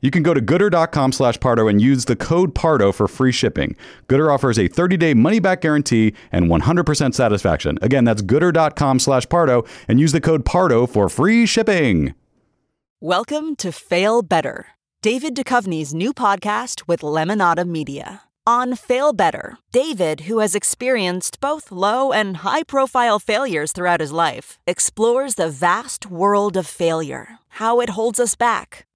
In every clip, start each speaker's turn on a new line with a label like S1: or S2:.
S1: You can go to goodr.com slash Pardo and use the code Pardo for free shipping. Goodr offers a 30-day money-back guarantee and 100% satisfaction. Again, that's goodr.com slash Pardo and use the code Pardo for free shipping.
S2: Welcome to Fail Better, David Duchovny's new podcast with Lemonada Media. On Fail Better, David, who has experienced both low and high profile failures throughout his life, explores the vast world of failure, how it holds us back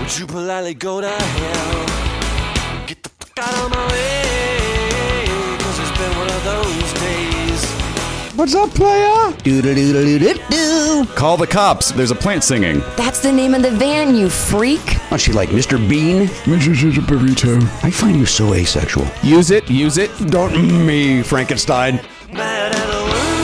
S3: Would you politely go to hell? Get the fuck out of my way, cause it's been one of those days.
S4: What's up, player?
S5: Doo-doo-doo-doo-doo.
S1: Call the cops. There's a plant singing.
S5: That's the name of the van, you freak.
S4: What's she like, Mr. Bean?
S6: Mrs. is a burrito.
S4: I find you so asexual.
S6: Use it, use it.
S4: Don't me, Frankenstein.
S3: Mad at the world.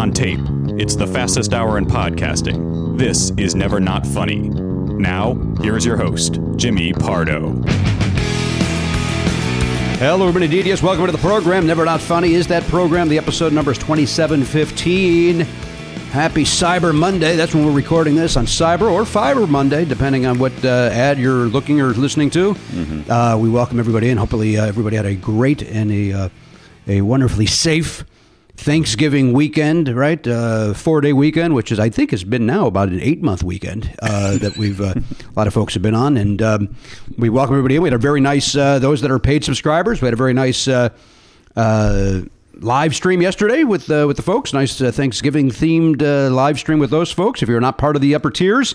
S1: On tape. It's the fastest hour in podcasting. This is Never Not Funny. Now, here's your host, Jimmy Pardo.
S4: Hello, everybody. DDS. Welcome to the program. Never Not Funny is that program. The episode number is 2715. Happy Cyber Monday. That's when we're recording this on Cyber or Fiber Monday, depending on what uh, ad you're looking or listening to. Uh, we welcome everybody in. Hopefully, uh, everybody had a great and a, uh, a wonderfully safe Thanksgiving weekend, right? Uh, Four day weekend, which is, I think, has been now about an eight month weekend uh, that we've, uh, a lot of folks have been on. And um, we welcome everybody in. We had a very nice, uh, those that are paid subscribers, we had a very nice uh, uh, live stream yesterday with uh, with the folks. Nice uh, Thanksgiving themed uh, live stream with those folks. If you're not part of the upper tiers,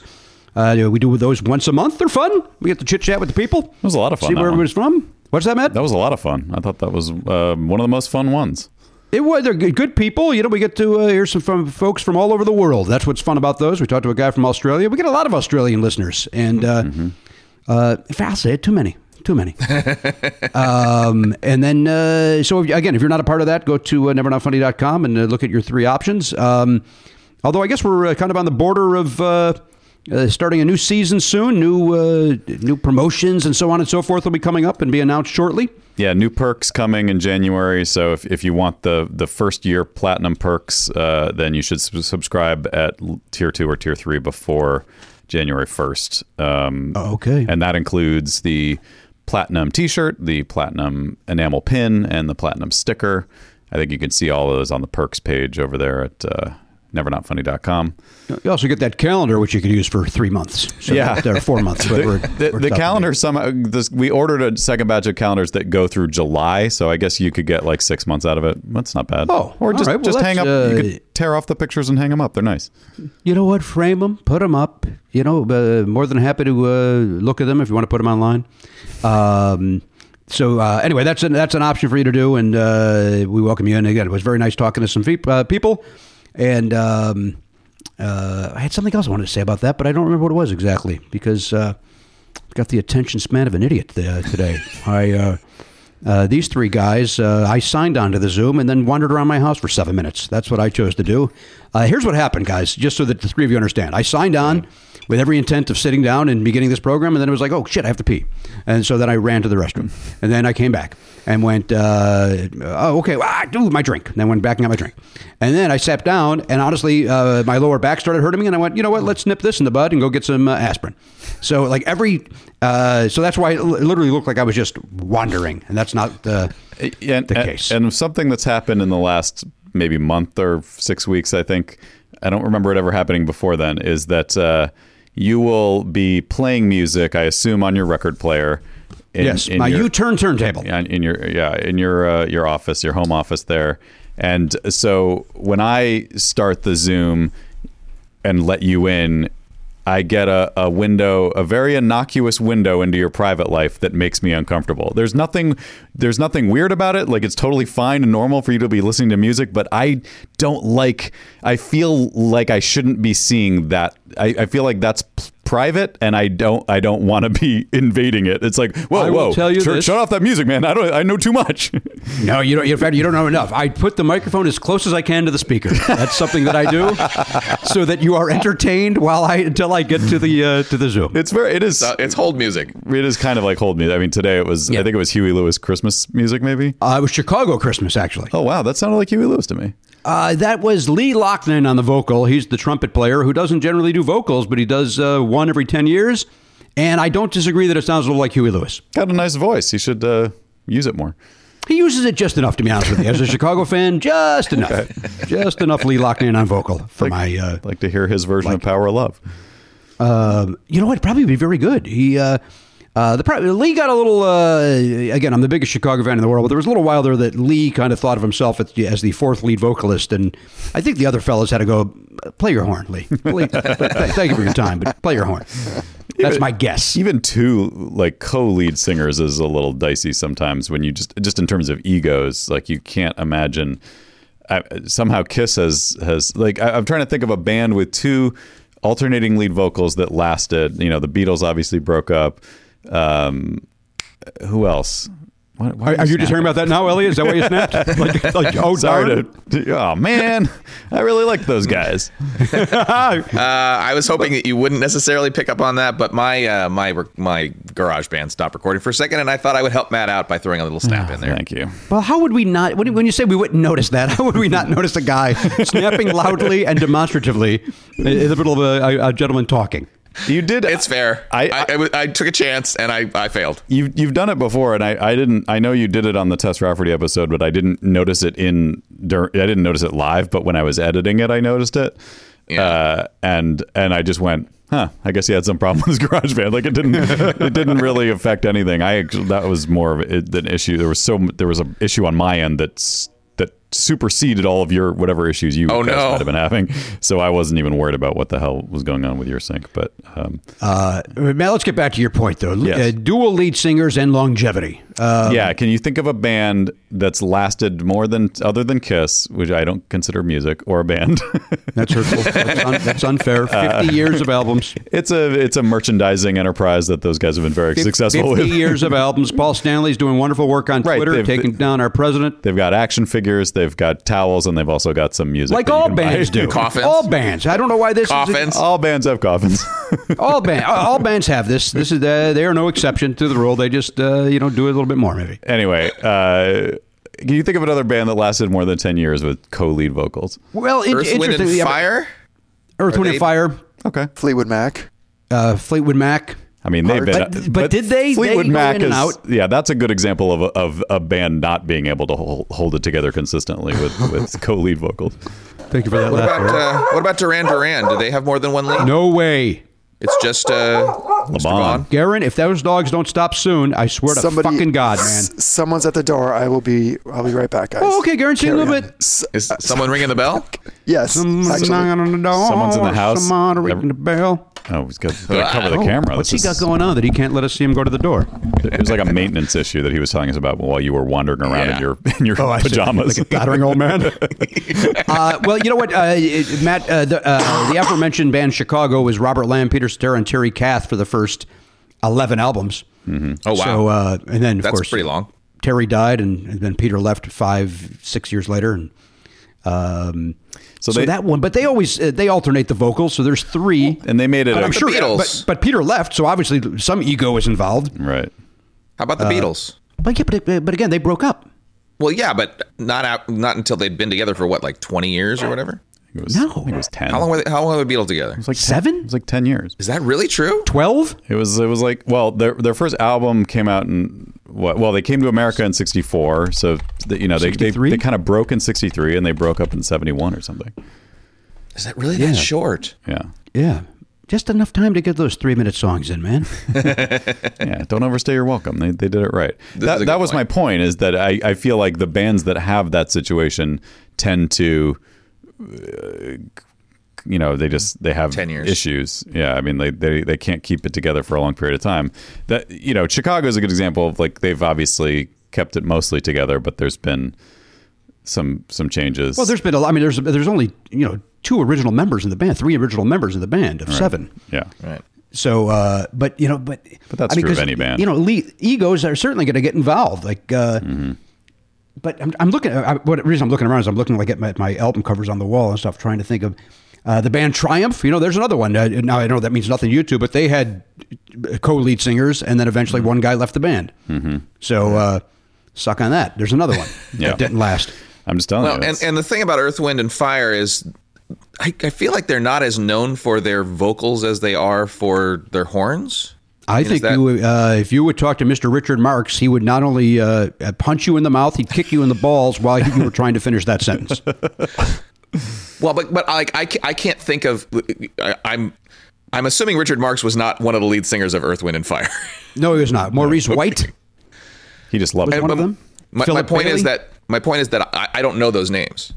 S4: uh, we do those once a month. They're fun. We get to chit chat with the people.
S1: It was a lot of fun,
S4: See where everybody's from. What's that, Matt?
S1: That was a lot of fun. I thought that was uh, one of the most fun ones.
S4: It was they're good, people. You know, we get to uh, hear some from folks from all over the world. That's what's fun about those. We talked to a guy from Australia. We get a lot of Australian listeners, and uh, uh, if I say it, too many, too many. um, and then, uh, so if, again, if you're not a part of that, go to uh, nevernotfunny.com and uh, look at your three options. Um, although I guess we're uh, kind of on the border of. Uh, starting a new season soon, new uh, new promotions and so on and so forth will be coming up and be announced shortly.
S1: Yeah, new perks coming in January. So if, if you want the the first year platinum perks, uh, then you should subscribe at tier two or tier three before January first. Um,
S4: Okay.
S1: and that includes the platinum T-shirt, the platinum enamel pin, and the platinum sticker. I think you can see all of those on the perks page over there at uh, nevernotfunny.com.
S4: You also get that calendar, which you could use for three months. So
S1: Yeah.
S4: or four months. but we're-
S1: the,
S4: we're
S1: the calendar somehow this, we ordered a second batch of calendars that go through July, so I guess you could get like six months out of it. That's not bad.
S4: Oh,
S1: or just
S4: right. Well,
S1: just hang up.
S4: that's,
S1: you
S4: uh,
S1: could tear off the pictures and hang them up. They're nice.
S4: You know what? Frame them, put them up. You know, uh, more than happy to uh, look at them if you want to put them online. Um, so uh, anyway, that's an, that's an option for you to do, and uh, we welcome you. And again, it was very nice talking to some peop- uh, people, and um, uh, I had something else I wanted to say about that, but I don't remember what it was exactly because uh, I've got the attention span of an idiot uh, today. I. Uh, uh, these three guys, uh, I signed onto the Zoom and then wandered around my house for seven minutes. That's what I chose to do. Uh, here's what happened, guys, just so that the three of you understand. I signed on with every intent of sitting down and beginning this program, and then it was like, oh, shit, I have to pee. And so then I ran to the restroom. And then I came back and went, uh, oh, okay, ah, do my drink. And then went back and got my drink. And then I sat down, and honestly, uh, my lower back started hurting me, and I went, you know what, let's nip this in the bud and go get some uh, aspirin. So, like, every, uh, so that's why it literally looked like I was just wandering, and that's not the,
S1: and,
S4: the case.
S1: And something that's happened in the last maybe month or six weeks, I think, I don't remember it ever happening before then, is that uh, you will be playing music, I assume, on your record player. In,
S4: yes,
S1: in
S4: my
S1: your-
S4: U-turn turntable.
S1: Yeah, in your yeah in your uh, your office, your home office there. And so when I start the Zoom and let you in, I get a, a window, a very innocuous window into your private life that makes me uncomfortable. There's nothing there's nothing weird about it. Like it's totally fine and normal for you to be listening to music, but I don't like I feel like I shouldn't be seeing that. I, I feel like that's private and I don't I don't want to be invading it. It's like, whoa,
S4: I will
S1: whoa,
S4: tell you
S1: shut- shut off that music, man. I don't I know too much.
S4: No, you don't. In fact, you don't know enough. I put the microphone as close as I can to the speaker. That's something that I do, so that you are entertained while I until I get to the uh, to the Zoom.
S1: It's very it is
S7: Uh, it's hold music.
S1: it is kind of like hold music. I mean, today it was
S4: Yeah.
S1: I think it was Huey Lewis Christmas music maybe.
S4: Uh, it was Chicago Christmas, actually.
S1: Oh wow, that sounded like Huey Lewis to me.
S4: Uh, that was Lee Loughnane on the vocal. He's the trumpet player who doesn't generally do vocals, but he does uh, one every 10 years. And I don't disagree that it sounds a little like Huey Lewis.
S1: Got a nice voice. He should uh, use it more.
S4: He uses it just enough, to be honest with you. As a Chicago fan, just enough. Just enough Lee Loughnane on vocal for my. Uh,
S1: like to hear his version of Power of Love.
S4: um, you know what? Probably be very good. He. Uh, uh, the pro- Lee got a little. Uh, again, I'm the biggest Chicago fan in the world, but there was a little while there that Lee kind of thought of himself as, as the fourth lead vocalist, and I think the other fellas had to go play your horn, Lee. Lee thank you for your time, but play your horn. That's my guess.
S1: Even two like co-lead singers is a little dicey sometimes when you just just in terms of egos. Like you can't imagine. I, somehow Kiss has has like I, I'm trying to think of a band with two alternating lead vocals that lasted. You know, the Beatles obviously broke up. Um, who else? Why- why
S4: Are, are you just hearing about that now, Elliot? Is that why you snapped? like, like, oh,
S1: Sorry
S4: darn.
S1: to. Oh man, I really like those guys.
S7: Uh, I was hoping that you wouldn't necessarily pick up on that, but my uh, my my garage band stopped recording for a second, and I thought I would help Matt out by throwing a little snap in there.
S1: Thank you.
S4: Well, how would we not? When when you say we wouldn't notice that, how would we not notice a guy snapping loudly and demonstratively in the middle of a, a, a gentleman talking?
S1: You did.
S7: It's fair.
S1: I
S7: I took a chance and I, I failed.
S1: You've you've done it before, and I, I didn't. I know you did it on the Tess Rafferty episode, but I didn't notice it in. I didn't notice it live, but when I was editing it, I noticed it.
S7: Yeah.
S1: Uh, and and I just went, huh. I guess he had some problem with his garage band. Like it didn't. it didn't really affect anything. I that was more of it- an issue. There was so there was an issue on my end that's that superseded all of your whatever issues you
S7: Oh,
S1: guys
S7: no.
S1: might have been having. So I wasn't even worried about what the hell was going on with your sync. But um,
S4: Uh, Matt, let's get back to your point, though.
S1: Yes.
S4: Uh, dual lead singers and longevity. Uh,
S1: yeah, can you think of a band that's lasted more than other than Kiss, which I don't consider music or a band?
S4: That's hurtful. that's, un, that's unfair. Fifty years of albums.
S1: it's a it's a merchandising enterprise that those guys have been very successful
S4: 50
S1: with.
S4: years of albums. Paul Stanley's doing wonderful work on
S1: Right,
S4: Twitter,
S1: they've-
S4: taking down our president.
S1: They've got action figures, they've got towels, and they've also got some music.
S4: Like all
S1: can buy.
S4: bands do.
S7: Coffins.
S4: All bands. I don't know why this
S7: Coffins.
S4: is.
S1: all bands have coffins.
S4: All band, all bands have this. This is uh, they are no exception to the rule. They just uh, you know do it a little bit more maybe.
S1: anyway, uh, can you think of another band that lasted more than ten years with co-lead vocals?
S4: Well, it,
S7: Earth, Wind, and
S4: interesting. yeah,
S7: Fire.
S4: Earth,
S7: Are
S4: Wind,
S7: they-
S4: and Fire.
S1: Okay,
S6: Fleetwood Mac.
S4: Uh, Fleetwood Mac.
S1: I mean they've been,
S4: But- but did they-
S1: Fleetwood
S4: they go
S1: Mac
S4: in and
S1: is
S4: out?
S1: yeah, that's a good example of a, of a band not being able to hold, hold it together consistently with with co-lead vocals.
S4: Thank you for that.
S7: What
S4: laugh,
S7: about
S4: Barry.
S7: uh, what about Duran Duran? Do they have more than one lead?
S4: no way.
S7: It's just uh, Mr.
S1: LeBon.
S4: Garen, if those dogs don't stop soon, I swear to fucking God, man.
S6: s- someone's at the door. I will be. I'll be right back, guys.
S4: Oh, okay, Garen, sing a little bit.
S6: S-
S7: Is someone ringing the bell?
S6: yes.
S4: Someone's
S6: actually.
S4: knocking on the door.
S1: Someone's in the house.
S4: Someone ringing the bell.
S1: Oh, he's got to cover the
S4: Oh,
S1: camera.
S4: What's
S1: This
S4: he
S1: is-
S4: got going on that he can't let us see him go to the door?
S1: It was like a maintenance issue that he was telling us about while you were wandering around in your in your
S4: Oh, I see.
S1: pajamas.
S4: Like a doddering old man. uh, well, you know what, uh, it- Matt? Uh, the, uh, the aforementioned band Chicago was Robert Lamm, Peter Cetera, and Terry Kath for the first eleven albums.
S7: Oh wow,
S4: So, uh, and then of
S7: that's
S4: course
S7: pretty long.
S4: Terry died, and, and then Peter left five, six years later, and um,
S1: So
S4: so,
S1: they-
S4: that one. But they always uh, they alternate the vocals, so there's three.
S1: and they made it.
S4: But
S1: a-
S4: I'm sure,
S7: Beatles?
S4: but, but Peter left, so obviously some ego is involved.
S1: right.
S7: How about the Beatles?
S4: But yeah, but, but again, they broke up.
S7: Well, yeah, but not out, not until they'd been together for what, like twenty years or whatever.
S1: It was,
S4: No.
S1: I think it was ten.
S7: How long were they, how long were the Beatles together?
S1: It was like
S4: Seven?
S1: 10, it was like ten years.
S7: Is that really true?
S4: Twelve?
S1: It was. It was like well, their their first album came out in what? Well, they came to America in '64, so the, you know they they, they kind of broke in '63 and they broke up in '71 or something.
S7: Is that really that short?
S1: Yeah,
S4: Yeah. Just enough time to get those three minute songs in, man.
S1: yeah. Don't overstay your welcome. They they did it right.
S7: This
S1: that that was
S7: point.
S1: my point. Is that I I feel like the bands that have that situation tend to. uh, You know, they just they have
S7: 10 years.
S1: issues. Yeah, I mean, they, they they can't keep it together for a long period of time. That you know, Chicago is a good example of like they've obviously kept it mostly together, but there's been some some changes.
S4: well, there's been a lot. I mean, there's there's only you know two original members in the band, three original members in the band of seven.
S1: yeah,
S7: Right.
S4: So, uh, but you know, but
S1: But that's
S4: I mean,
S1: true of
S4: 'cause,
S1: any band.
S4: You know, le- egos are certainly going to get involved. Like, uh,
S1: Mm-hmm.
S4: but I'm, I'm looking. I, what reason I'm looking around is I'm looking like at my, my album covers on the wall and stuff, trying to think of uh, the band Triumph. You know, there's another one. Uh, now I know that means nothing to you two, but they had co-lead singers, and then eventually
S1: Mm-hmm.
S4: one guy left the band. Mm-hmm. So, uh, suck on that. There's another one
S1: Yeah.
S4: that didn't last.
S1: I'm just telling
S7: Well,
S1: you.
S7: and, and the thing about Earth, Wind, and Fire is, I, I feel like they're not as known for their vocals as they are for their horns.
S4: I
S7: Is
S4: think
S7: that-
S4: you uh, if you would talk to Mr. Richard Marx, he would not only uh, punch you in the mouth, he'd kick you in the balls while you were trying to finish that sentence.
S7: Well, but but like I, I can't think of I, I'm I'm assuming Richard Marx was not one of the lead singers of Earth, Wind, and Fire.
S4: No, he was not. Maurice White.
S1: he just loved
S4: Was
S1: it.
S4: one of them?
S7: My, my point
S4: Bailey?
S7: is that my point is that I, I don't know those names.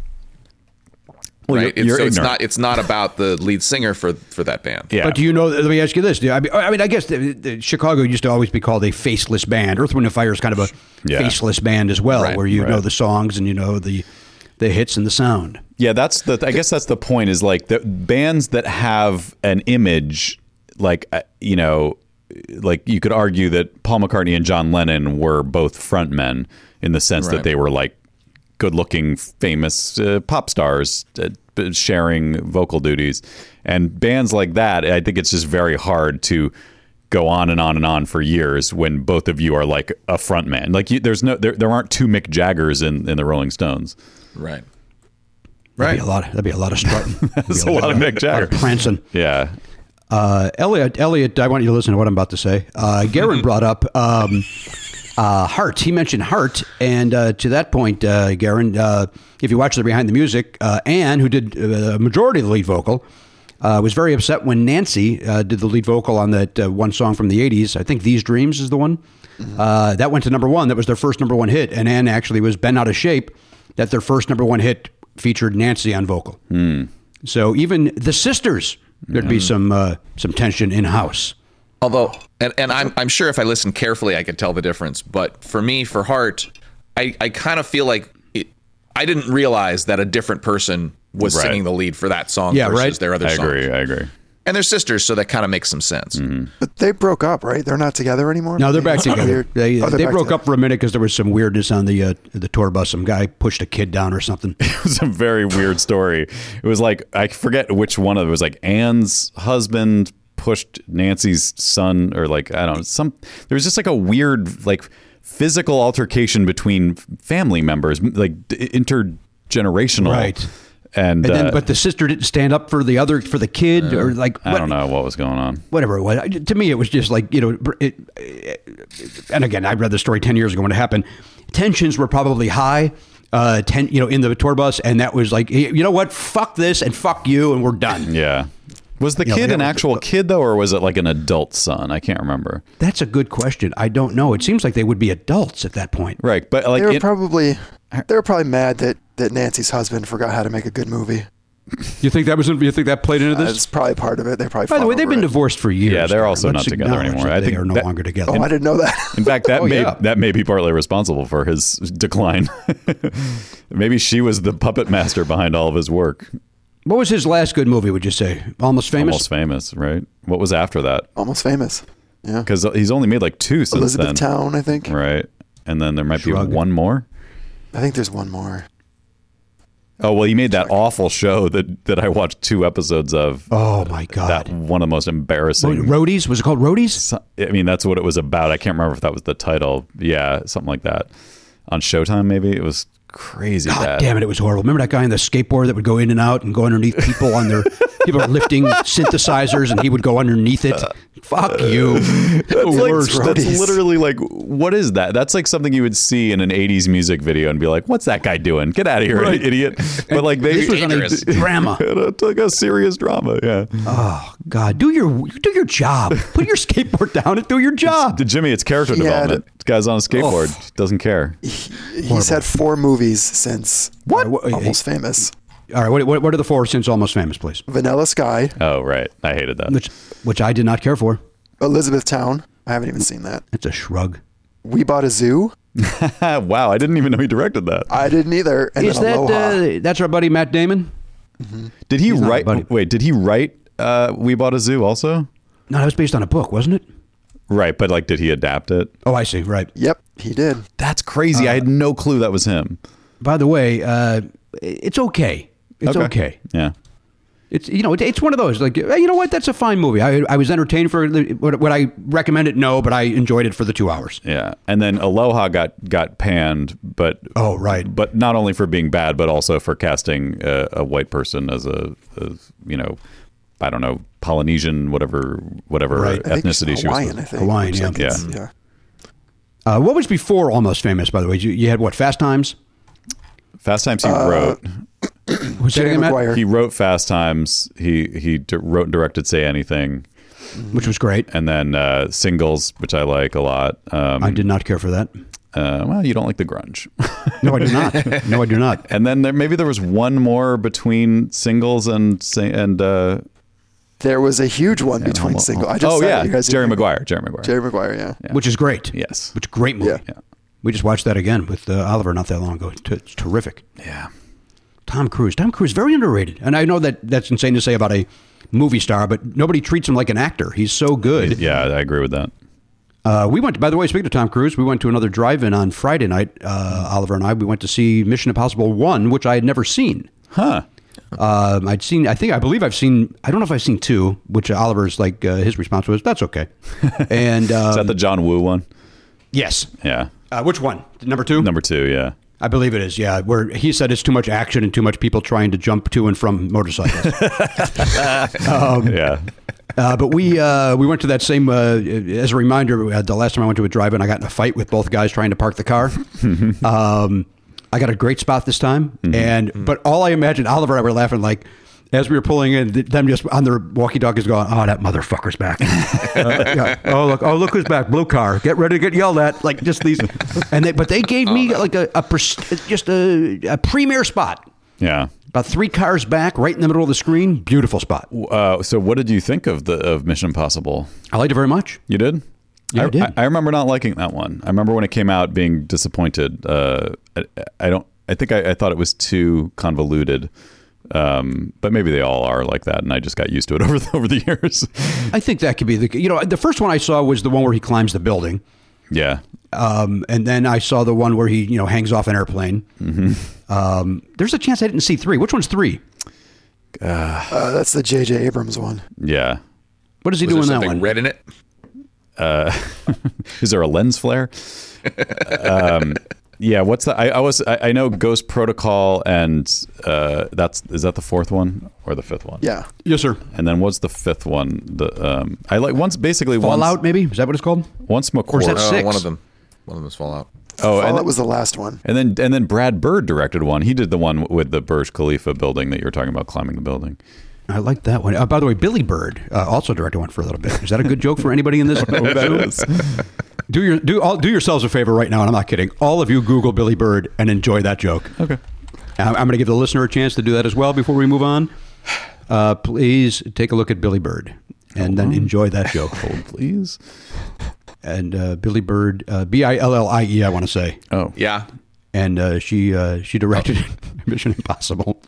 S1: Well,
S7: right?
S1: you're- you're
S7: so it's not it's not about the lead singer for for that band.
S1: Yeah.
S4: But do you know? Let me ask you this: do you- I mean, I mean, I guess the, the Chicago used to always be called a faceless band. Earth, Wind, and Fire is kind of a
S1: Yeah.
S4: faceless band as well,
S7: Right,
S4: where you know the songs and you know the the hits and the sound.
S1: Yeah, that's the. I guess that's the point. Is like the bands that have an image, like uh, you know, like you could argue that Paul McCartney and John Lennon were both frontmen in the sense that they were like good-looking, famous uh, pop stars uh, sharing vocal duties, and bands like that. I think it's just very hard to go on and on and on for years when both of you are like a frontman. Like you, there's no, there, there aren't two Mick Jaggers in in the Rolling Stones.
S7: Right.
S4: That'd
S7: Right.
S4: be a lot. That'd be a lot of strutting. That'd
S1: That's
S4: be
S1: a lot of Mick
S4: lot of
S1: Jagger.
S4: prancing.
S1: Yeah.
S4: Uh, Elliot, Elliot, I want you to listen to what I'm about to say. Uh, Garen brought up um, uh, Heart. He mentioned Heart, and uh, to that point, uh, Garen, uh, if you watch the behind the music, uh, Anne, who did uh, a majority of the lead vocal, uh, was very upset when Nancy uh, did the lead vocal on that uh, one song from the '80s. I think "These Dreams" is the one uh, that went to number one. That was their first number one hit, and Anne actually was bent out of shape that their first number one hit featured Nancy on vocal. So even the sisters, there'd be some uh, some tension in house.
S7: Although, and, and I'm I'm sure if I listened carefully, I could tell the difference. But for me, for Heart, I I kind of feel like it, I didn't realize that a different person was
S1: Right.
S7: singing the lead for that song
S4: Yeah,
S7: versus
S4: right.
S7: their other
S1: I
S7: song.
S1: agree. I agree.
S7: And they're sisters, so that kind of makes some sense.
S6: But they broke up, right? They're not together anymore.
S4: No, they're back together. They,
S6: Oh, they're
S4: they
S6: back
S4: broke
S6: together.
S4: up for a minute because there was some weirdness on the uh, the tour bus. Some guy pushed a kid down or something.
S1: It was a very weird story. It was like I forget which one of it was like Anne's husband pushed Nancy's son or like I don't know some there was just like a weird like physical altercation between family members like intergenerational
S4: Right.
S1: And,
S4: And then,
S1: uh,
S4: but the sister didn't stand up for the other for the kid or like
S1: I
S4: what-
S1: don't know what was going on.
S4: whatever it was. To me, it was just like you know. It, and again, I read the story ten years ago when it happened. Tensions were probably high. Uh, ten, you know, in the tour bus, and that was like, you know what? Fuck this and fuck you, and we're done.
S1: Yeah. Was the
S4: Yeah,
S1: kid
S4: that
S1: an
S4: was-
S1: actual kid though, or was it like an adult son? I can't remember.
S4: That's a good question. I don't know. It seems like they would be adults at that point.
S1: Right, but like
S6: They were
S1: it-
S6: probably they were probably mad that that Nancy's husband forgot how to make a good movie.
S4: You think that was? You think that played into uh, this?
S6: That's probably part of it. They probably.
S4: By the way, they've been
S6: it.
S4: divorced for years.
S1: Yeah, they're also
S4: Let's
S1: not together anymore. I think they
S4: are no
S1: that-
S4: longer together.
S6: Oh, I didn't know that.
S1: In fact, that
S4: Oh,
S1: may
S4: yeah.
S1: that may be partly responsible for his decline. Maybe she was the puppet master behind all of his work.
S4: What was his last good movie? Would you say Almost Famous?
S1: Almost famous, right? What was after that?
S6: Almost famous. Yeah.
S1: Because he's only made like two since
S6: Elizabeth
S1: then,
S6: Town, I think.
S1: right? And then there might
S4: Shrug.
S1: be one more.
S6: I think there's one more.
S1: Oh well, you made that awful show that that I watched two episodes of.
S4: Oh my God!
S1: that one of the most embarrassing.
S4: Roadies was it called Roadies?
S1: I mean, that's what it was about. I can't remember if that was the title. Yeah, something like that. On Showtime, maybe it was crazy
S4: God
S1: bad.
S4: damn it, it was horrible. Remember that guy on the skateboard that would go in and out and go underneath people on their people lifting synthesizers and he would go underneath it. Uh, Fuck uh, you.
S1: That's, like,
S4: Worst.
S1: that's literally like, what is that? That's like something you would see in an '80s music video and be like, "What's that guy doing? Get out of here,
S4: Right.
S1: idiot!" But like they,
S4: This was on a
S7: Dangerous.
S4: drama.
S1: it's like uh, a serious drama. Yeah.
S4: Oh God, do your do your job. Put your skateboard down and do your job.
S1: To Jimmy, it's character
S6: He had-
S1: development. This guy's on a skateboard. Oh. Doesn't care.
S6: He's had four movies since
S4: What? What-
S6: Almost Famous.
S4: All right, what, what, what are the four since Almost Famous, please?
S6: Vanilla Sky,
S1: Oh, right. I hated that.
S4: Which which I did not care for.
S6: Elizabethtown. I haven't even seen that.
S4: It's a shrug.
S6: We Bought a Zoo.
S1: wow, I didn't even know he directed that.
S6: I didn't either. And
S4: Is
S6: then
S4: that
S6: Aloha.
S4: uh, that's our buddy Matt Damon?
S1: Did he
S4: not a
S1: write? Wait, did he write? Uh, we bought a zoo also.
S4: No, that was based on a book, wasn't it?
S1: Right, but like, did he adapt it?
S4: Oh, I see. Right.
S6: Yep, he did.
S1: That's crazy. I had no clue that was him.
S4: By the way, uh, it's okay. It's okay.
S1: Yeah.
S4: It's you know it, it's one of those like hey, you know what that's a fine movie. I, I was entertained for the, would, would I recommend it? No, but I enjoyed it for the two hours.
S1: Yeah, and then Aloha got got panned, but
S4: Oh, right.
S1: but not only for being bad, but also for casting a, a white person as a, as, you know, I don't know Polynesian, whatever whatever
S4: Right.
S6: I think
S1: ethnicity
S6: it's
S1: she was.
S6: Hawaiian, I think.
S4: Hawaiian, yeah.
S1: Yeah.
S6: yeah.
S4: Uh, what was before Almost Famous? By the way, you, you had what Fast Times?
S1: Fast Times he
S6: Uh,
S1: wrote.
S4: Was
S6: Jerry
S4: again,
S6: Maguire.
S1: He wrote Fast Times. He he d- wrote and directed Say Anything,
S4: which was great.
S1: and then uh, Singles, which I like a lot. Um,
S4: I did not care for that.
S1: Uh, well, you don't like the grunge.
S4: No, I do not. No, I do not.
S1: and then there, maybe there was one more between Singles and Sing- and uh,
S6: There was a huge one between
S1: Home-
S6: single. I just
S1: oh
S6: said
S1: yeah,
S6: it. You guys
S1: Jerry
S6: didn't-
S1: Maguire. Jerry Maguire.
S6: Jerry Maguire, yeah.
S4: Which is great.
S1: Yes.
S4: Which great movie.
S6: Yeah.
S1: Yeah.
S4: We just watched that again with uh, Oliver not that long ago. T- It's terrific.
S1: Yeah.
S4: Tom Cruise. Tom Cruise is very underrated, and I know that that's insane to say about a movie star, but nobody treats him like an actor. He's so good.
S1: Yeah, I agree with that.
S4: Uh, we went. By the way, speaking of Tom Cruise, we went to another drive-in on Friday night. Uh, Oliver and I. We went to see Mission Impossible One, which I had never seen.
S1: Huh.
S4: Um, I'd seen. I think. I believe I've seen. I don't know if I've seen two. Which Oliver's like. Uh, his response was, "That's okay." And um,
S1: Is that the John Woo one?
S4: yes.
S1: Yeah.
S4: Uh, which one? Number two.
S1: Number two. Yeah.
S4: I believe it is. Yeah, where he said it's too much action and too much people trying to jump to and from motorcycles.
S1: yeah.
S4: Uh, but we uh, we went to that same. Uh, as a reminder, uh, the last time I went to a drive-in, I got in a fight with both guys trying to park the car. um, I got a great spot this time, and but all I imagined, Oliver and I were laughing like. As we were pulling in, them just on their walkie-talkies going, "Oh, that motherfucker's back! Uh, yeah. Oh, look! Oh, look who's back! Blue car! Get ready to get yelled at!" Like just these, and they, but they gave me like a, a pres- just a, a premier spot.
S1: Yeah.
S4: About three cars back, right in the middle of the screen. Beautiful spot.
S1: Uh, so, what did you think of the of Mission Impossible?
S4: I liked it very much.
S1: You did?
S4: Yeah, I did.
S1: I, remember not liking that one. I remember when it came out being disappointed. Uh, I, I don't. I think I, I thought it was too convoluted. Um, but maybe they all are like that, and I just got used to it over the, over the years.
S4: I think that could be the. You know, the first one I saw was the one where he climbs the building.
S1: yeah,
S4: Um, and then I saw the one where he, you know, hangs off an airplane. Mm-hmm. Um, there's a chance I didn't see three. Which one's three?
S6: Uh, that's the J.J. Abrams one.
S1: yeah.
S4: What does he
S7: Was
S4: do
S7: there
S4: in that one?
S7: red in it?
S1: Is there a lens flare? um, yeah. What's that? I, I was. I, I know Ghost Protocol, and uh, that's is that the fourth one or the fifth one?
S6: Yeah.
S4: Yes, sir.
S1: And then what's the fifth one? The um, I like once basically
S4: Fallout,
S1: once
S4: maybe is that what it's called?
S1: once
S4: Or is
S1: McCord.
S4: that
S7: Oh,
S4: six?
S7: one of them. One of them is Fallout.
S1: Oh, and that
S6: was the last one.
S1: and then and then Brad Bird directed one. He did the one with the Burj Khalifa building that you were talking about climbing the building.
S4: I like that one. Uh, by the way, Billie Bird uh, also directed one for a little bit. Is that a good joke for anybody in this? do your do all do yourselves a favor right now, and I'm not kidding. All of you Google Billie Bird and enjoy that joke.
S1: Okay.
S4: I'm, I'm going to give the listener a chance to do that as well before we move on. Uh, please take a look at Billie Bird and then enjoy that joke.
S1: Hold please.
S4: And uh, Billie Bird, uh, B I L L I E, I want to say.
S1: Oh.
S7: Yeah.
S4: and uh, she uh, she directed Mission Impossible.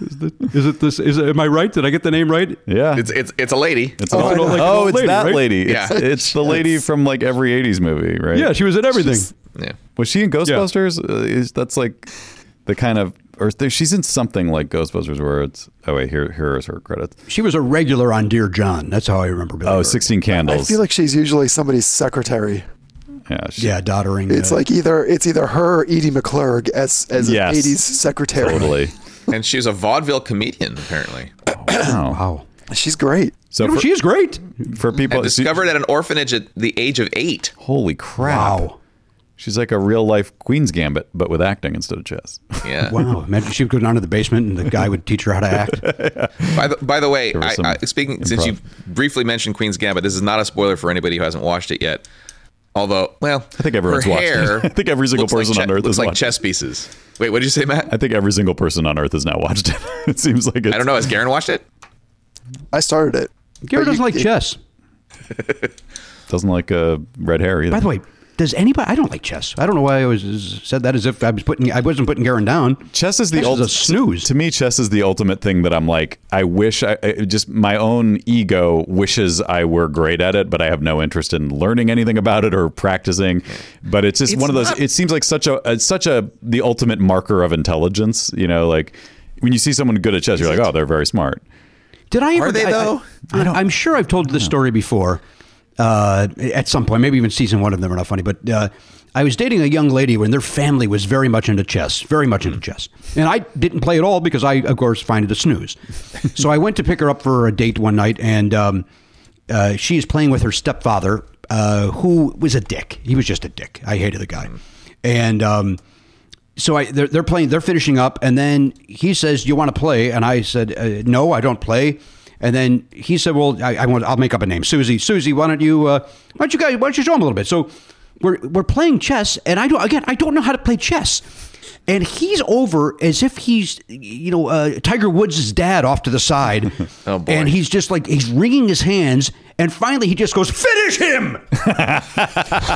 S4: Is, the, is it this? Is it, am I right? Did I get the name right?
S1: Yeah.
S7: It's it's it's a lady.
S1: It's
S4: Oh,
S1: an
S4: I
S1: old-
S4: know, like
S1: oh, it's
S4: lady,
S1: that
S4: right?
S1: lady. It's,
S7: Yeah.
S1: it's the lady from like every '80s movie, right?
S4: Yeah, she was in everything.
S7: yeah.
S1: Was she in Ghostbusters? Uh, is that's like the kind of or there, she's in something like Ghostbusters where it's oh wait here here is her credits.
S4: She was a regular on Dear John. That's how I remember Billy
S1: Oh,
S4: Bird.
S1: 16
S6: I feel like she's usually somebody's secretary.
S1: yeah, she,
S4: Yeah, doddering.
S6: It's
S4: uh,
S6: like either it's either her or Edie McClurg as as
S1: Yes.
S6: an 80s secretary.
S1: totally.
S7: And she was a vaudeville comedian apparently.
S1: Oh, wow.
S4: wow.
S6: She's great.
S1: So
S4: You know,
S1: for,
S4: she is great.
S1: for people,
S7: And discovered at an orphanage at the age of eight.
S1: holy crap!
S4: Wow.
S1: She's like a real life Queen's Gambit, but with acting instead of chess.
S7: Yeah.
S4: Wow. Imagine she would go down to the basement and the guy would teach her how to act.
S7: By the by the way, I, I, speaking since you briefly mentioned Queen's Gambit, this is not a spoiler for anybody who hasn't watched it yet. Although, well,
S1: I think everyone's
S7: her
S1: watched
S7: hair
S1: I think every single
S7: looks like
S1: person on
S7: che-
S1: Earth
S7: looks
S1: has
S7: like
S1: watched
S7: chess pieces. Wait, what did you say, Matt?
S1: I think every single person on Earth has now watched it. it seems like it's,
S7: I don't know. Has Garen watched it?
S6: I started it.
S4: Garrett
S6: But
S4: doesn't
S6: you-
S4: like
S6: it-
S4: chess.
S1: Doesn't like uh, red hair either.
S4: By the way, does anybody? I don't like chess. I don't know why I always said that as if I was putting. I wasn't putting Garen down.
S1: Chess is the
S4: Chess is a snooze.
S1: To me, chess is the ultimate thing that I'm like. I wish I I- just my own ego wishes I were great at it, but I have no interest in learning anything about it or practicing. But it's just
S7: It's
S1: one of those.
S7: not-
S1: It seems like such a it's such a the ultimate marker of intelligence. You know, like when you see someone good at chess, you're like, oh, they're very smart.
S4: Did I ever?
S7: Are they,
S4: I- I-
S7: though?
S4: I, am sure I've told this story before. Uh, at some point, maybe even season one of Never Not Funny, but uh, I was dating a young lady when their family was very much into chess, very much into chess, and I didn't play at all because I, of course, find it a snooze. so I went to pick her up for a date one night, and um, uh, she is playing with her stepfather, uh, who was a dick. He was just a dick. I hated the guy, and. Um, so I they're, they're playing they're finishing up and then he says you want to play and I said uh, no I don't play and then he said well I, I want I'll make up a name. Susie Susie why don't you uh, why don't you guys why don't you show him a little bit? So we're we're playing chess and I don't again I don't know how to play chess and he's over as if he's you know uh, Tiger Woods' dad off to the side
S7: Oh, boy.
S4: and he's just like he's wringing his hands and finally he just goes finish him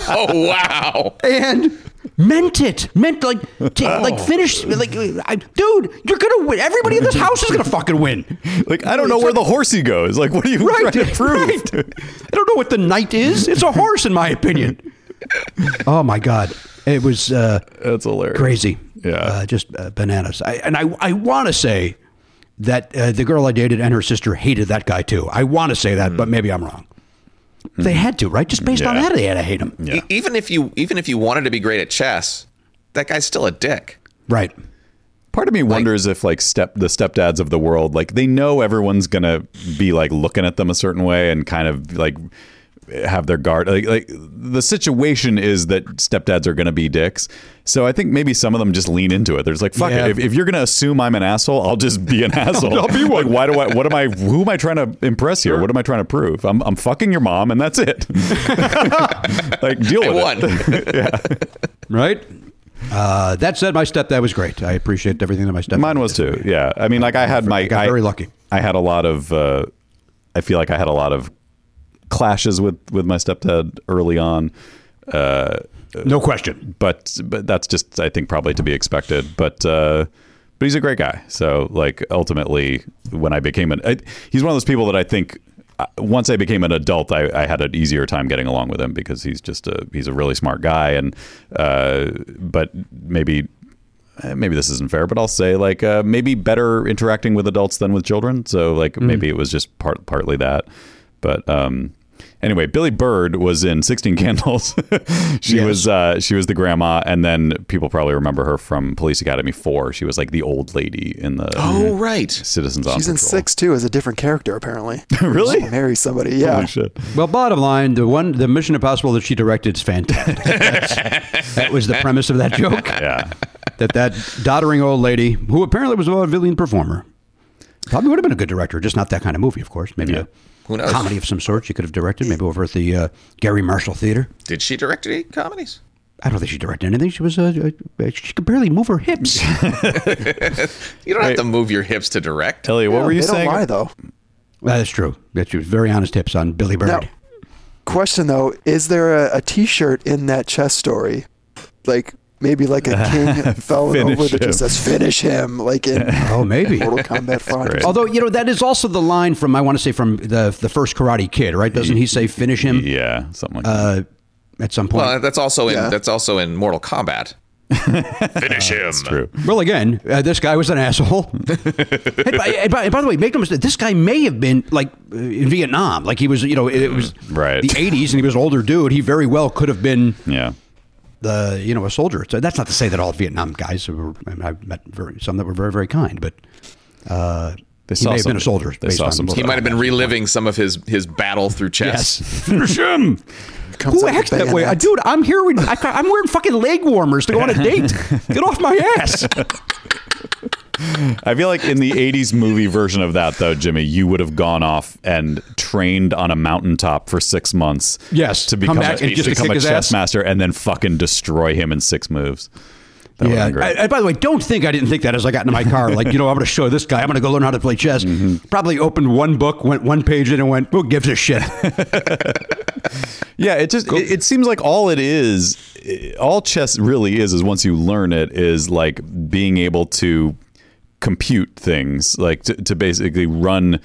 S7: Oh wow!
S4: and meant it. Meant like, to, like finish, like, I, dude, you're gonna win. Everybody in this house is gonna fucking win.
S1: Like I don't know where the horsey goes. Like what are you
S4: Right,
S1: trying to prove?
S4: right. I don't know what the knight is. It's a horse, in my opinion. Oh my god, it was uh,
S1: That's hilarious.
S4: crazy.
S1: Yeah.
S4: uh, just uh, bananas. I, and I, I want to say that uh, the girl I dated and her sister hated that guy too. I want to say that, but maybe I'm wrong. They had to, right? Just based on that, they had to hate him.
S1: Yeah.
S7: E- even if you even if you wanted to be great at chess, that guy's still a dick.
S4: Right.
S1: Part of me wonders if like step the stepdads of the world, like they know everyone's gonna be like looking at them a certain way and kind of like have their guard. Like, like the situation is that stepdads are gonna be dicks. So I think maybe some of them just lean into it. There's like, fuck
S4: Yeah.
S1: it. If, if you're gonna assume I'm an asshole I'll just be an asshole.
S4: I'll be one.
S1: Like, why do I? What am I? Who am I trying to impress here? What am I trying to prove? I'm I'm fucking your mom, and that's it. like deal
S7: I
S1: with
S7: won.
S1: it.
S4: Right. Uh, that said, my stepdad was great. I appreciate everything that my stepdad.
S1: Mine was
S4: did.
S1: too. Yeah. I mean, like I had my.
S4: I got very lucky.
S1: I had a lot of. Uh, I feel like I had a lot of clashes with with my stepdad early on. Uh,
S4: No question.
S1: but but that's just I think probably to be expected. But uh, but he's a great guy. So like ultimately, when I became an, I, he's one of those people that I think. uh, Once I became an adult, I, I had an easier time getting along with him because he's just a he's a really smart guy and uh, but maybe uh, maybe this isn't fair, but I'll say like uh, maybe better interacting with adults than with children. So like maybe it was just part partly that. But um, anyway, Billie Bird was in Sixteen Candles. she
S4: Yes.
S1: was uh, she was the grandma, and then people probably remember her from Police Academy Four. She was like the old lady in the
S7: Oh right.
S1: Citizens on
S6: She's in six too as a different character apparently.
S1: Really?
S6: She marries somebody. Yeah.
S1: Holy shit!
S4: Well, bottom line, the one, the Mission Impossible that she directed is fantastic. That was the premise of that joke.
S1: Yeah.
S4: That that doddering old lady, who apparently was a vaudevillian performer, probably would have been a good director, just not that kind of movie, of course. Maybe
S1: Yeah.
S7: Who knows?
S4: comedy of some sort she could have directed, maybe over at the uh, Garry Marshall Theater.
S7: Did she direct any comedies?
S4: I don't think she directed anything. She was uh, uh, she could barely move her hips.
S7: You don't have to move your hips to direct.
S1: Elliot, what
S6: Yeah,
S1: were you
S6: they
S1: saying?
S6: don't lie though.
S4: That's true. That she was very honest hips on Billie Bird.
S6: Now, question though, is there a, a T-shirt in that chess story, like maybe like a king falling
S1: Finish
S6: over that
S1: him.
S6: just says "finish him," like in
S4: Oh, maybe.
S6: Mortal Kombat Five.
S4: Although you know that is also the line from I want to say from the the first Karate Kid, right? Doesn't he say finish him
S1: Yeah, something like that.
S4: uh, at some point?
S7: Well, that's also in
S6: Yeah.
S7: that's also in Mortal Kombat. Finish him.
S1: True.
S4: Well, again, uh, this guy was an asshole. hey, by, hey, by, by the way, make no mistake. This guy may have been like uh, in Vietnam, like he was. You know, it was
S1: Right.
S4: the '80s, and he was an older dude. He very well could have been
S1: Yeah.
S4: The you know a soldier. So that's not to say that all Vietnam guys were. I mean, I've met very, some that were very very kind, but uh,
S1: They
S4: he
S1: saw
S4: may have been a soldier.
S1: they
S4: based
S1: saw
S4: on
S1: some
S4: Mortal
S7: He might have been reliving some of his his battle through chess.
S4: Yes, finish him. Who
S6: out
S4: acts that way? Uh, dude, I'm here. With, I, I'm wearing fucking leg warmers to go on a date. Get off my ass.
S1: I feel like in the 80s movie version of that, though, Jimmy, you would have gone off and trained on a mountaintop for six months.
S4: Yes,
S1: To become, a,
S4: to
S1: become a chess master and then fucking destroy him in six moves. That
S4: yeah. I, I- by the way, don't think I didn't think that as I got into my car. Like, you know, I'm going to show this guy. I'm going to go learn how to play chess.
S1: Mm-hmm.
S4: Probably opened one book, went one page in, and went, "Who gives a shit?"
S1: Yeah, it just it, it seems like all it is, all chess really is, is once you learn it, is like being able to compute things, like to, to basically run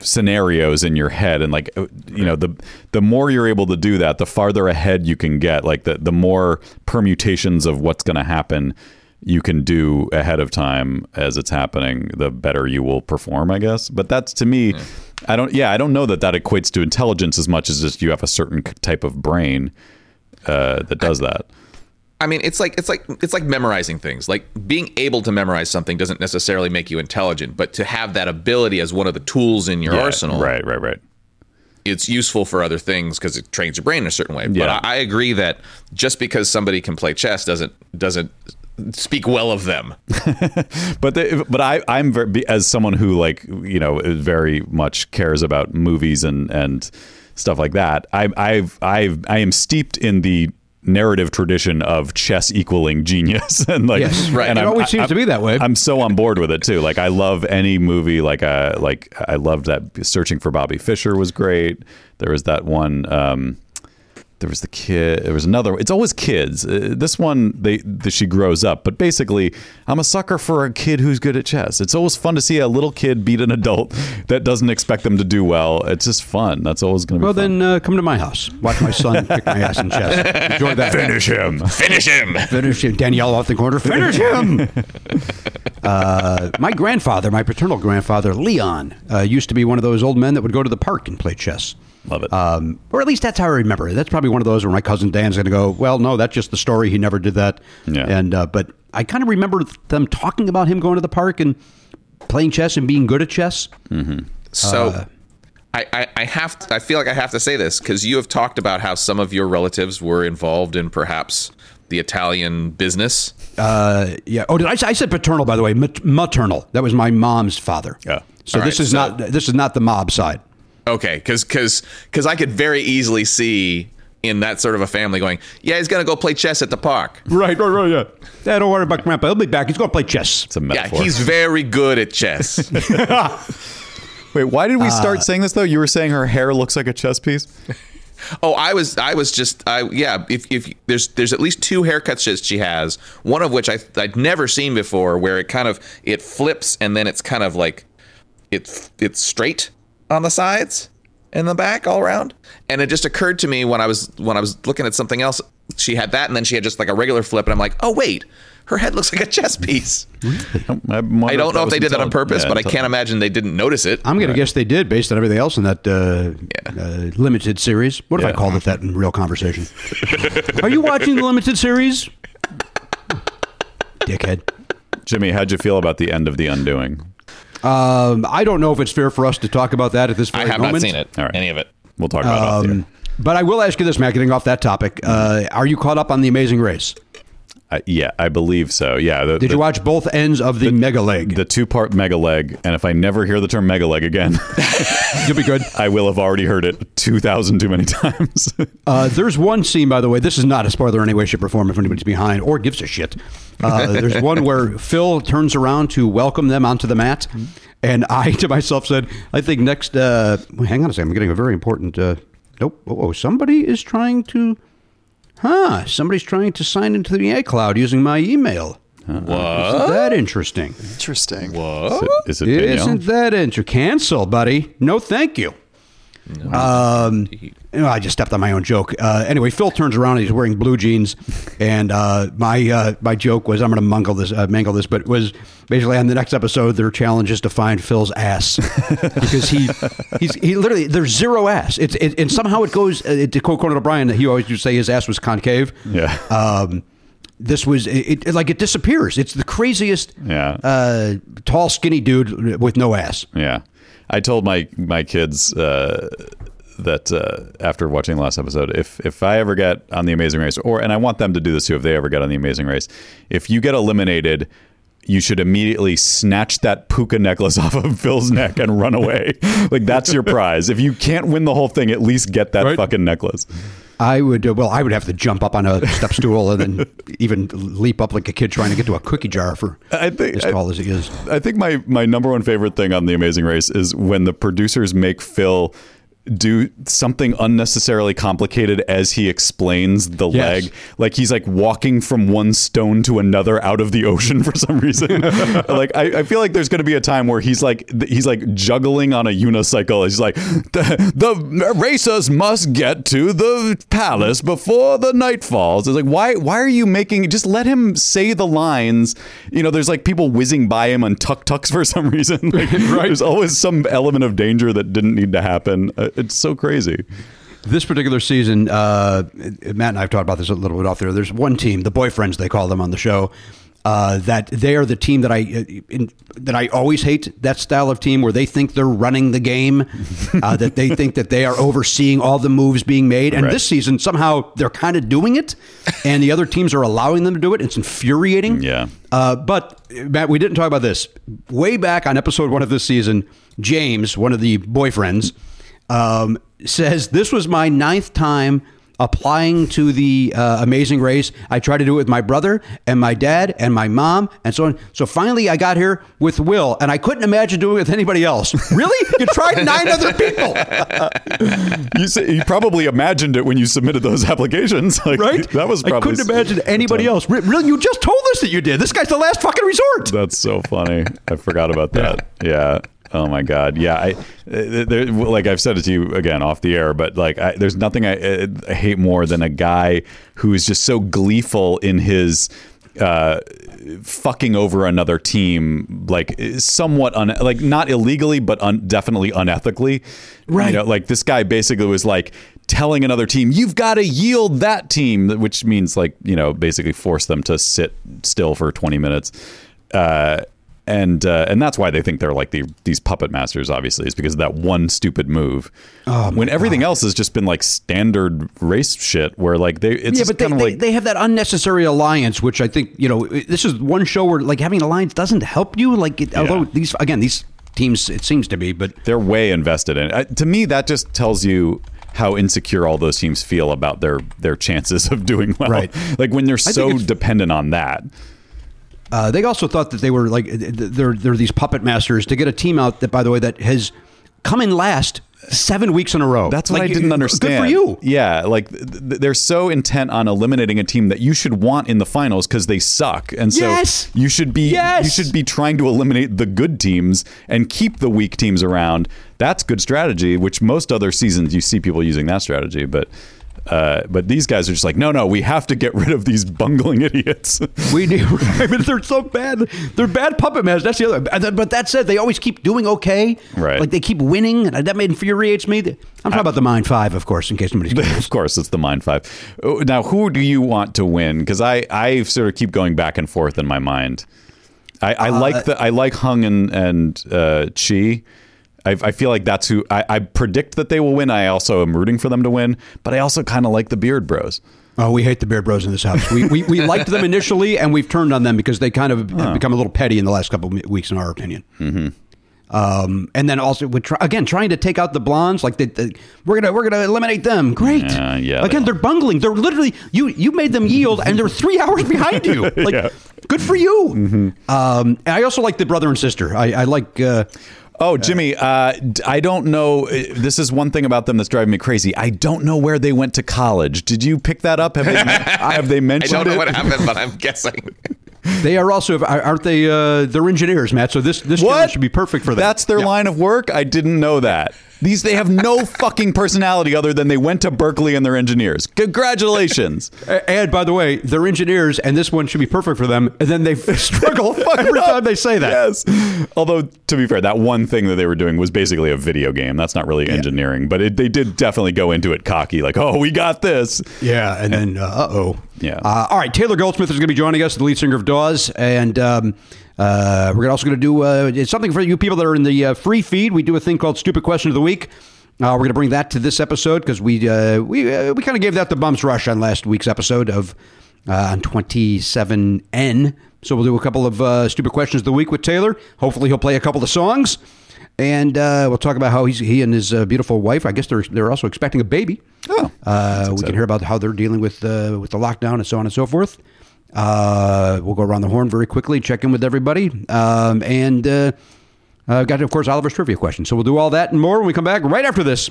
S1: scenarios in your head and like you know the the more you're able to do that the farther ahead you can get like the the more permutations of what's going to happen you can do ahead of time as it's happening the better you will perform i guess. But that's to me i don't yeah i don't know that that equates to intelligence as much as just you have a certain type of brain uh, that does that
S7: I mean, it's like it's like it's like memorizing things. Like being able to memorize something doesn't necessarily make you intelligent, but to have that ability as one of the tools in your
S1: Yeah,
S7: arsenal,
S1: right right right
S7: it's useful for other things because it trains your brain in a certain way. But I, I agree that just because somebody can play chess doesn't doesn't speak well of them.
S1: but the, but I I'm very as someone who like you know very much cares about movies and and stuff like that. I I've I've I am steeped in the narrative tradition of chess equaling genius and like
S4: Yes,
S7: right.
S1: and
S4: It
S1: I'm-
S4: always seems to be that way.
S1: I'm so on board with it too. Like I love any movie. Like uh like I loved that Searching for Bobby Fischer was great. There was that one. Um, there was the kid. There was another. It's always kids. Uh, this one, they the, she grows up, but basically, I'm a sucker for a kid who's good at chess. It's always fun to see a little kid beat an adult that doesn't expect them to do well. It's just fun. That's always going to be
S4: well,
S1: fun.
S4: then uh, come to my house. Watch my son kick my ass in chess. Enjoy that.
S1: finish him.
S7: Finish him.
S4: Finish him. Danielle off the corner. Finish him. uh, my grandfather, my paternal grandfather, Leon, uh, used to be one of those old men that would go to the park and play chess.
S1: Love it.
S4: Um, or at least that's how I remember it. That's probably one of those where my cousin Dan's going to go, well, no, that's just the story. He never did that.
S1: Yeah.
S4: And uh, but I kind of remember them talking about him going to the park and playing chess and being good at chess.
S7: So I, I, I have to, I feel like I have to say this because you have talked about how some of your relatives were involved in perhaps the Italian business.
S4: Uh, yeah. Oh, did I, I said paternal by the way? Mat- maternal. That was my mom's father.
S1: Yeah.
S4: So
S7: All
S4: this
S7: right,
S4: is
S7: so-
S4: not this is not the mob side.
S7: Okay, because because because I could very easily see in that sort of a family going, yeah, he's gonna go play chess at the park.
S4: Right, right, right, yeah. Yeah, don't worry about Grandpa. He'll be back. He's going to play chess.
S1: It's a metaphor.
S7: Yeah, he's very good at chess.
S1: Wait, why did we start uh, saying this though? You were saying her hair looks like a chess piece.
S7: Oh, I was, I was just, I yeah. If if there's there's at least two haircuts that she has, one of which I I'd never seen before, where it kind of it flips and then it's kind of like it it's straight on the sides and the back all around. And it just occurred to me when I was when I was looking at something else, she had that, and then she had just like a regular flip, and I'm like, oh wait, her head looks like a chess piece.
S1: I,
S7: I don't know if they did that on purpose, but I can't imagine they didn't notice it.
S4: I'm going to guess they did based on everything else in that uh,
S7: Yeah.
S4: uh, limited series. What if I called it that in real conversation? Are you watching the limited series? Dickhead.
S1: Jimmy, how'd you feel about the end of The Undoing?
S4: Um, I don't know if it's fair for us to talk about that at this
S7: moment.
S4: I
S7: have
S4: moment.
S7: not seen it,
S1: All right.
S7: any of it.
S1: We'll talk about it off the air.
S4: Um, but I will ask you this, Matt, getting off that topic. Uh, are you caught up on The Amazing Race?
S1: I, yeah, I believe so. Yeah. The,
S4: Did
S1: the,
S4: you watch both ends of the, mega leg?
S1: the two part mega leg? And if I never hear the term mega leg again,
S4: You'll be good.
S1: I will have already heard it 2,000 too many times.
S4: Uh, there's one scene, by the way. This is not a spoiler in any way, shape, or form if anybody's behind or gives a shit. Uh, there's one where Phil turns around to welcome them onto the mat, and I to myself said, "I think next." Uh, hang on a second. I'm getting a very important. Uh, nope. Oh, somebody is trying to. Huh? Somebody's trying to sign into the iCloud using my email. Isn't that interesting?
S6: Interesting.
S1: Is it, is it Danielle?
S4: Isn't that interesting? Cancel, buddy. No, thank you. Um, you know, I just stepped on my own joke. Uh, anyway, Phil turns around he's wearing blue jeans, and uh, my uh, my joke was I'm going to mangle this, uh, mangle this, but was basically on the next episode their challenge is to find Phil's ass because he he's he literally there's zero ass. It's it, and somehow it goes uh, to quote Conan O'Brien. That he always used to say his ass was concave.
S1: Yeah.
S4: Um, this was it, it like it disappears. It's the craziest.
S1: Yeah.
S4: Uh, tall, skinny dude with no ass.
S1: Yeah, I told my my kids uh, that uh, after watching the last episode, if if I ever get on the Amazing Race, or and I want them to do this too, if they ever get on the Amazing Race, if you get eliminated. You should immediately snatch that puka necklace off of Phil's neck and run away. like that's your prize. If you can't win the whole thing, at least get that
S4: Right.
S1: fucking necklace.
S4: I would, uh, well, I would have to jump up on a step stool and then even leap up like a kid trying to get to a cookie jar for
S1: I think-
S4: as
S1: I-
S4: tall as he is.
S1: I think my my number one favorite thing on The Amazing Race is when the producers make Phil do something unnecessarily complicated as he explains the
S4: Yes.
S1: leg. Like he's like walking from one stone to another out of the ocean for some reason. like I, I feel like there's going to be a time where he's like he's like juggling on a unicycle. He's like the, the racers must get to the palace before the night falls. It's like why why are you making just let him say the lines. You know, there's like people whizzing by him on tuk tuks for some reason. Like, There's always some element of danger that didn't need to happen. Uh, It's so crazy.
S4: This particular season, uh, Matt and I have talked about this a little bit off there. There's one team, the boyfriends they call them on the show, uh, that they are the team that I uh, in, that I always hate. That style of team where they think they're running the game, uh, that they think that they are overseeing all the moves being made. And
S1: Right.
S4: this season, somehow they're kind of doing it, and the other teams are allowing them to do it. It's infuriating.
S1: Yeah.
S4: Uh, but Matt, we didn't talk about this way back on episode one of this season. James, one of the boyfriends, um, says this was my ninth time applying to the uh, Amazing Race. I tried to do it with my brother and my dad and my mom and so on. So finally, I got here with Will, and I couldn't imagine doing it with anybody else. Really? You tried nine other people,
S1: You say, you probably imagined it when you submitted those applications, like,
S4: right?
S1: That was
S4: I couldn't imagine anybody else. Re- Really? You just told us that you did. This guy's the last fucking resort.
S1: That's so funny. I forgot about that. Yeah. Oh my God. Yeah. I there, like I've said it to you again off the air, but like I, there's nothing I, uh, I hate more than a guy who is just so gleeful in his uh, fucking over another team, like somewhat un, like not illegally, but un, definitely unethically.
S4: Right.
S1: You know, like this guy basically was like telling another team, "You've got to yield that team," which means like you know basically force them to sit still for 20 minutes. Uh, and uh, and that's why they think they're like the, these puppet masters. Obviously, is because of that one stupid move.
S4: Oh,
S1: when everything else has just been like standard race shit, where like they it's
S4: yeah, but they,
S1: like
S4: they have that unnecessary alliance, which I think you know. This is one show where like having an alliance doesn't help you. Like, it, although these again these teams, it seems to be, but
S1: they're way invested in it. To me, that just tells you how insecure all those teams feel about their their chances of doing well.
S4: Right.
S1: Like when they're so dependent on that.
S4: Uh, they also thought that they were like they're they're these puppet masters to get a team out that, by the way, that has come in last seven weeks in a row.
S1: That's what
S4: Like,
S1: I didn't understand.
S4: Good for you.
S1: Yeah, like th- th- they're so intent on eliminating a team that you should want in the finals because they suck, and so
S4: Yes!
S1: you should be
S4: Yes!
S1: you should be trying to eliminate the good teams and keep the weak teams around. That's good strategy. Which most other seasons you see people using that strategy, but. Uh, but these guys are just like, no, no, we have to get rid of these bungling idiots.
S4: We do. I mean, they're so bad. They're bad puppet masters. That's the other. But that said, they always keep doing okay.
S1: Right.
S4: Like they keep winning, and that infuriates me. I'm talking about the Mind Five, of course, in case nobody's. curious.
S1: of course, it's the Mind Five. Oh, Now, who do you want to win? Because I, I sort of keep going back and forth in my mind. I, I
S4: Uh,
S1: like the I like Hung and and uh, Chee. I, I feel like that's who I, I predict that they will win. I also am rooting for them to win, but I also kind of like the Beard Bros.
S4: Oh, we hate the Bear Bros in this house. We, we, we liked them initially, and we've turned on them because they kind of have become a little petty in the last couple of weeks, in our opinion. Mm-hmm. Um, and then also, with try, again, trying to take out the blondes, like we're gonna we're gonna eliminate them. Great.
S1: Yeah, yeah,
S4: Again,
S1: they
S4: they're bungling. They're literally you you made them yield, and they're three hours behind you. Like,
S1: Yeah.
S4: good for you. Um, and I also like the brother and sister. I, I like. Uh,
S1: Oh, Jimmy, uh, d- I don't know. uh, This is one thing about them that's driving me crazy. I don't know where they went to college. Did you pick that up? Have they, have they
S7: I don't know
S1: it?
S7: what happened, but I'm guessing.
S4: they are also aren't they? Uh, they're engineers, Matt. So this this channel should be perfect for them.
S1: That's their
S4: Yeah.
S1: line of work. I didn't know that. These they have no fucking personality other than they went to Berkeley and they're engineers. Congratulations.
S4: And by the way, they're engineers, and this one should be perfect for them. And then they struggle every time they say that.
S1: Yes. Although to be fair, that one thing that they were doing was basically a video game. That's not really engineering, but it, they did definitely go into it cocky, like, "Oh, we got this."
S4: Yeah, and then uh oh.
S1: Yeah.
S4: Uh, all right, Taylor Goldsmith is going to be joining us, the lead singer of Dawes, and um, uh, we're also going to do uh, something for you people that are in the uh, free feed. We do a thing called Stupid Question of the Week. Uh, we're going to bring that to this episode because we uh, we uh, we kind of gave that the bumps rush on last week's episode of uh, on twenty seven N. So we'll do a couple of uh, stupid questions of the week with Taylor. Hopefully, he'll play a couple of songs, and uh, we'll talk about how he's he and his uh, beautiful wife. I guess they're they're also expecting a baby.
S1: Oh,
S4: Uh, we can hear about how they're dealing with uh, with the lockdown and so on and so forth. Uh, we'll go around the horn very quickly, check in with everybody, um, and uh, I've got of course Oliver's trivia question. So we'll do all that and more when we come back right after this.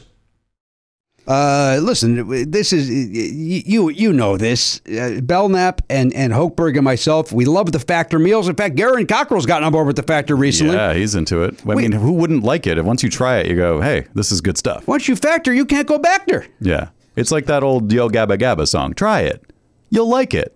S4: Uh, listen, this is you. You know this. Uh, Belknap and and Hochberg and myself. We love the Factor meals. In fact, Garen Cockrell's gotten on board with the Factor recently.
S1: Yeah, he's into it. I
S4: Wait.
S1: mean, who wouldn't like it? Once you try it, you go, "Hey, this is good stuff."
S4: Once you factor, you can't go back there.
S1: Yeah, it's like that old Yo Gabba Gabba song. Try it, you'll like it.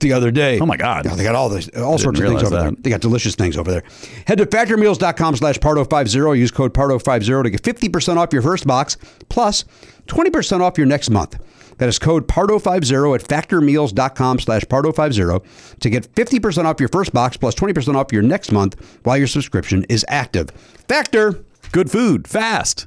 S4: the other day.
S1: Oh, my God.
S4: Yeah, they got all this all sorts of things over there. They got delicious things over there. Head to factormeals.com slash pardo50. Use code pardo50 to get 50% off your first box plus 20% off your next month. That is code pardo50 at factormeals.com slash pardo50 to get 50% off your first box plus 20% off your next month while your subscription is active. Factor!
S1: Good food, fast.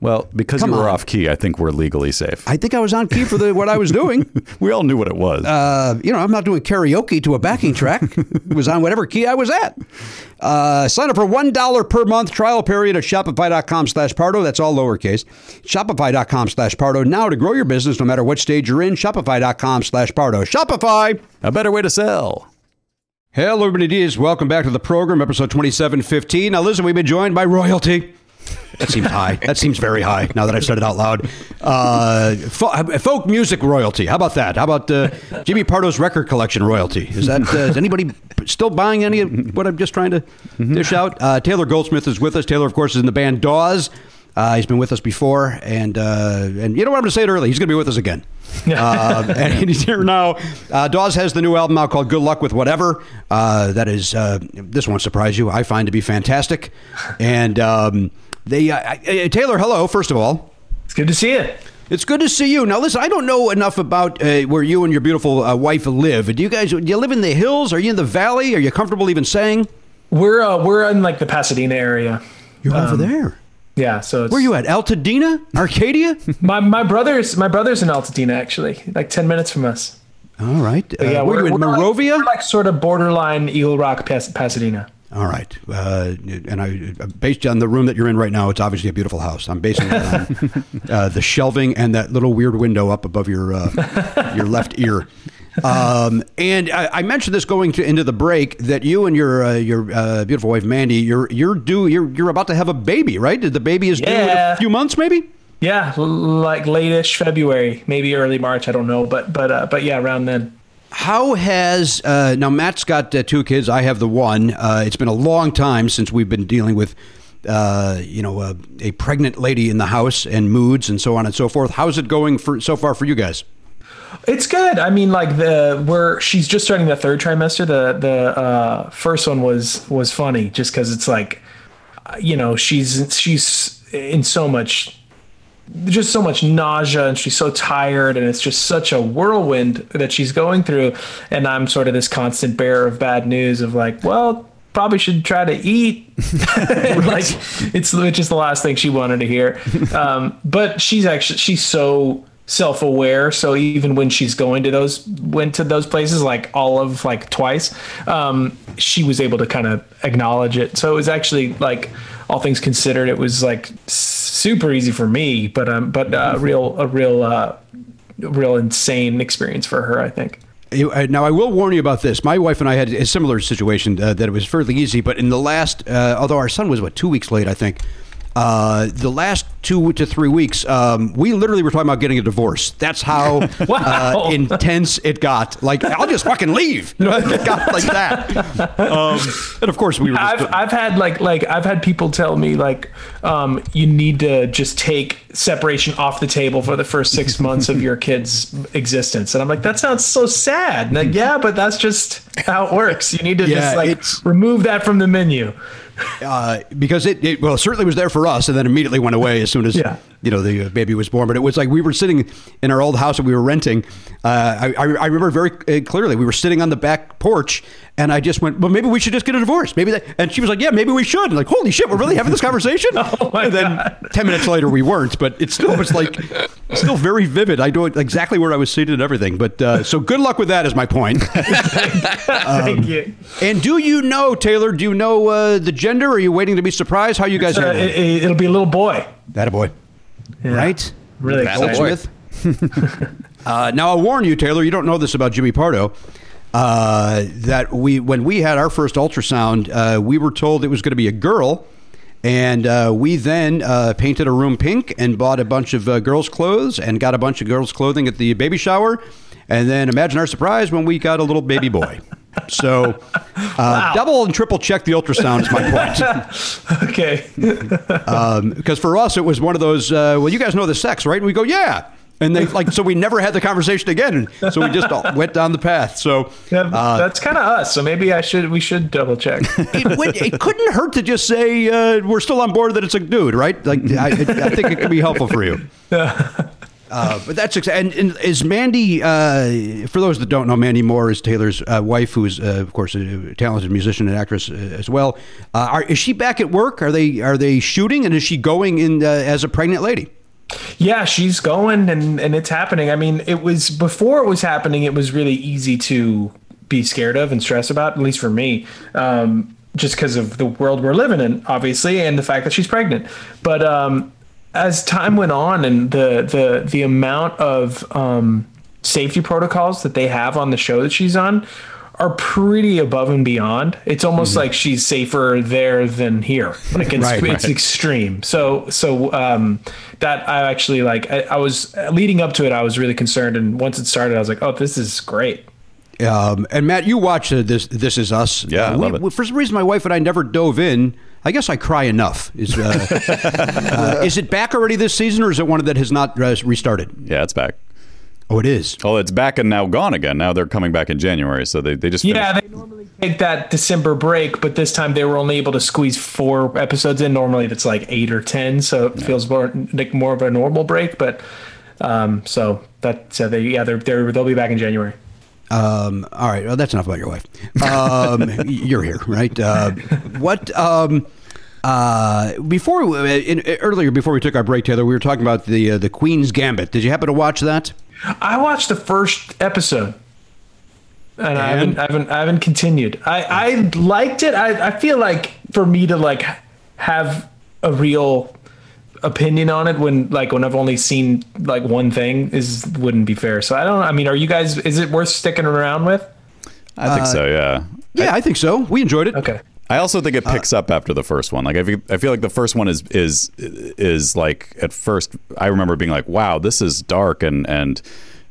S1: Well, because
S4: Come
S1: you were
S4: on.
S1: off key, I think we're legally safe.
S4: I think I was on key for the what I was doing.
S1: we all knew what it was.
S4: Uh, you know, I'm not doing karaoke to a backing track. it was on whatever key I was at. Uh, sign up for $1 per month trial period at Shopify.com slash Pardo. That's all lowercase. Shopify.com slash Pardo. Now to grow your business no matter what stage you're in. Shopify.com slash Pardo. Shopify!
S1: a better way to sell.
S4: Hello, everybody. It is. Welcome back to the program, episode 2715. Now, listen, we've been joined by royalty. That seems high. That seems very high now that I've said it out loud. Uh, fo- folk music royalty. How about that? How about uh, Jimmy Pardo's record collection royalty? Is that uh, is anybody still buying any of what I'm just trying to dish out? Uh, Taylor Goldsmith is with us. Taylor, of course, is in the band Dawes. Uh, he's been with us before, and uh, and you know what I'm going to say it early. He's going to be with us again. uh, and he's here now. Uh, Dawes has the new album out called "Good Luck with Whatever." Uh, that is, uh, this won't surprise you. I find to be fantastic. And um, they, uh, uh, Taylor, hello. First of all,
S8: It's good to see you.
S4: it's good to see you. Now, listen, I don't know enough about uh, where you and your beautiful uh, wife live. Do you guys? Do you live in the hills? Are you in the valley? Are you comfortable even saying
S8: We're uh, we're in like the Pasadena area.
S4: you're over there?
S8: Yeah, so it's,
S4: Where are you at? Altadena, Arcadia?
S8: My my brother's my brother's in Altadena actually, like ten minutes from us.
S4: all right. Uh,
S8: yeah,
S4: where are you in
S8: we're like- we're like sort of borderline Eagle Rock, Pas- Pasadena.
S4: All right, uh, and I based on the room that you're in right now, it's obviously a beautiful house. I'm basing it on uh, the shelving and that little weird window up above your uh, your left ear. Um, and I, I mentioned this going to, into the break that you and your uh, your uh, beautiful wife Mandy, you're you're due you're you're about to have a baby, right? The baby is due in a
S8: Yeah.
S4: few months, maybe.
S8: Yeah, like late-ish February, maybe early March. I don't know, but but uh, but yeah, around then.
S4: How has uh, now Matt's got uh, two kids? I have the one. Uh, it's been a long time since we've been dealing with, uh, you know, uh, a pregnant lady in the house and moods and so on and so forth. How's it going for so far for you guys?
S8: It's good. I mean, like the we're she's just starting the third trimester. The the uh, first one was was funny just because it's like, you know, she's she's in so much, just so much nausea, and she's so tired, and it's just such a whirlwind that she's going through. And I'm sort of this constant bearer of bad news of like, well, probably should try to eat. Like it's which is the last thing she wanted to hear. Um, but she's actually she's so self-aware so even when she's going to those went to those places like all of like twice um she was able to kind of acknowledge it so it was actually like all things considered it was like super easy for me but um but uh real a real uh real insane experience for her i think
S4: uh, Now, I will warn you about this. My wife and I had a similar situation uh, that it was fairly easy, but in the last, uh, although our son was what two weeks late, I think. Uh, the last two to three weeks, um, we literally were talking about getting a divorce. That's how
S8: Wow.
S4: uh, intense it got. Like, I'll just fucking leave. You know, it got like that. Um, and of course, we were. Just,
S8: I've I've had like like I've had people tell me like um, you need to just take separation off the table for the first six months of your kid's existence, and I'm like that sounds so sad. And like yeah, but that's just how it works. You need to
S4: Yeah,
S8: just like remove that from the menu.
S4: Uh, because it, it well it certainly was there for us, and then immediately went away as soon as
S8: Yeah.
S4: you know the baby was born. But it was like we were sitting in our old house that we were renting. Uh, I, I I remember very uh, clearly we were sitting on the back porch, and I just went, "Well, maybe we should just get a divorce." Maybe that, and she was like, "Yeah, maybe we should." like, holy shit, we're really having this conversation.
S8: Oh, my
S4: and then
S8: God.
S4: ten minutes later, we weren't. But it still was like still very vivid. I know exactly where I was seated and everything. But uh, so good luck with that is my point.
S8: Thank you.
S4: and do you know Taylor? Do you know uh, the gender? Are you waiting to be surprised? How you guys
S8: Uh, it,
S4: it?
S8: it, will be a little boy.
S4: That a boy,
S8: Yeah.
S4: right?
S8: Really
S7: Thatta
S8: excited.
S7: boy.
S4: Smith. uh, now I'll warn you, Taylor. You don't know this about Jimmy Pardo. Uh, that we when we had our first ultrasound, uh, we were told it was going to be a girl, and uh, we then uh, painted a room pink and bought a bunch of uh, girls' clothes and got a bunch of girls' clothing at the baby shower, and then imagine our surprise when we got a little baby boy. So, uh, double and triple check the ultrasound is my point.
S8: Okay.
S4: because for us it was one of those uh, well you guys know the sex right and we go yeah and they like so we never had the conversation again. So we just went down the path. So
S8: Yeah,
S4: uh,
S8: that's kind of us. So maybe I should we should double check.
S4: it, would, it couldn't hurt to just say uh, we're still on board that it's a dude right? Like I, I think it could be helpful for you. Uh, but that's and, and is Mandy uh, for those that don't know Mandy Moore is Taylor's uh, wife who is uh, of course a talented musician and actress uh, as well. Uh, are, is she back at work? Are they are they shooting? And is she going in uh, as a pregnant lady
S8: Yeah, she's going and and it's happening. I mean, it was before it was happening. It was really easy to be scared of and stress about, at least for me, um, just because of the world we're living in, obviously, and the fact that she's pregnant. But um, as time went on, and the the the amount of um, safety protocols that they have on the show that she's on are pretty above and beyond. It's almost like she's safer there than here. Like it's
S4: Right,
S8: it's
S4: right.
S8: extreme. So so um, that I actually like. I, I was leading up to it. I was really concerned, and once it started, I was like, oh, this is great.
S4: Um, and Matt, you watch uh, this. This is us.
S1: Yeah,
S4: Uh, we-
S1: love it.
S4: we- For some reason, my wife and I never dove in. I guess I cry enough. Is uh, uh, is it back already this season, or is it one that has not uh, restarted?
S1: Yeah, it's back.
S4: Oh, it is.
S1: Oh, it's back and now gone again. Now they're coming back in January, so they, they just
S8: Yeah,
S1: finished.
S8: they normally take that December break, but this time they were only able to squeeze four episodes in. Normally, that's like eight or ten, so it feels more like more of a normal break. But um, so that so they yeah they're, they're they'll be back in January.
S4: Um, all right. Well, that's enough about your wife. Um, you're here, right? Uh, what? Um, uh, before uh, in, earlier, before we took our break, Taylor, we were talking about the uh, the Queen's Gambit. Did you happen to watch that?
S8: I watched the first episode. And, I haven't, I haven't, I haven't continued. I, I liked it. I, I feel like for me to like have a real opinion on it when like when I've only seen like one thing is wouldn't be fair. So I don't. I mean, are you guys? Is it worth sticking around with?
S1: I think so. Yeah.
S4: Yeah, I think so. We enjoyed it.
S8: Okay.
S1: I also think it
S4: Uh,
S1: picks up after the first one. Like I feel, I feel like the first one is is is like at first I remember being like, wow, this is dark and and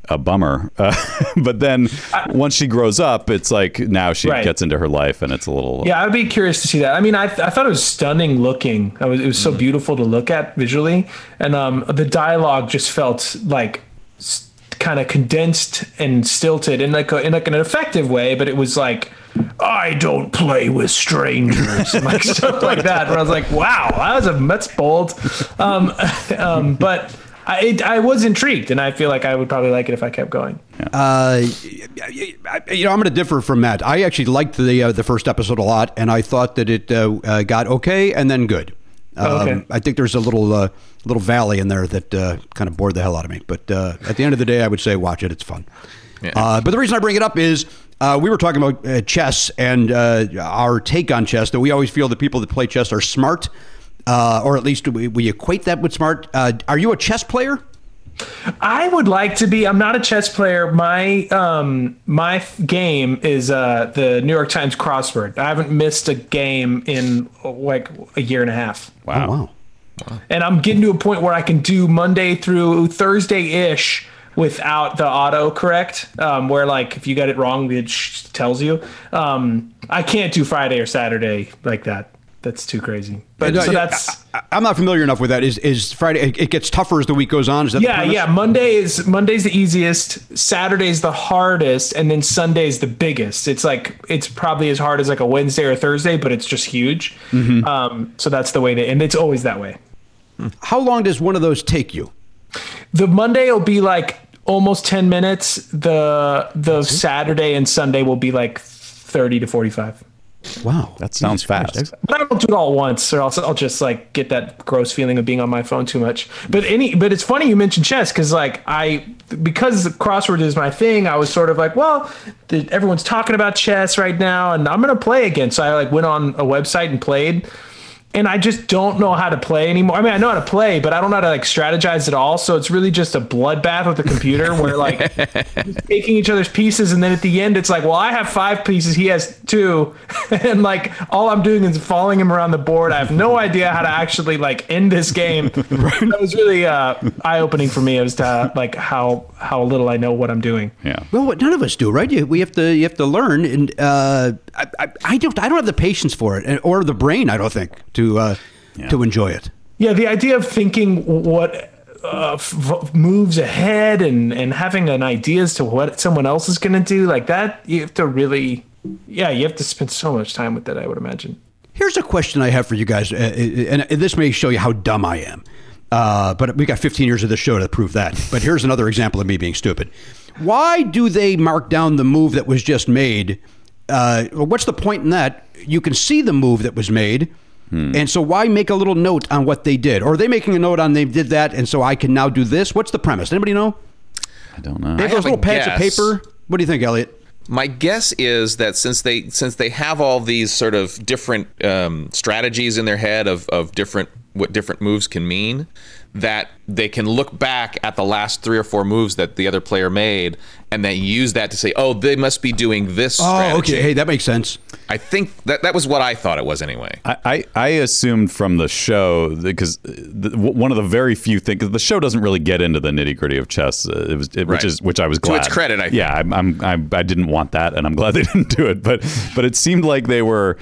S1: a bummer. Uh, but then once she grows up, it's like now she
S8: Right.
S1: gets into her life and it's a little
S8: Yeah, I'd be curious to see that. I mean, I, I thought it was stunning looking. I was, it was so beautiful to look at visually, and um, the dialogue just felt like s- kind of condensed and stilted in like a, in like an effective way. But it was like, I don't play with strangers, like stuff like that. Where I was like, wow, that was a that's bold. Um, um, but. I, it, I was intrigued, and I feel like I would probably like it if I kept going.
S4: Uh, you know, I'm going to differ from Matt. I actually liked the uh, the first episode a lot, and I thought that it uh, uh, got okay and then good. Um,
S8: Oh, okay.
S4: I think there's a little uh, little valley in there that uh, kind of bored the hell out of me. But uh, at the end of the day, I would say watch it. It's fun. Uh, but the reason I bring it up is uh, we were talking about uh, chess and uh, our take on chess. That we always feel that people that play chess are smart, uh, or at least we, we equate that with smart. Uh, are you a chess player?
S8: I would like to be. I'm not a chess player. My um my f- game is uh the New York Times crossword. I haven't missed a game in like a year and a half.
S1: wow.
S4: Oh, wow.
S8: And I'm getting to a point where I can do Monday through Thursday ish without the auto correct. Um, where like if you got it wrong, it sh- tells you. Um, I can't do Friday or Saturday like that. That's too crazy. But
S4: No,
S8: so
S4: yeah,
S8: that's.
S4: I, am not familiar enough with that. Is is Friday? It, gets tougher as the week goes on. Is that
S8: Yeah, yeah. Monday is Monday's the easiest. Saturday's the hardest, and then Sunday's the biggest. It's like it's probably as hard as like a Wednesday or Thursday, but it's just huge.
S4: Mm-hmm.
S8: Um, so that's the way to, and it's always that way.
S4: How long does one of those take you?
S8: The Monday will be like almost 10 minutes. The the Saturday and Sunday will be like 30 to 45.
S4: Wow,
S1: That sounds fast.
S8: But I don't do it all at once, or else I'll just like get that gross feeling of being on my phone too much. But any, but it's funny you mentioned chess because like I, because crossword is my thing. I was sort of like, well, the, everyone's talking about chess right now, and I'm gonna play again. So I like went on a website and played. And I just don't know how to play anymore. I mean, I know how to play, but I don't know how to like strategize at all. So it's really just a bloodbath with the computer where like taking each other's pieces, and then at the end, it's like, well, I have five pieces, he has two, and like all I'm doing is following him around the board. I have no idea how to actually like end this game. That was really uh, eye opening for me as to like how how little I know what I'm doing.
S1: Yeah.
S4: Well, what none of us do, right? You, we have to you have to learn, and uh, I, I, I don't I don't have the patience for it, or the brain. I don't think to uh, to enjoy it.
S8: Yeah, the idea of thinking what uh, f- moves ahead and and having an idea as to what someone else is going to do like that, you have to really, yeah, you have to spend so much time with that. I would imagine.
S4: Here's a question I have for you guys, uh, and this may show you how dumb I am. Uh, but we got 15 years of the show to prove that. But here's another example of me being stupid. Why do they mark down the move that was just made? Uh, what's the point in that? You can see the move that was made. And so, why make a little note on what they did? Or are they making a note on they did that, and so I can now do this? What's the premise? Anybody know?
S1: I don't know.
S4: They have
S7: I
S4: those
S7: have
S4: little pads of paper. What do you think, Elliot?
S7: My guess is that since they since they have all these sort of different um, strategies in their head of, of different what different moves can mean, that they can look back at the last three or four moves that the other player made and then use that to say, oh, they must be doing this.
S4: Oh,
S7: strategy.
S4: okay. Hey, that makes sense.
S7: I think that that was what I thought it was anyway.
S1: I, I, I assumed from the show because the, one of the very few things the show doesn't really get into the nitty gritty of chess. Uh, it was it, which
S7: Right.
S1: is which I was glad.
S7: To its credit, I think.
S1: yeah, I'm, I'm, I'm I didn't want that, and I'm glad they didn't do it. But but it seemed like they were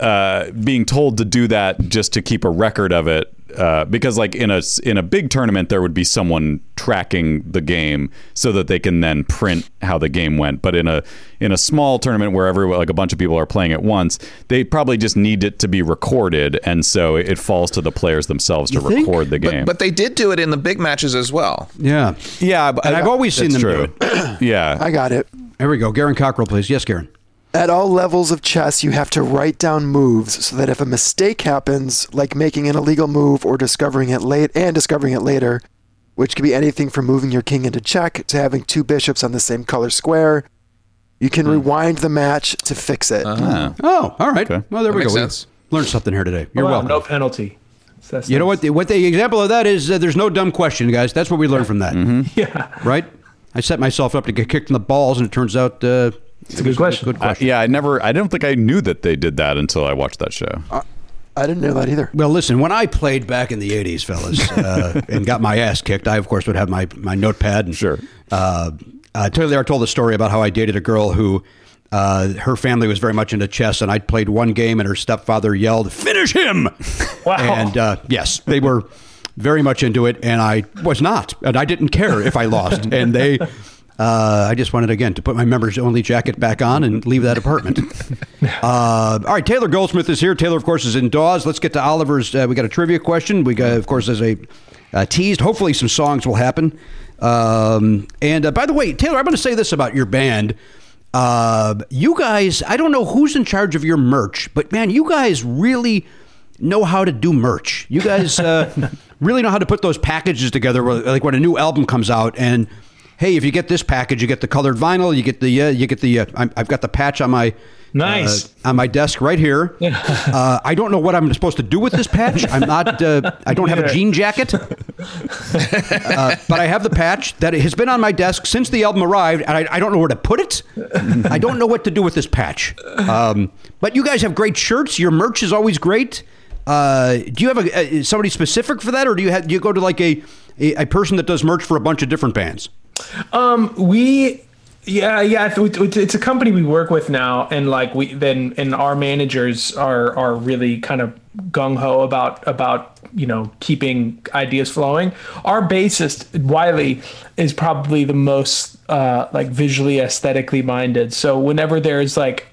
S1: uh, being told to do that just to keep a record of it. Uh, because like in a in a big tournament there would be someone tracking the game so that they can then print how the game went but in a in a small tournament where everyone like a bunch of people are playing at once they probably just need it to be recorded and so it falls to the players themselves to
S4: think?
S1: record the game
S7: but they did do it in the big matches as well.
S4: Yeah.
S1: yeah but
S4: And I've always seen
S1: that's
S4: them do
S1: true yeah
S6: I got it.
S4: There we go. Garen Cockrell, please. Yes, Garen.
S6: At all levels of chess, you have to write down moves so that if a mistake happens, like making an illegal move or discovering it late and discovering it later, which could be anything from moving your king into check to having two bishops on the same color square, you can rewind the match to fix it.
S1: Ah.
S4: Oh, all right.
S1: Okay.
S4: Well, there we
S7: That
S4: go.
S7: makes
S4: We
S7: sense.
S4: learned something here today. You're
S8: Wow,
S4: welcome.
S8: No penalty. So that's
S4: You know what? The, what the example of that is? Uh, there's no dumb question, guys. That's what we learned from that,
S8: Yeah,
S4: right? I set myself up to get kicked in the balls, and it turns out uh,
S8: it's a good question.
S4: good
S1: Uh,
S4: question.
S1: yeah i never i don't think i knew that they did that until i watched that show
S6: I didn't know that either.
S4: Well, listen, when I played back in the '80s, fellas, uh, and got my ass kicked, I of course would have my my notepad. And,
S1: Sure.
S4: Uh, uh, Taylor told a story about how I dated a girl who. Uh, her family was very much into chess, and I played one game, and her stepfather yelled, "Finish him!"
S8: Wow.
S4: And uh, yes, they were very much into it, and I was not, and I didn't care if I lost. And they, uh, I just wanted again to put my members only jacket back on and leave that apartment. uh, all right, Taylor Goldsmith is here. Taylor, of course, is in Dawes. Let's get to Oliver's. Uh, we got a trivia question. We got, of course, as a uh, teased. Hopefully, some songs will happen. Um, and uh, by the way, Taylor, I'm going to say this about your band. Uh, you guys, I don't know who's in charge of your merch, but man, you guys really know how to do merch. You guys uh, really know how to put those packages together. Like when a new album comes out, and hey, if you get this package, you get the colored vinyl, you get the uh, you get the. Uh, I'm, I've got the patch on my
S8: Nice.
S4: uh, on my desk right here. uh, I don't know what I'm supposed to do with this patch. I'm not. Uh, I don't have a jean jacket, uh, but I have the patch that has been on my desk since the album arrived, and I, I don't know where to put it. I don't know what to do with this patch. Um, but you guys have great shirts. Your merch is always great. Uh, do you have a, a somebody specific for that, or do you have do you go to like a, a a person that does merch for a bunch of different bands?
S8: Um, we, yeah, yeah. It's a company we work with now, and like we then, and our managers are are really kind of gung ho about about you know keeping ideas flowing. Our bassist Wylie is probably the most uh, like visually aesthetically minded. So whenever there's like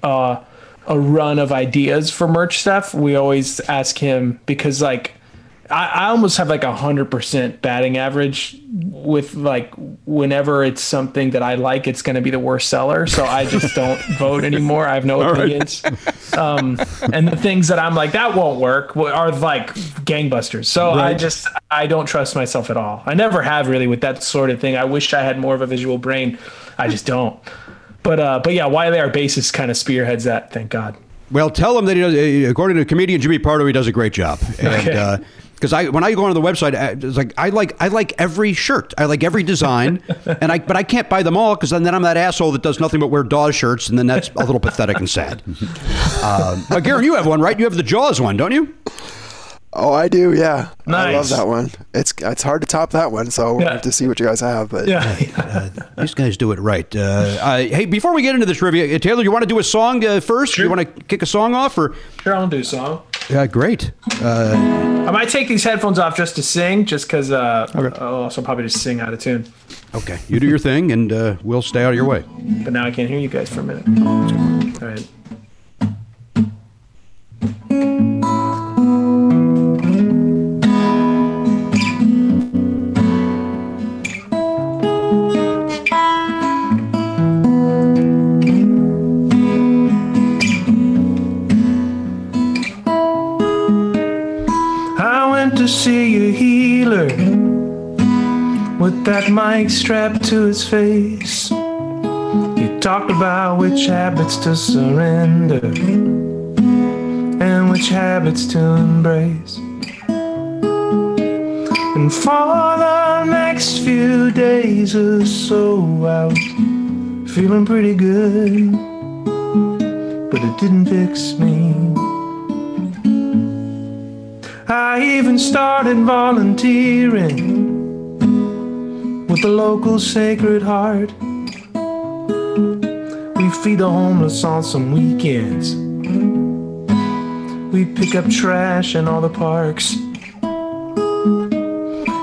S8: a run of ideas for merch stuff, we always ask him because like I, I almost have like a hundred percent batting average with like whenever it's something that I like, it's going to be the worst seller. So I just don't vote anymore. I have no opinions. Um, and the things that I'm like that won't work are like gangbusters. So I just I don't trust myself at all. I never have really with that sort of thing. I wish I had more of a visual brain. I just don't. But uh, but yeah, Wylie our bassist kind of spearheads that. Thank God.
S4: Well, tell him that he does. uh, According to comedian Jimmy Pardo, he does a great job. And
S8: Okay.
S4: Because I when I go on the website, I, it's like I like I like every shirt. I like every design, and I but I can't buy them all because then, then I'm that asshole that does nothing but wear Dawes shirts, and then that's a little pathetic and sad. Um, but Garen, you have one, right? You have the Jaws one, don't you?
S6: Oh, I do. Yeah, I love that one. It's it's hard to top that one. So we'll
S8: Yeah.
S6: have to see what you guys have. But
S8: Yeah.
S4: These guys do it right. Uh, uh, hey, before we get into the trivia, uh, Taylor, you want to do a song uh, first? You want to kick a song off, or
S8: Sure, I'll do a song.
S4: Uh, great? Uh,
S8: I might take these headphones off just to sing, just because uh, I'll also probably just sing out of tune.
S4: okay, you do your thing, and uh, we'll stay out of your way.
S8: But now I can't hear you guys for a minute. All right. See a healer with that mic strapped to his face. He talked about which habits to surrender and which habits to embrace. And for the next few days or so, I was feeling pretty good, but it didn't fix me. I even started volunteering with the local Sacred Heart. We feed the homeless on some weekends. We pick up trash in all the parks.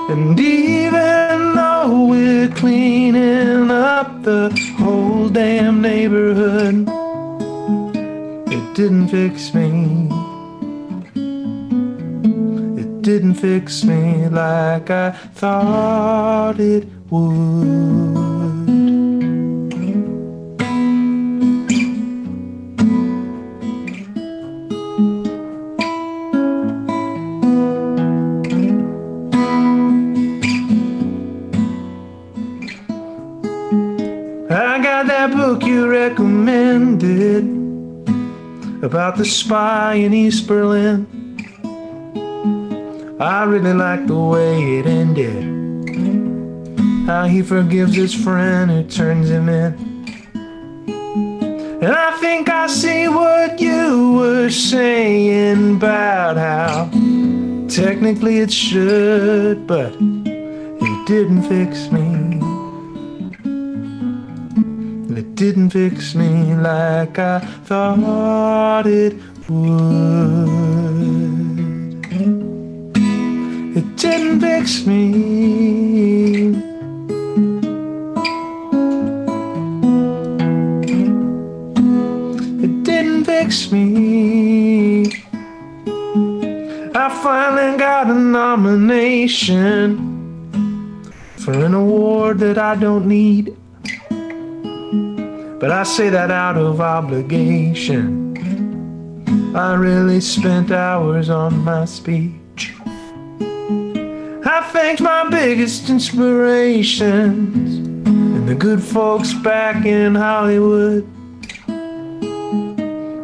S8: And even though we're cleaning up the whole damn neighborhood, it didn't fix me. Didn't fix me like I thought it would. I got that book you recommended about the spy in East Berlin. I really like the way it ended. How he forgives his friend who turns him in. And I think I see what you were saying about how technically it should, but it didn't fix me. It didn't fix me like I thought it would. It didn't fix me. It didn't fix me. I finally got a nomination for an award that I don't need. But I say that out of obligation. I really spent hours on my speech. I thanked my biggest inspirations and the good folks back in Hollywood.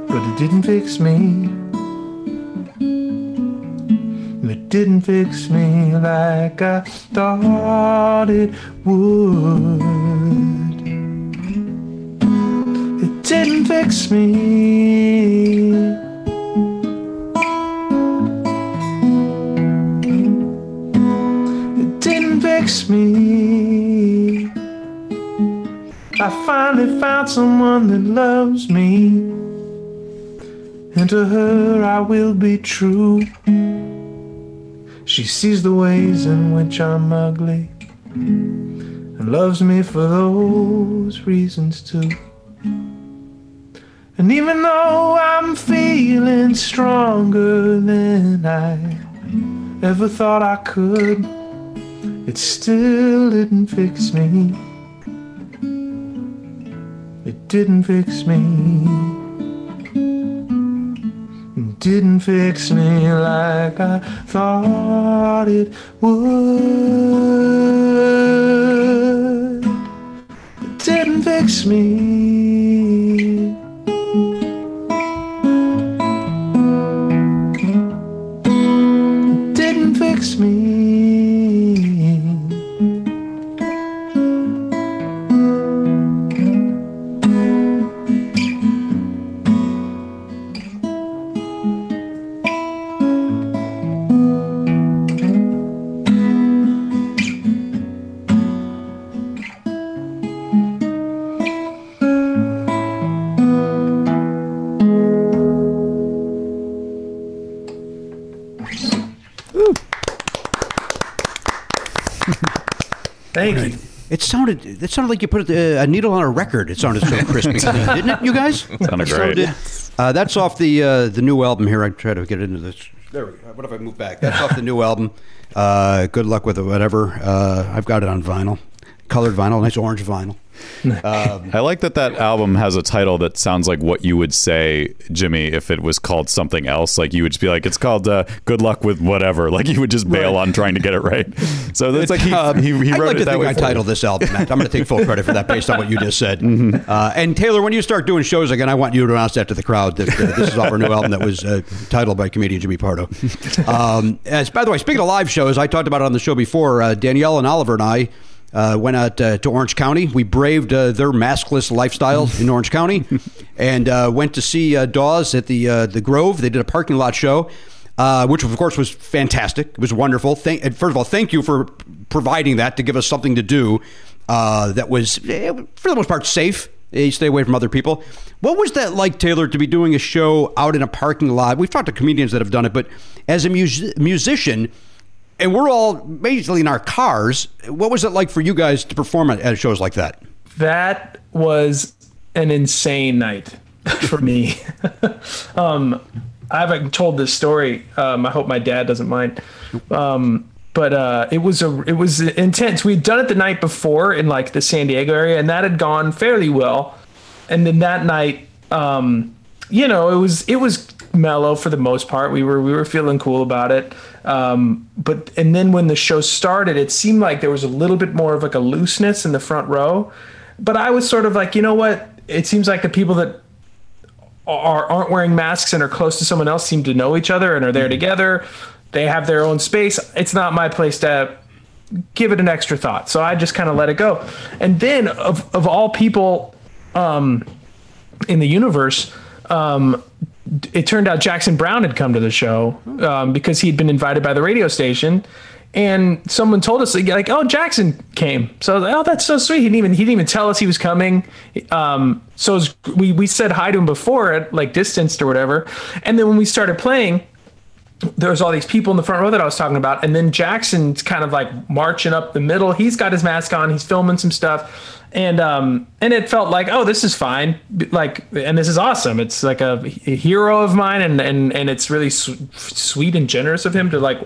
S8: But it didn't fix me. It didn't fix me like I thought it would. It didn't fix me. Fix me. I finally found someone that loves me. And to her I will be true. She sees the ways in which I'm ugly and loves me for those reasons too. And even though I'm feeling stronger than I ever thought I could. It still didn't fix me. It didn't fix me. It didn't fix me like I thought it would. It didn't fix me. It
S4: sounded like you put a, a needle on a record. It sounded so crispy, didn't it, you guys?
S1: Sounded great.
S4: Uh, that's off the uh, the new album here. I try to get into this. There we go. What if I move back? That's off the new album. Uh, good luck with it. Whatever. Uh, I've got it on vinyl, colored vinyl, nice orange vinyl.
S1: I like that that album has a title that sounds like what you would say, Jimmy, if it was called something else. Like you would just be like, it's called uh, "Good Luck with Whatever." Like you would just bail on trying to get it right. So that's like he,
S4: Um,
S1: he, he wrote
S4: like
S1: it that way.
S4: I
S1: for
S4: titled this album. Matt. I'm going to take full credit for that based on what you just said.
S1: Mm-hmm.
S4: Uh, and Taylor, when you start doing shows again, I want you to announce that to the crowd that uh, this is off our new album that was uh, titled by comedian Jimmy Pardo. Um, as by the way, speaking of live shows, I talked about it on the show before. Uh, Danielle and Oliver and I. Uh, went out uh, to Orange County. We braved uh, their maskless lifestyle in Orange County, and uh, went to see uh, Dawes at the uh, the Grove. They did a parking lot show, uh, which of course was fantastic. It was wonderful. Thank, and first of all, thank you for providing that to give us something to do uh, that was, eh, for the most part, safe. Eh, You stay away from other people. What was that like, Taylor, to be doing a show out in a parking lot? We've talked to comedians that have done it, but as a mus- musician, and we're all basically in our cars. What was it like for you guys to perform at, shows like that?
S8: That was an insane night for me. um, I haven't told this story. Um, I hope my dad doesn't mind. Um, but uh, it was a it was intense. We'd done it the night before in like the San Diego area, and that had gone fairly well. And then that night, um, you know, it was it was mellow for the most part. We were we were feeling cool about it. Um, but and then when the show started, it seemed like there was a little bit more of like a looseness in the front row. But I was sort of like, you know what? It seems like the people that are aren't wearing masks and are close to someone else seem to know each other and are there together. They have their own space. It's not my place to give it an extra thought. So I just kind of let it go. And then of of all people um, in the universe, um, it turned out Jackson Browne had come to the show um, because he'd been invited by the radio station. And someone told us like, "Oh, Jackson came." So, oh, that's so sweet. He didn't even he didn't even tell us he was coming. Um, so was, we we said hi to him before at like distanced or whatever. And then when we started playing, there was all these people in the front row that I was talking about, and then Jackson's kind of like marching up the middle. He's got his mask on. He's filming some stuff, and um, and it felt like, oh, this is fine. Like, and this is awesome. It's like a, a hero of mine, and and and it's really su- sweet and generous of him to like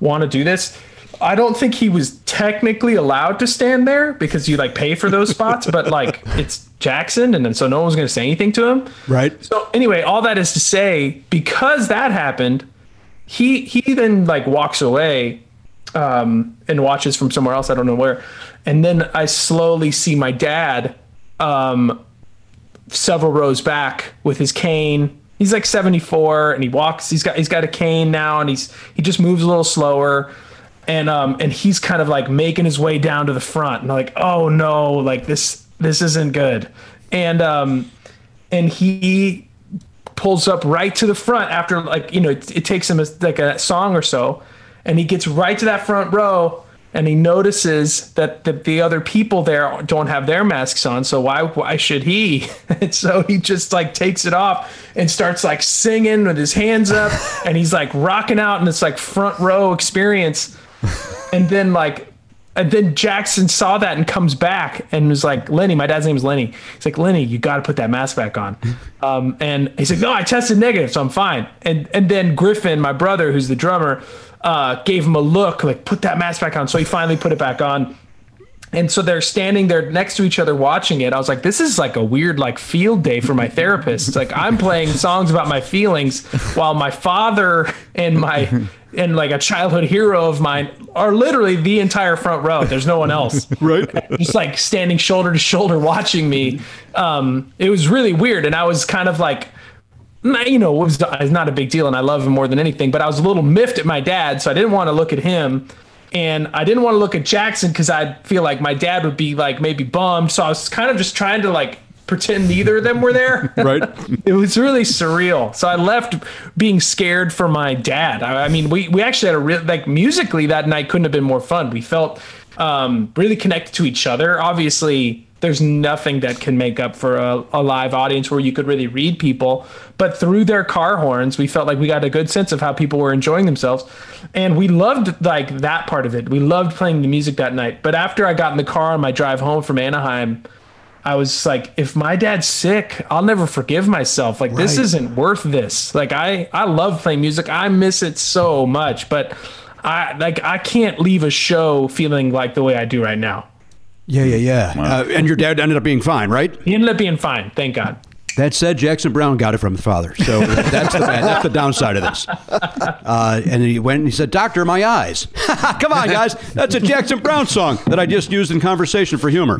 S8: want to do this. I don't think he was technically allowed to stand there because you like pay for those spots, but like it's Jackson, and then so no one's going to say anything to him.
S4: Right.
S8: So anyway, all that is to say, because that happened, he he then like walks away um, and watches from somewhere else. I don't know where, and then I slowly see my dad um, several rows back with his cane. He's like 74 and he walks. He's got he's got a cane now, and he's he just moves a little slower. And um and he's kind of like making his way down to the front, and I'm like, oh no, like this this isn't good. And um and he pulls up right to the front after like you know it, it takes him a, like a song or so and he gets right to that front row and he notices that the, the other people there don't have their masks on so why why should he? And so he just like takes it off and starts like singing with his hands up and he's like rocking out in this like front row experience. And then like and then Jackson saw that and comes back and was like, Lenny, my dad's name is Lenny. He's like, Lenny, you got to put that mask back on. Um, and he's like, no, I tested negative, so I'm fine. And and then Griffin, my brother, who's the drummer, uh, gave him a look, like put that mask back on. So he finally put it back on. And so they're standing there next to each other watching it. I was like, this is like a weird like field day for my therapist. It's like I'm playing songs about my feelings while my father and my and like a childhood hero of mine are literally the entire front row. There's no one else.
S4: Right.
S8: Just like standing shoulder to shoulder watching me. Um, it was really weird. And I was kind of like, you know, it was it's not a big deal, and I love him more than anything. But I was a little miffed at my dad, so I didn't want to look at him, and I didn't want to look at Jackson because I feel like my dad would be like maybe bummed. So I was kind of just trying to like pretend neither of them were there.
S4: Right.
S8: it was really surreal. So I left being scared for my dad. I, I mean, we we actually had a real like musically that night couldn't have been more fun. We felt um, really connected to each other. Obviously, there's nothing that can make up for a, a live audience where you could really read people. But through their car horns, we felt like we got a good sense of how people were enjoying themselves, and we loved like that part of it. We loved playing the music that night. But after I got in the car on my drive home from Anaheim. I was like, if my dad's sick, I'll never forgive myself. Like this isn't worth this. Like I, I love playing music. I miss it so much, but I like I can't leave a show feeling like the way I do right now.
S4: Yeah, yeah, yeah. Uh, and your dad ended up being fine, right?
S8: He ended up being fine, thank God.
S4: That said, Jackson Browne got it from his father, so that's the bad, that's the downside of this. Uh, and he went and he said, "Doctor, my eyes." Come on, guys, that's a Jackson Browne song that I just used in conversation for humor.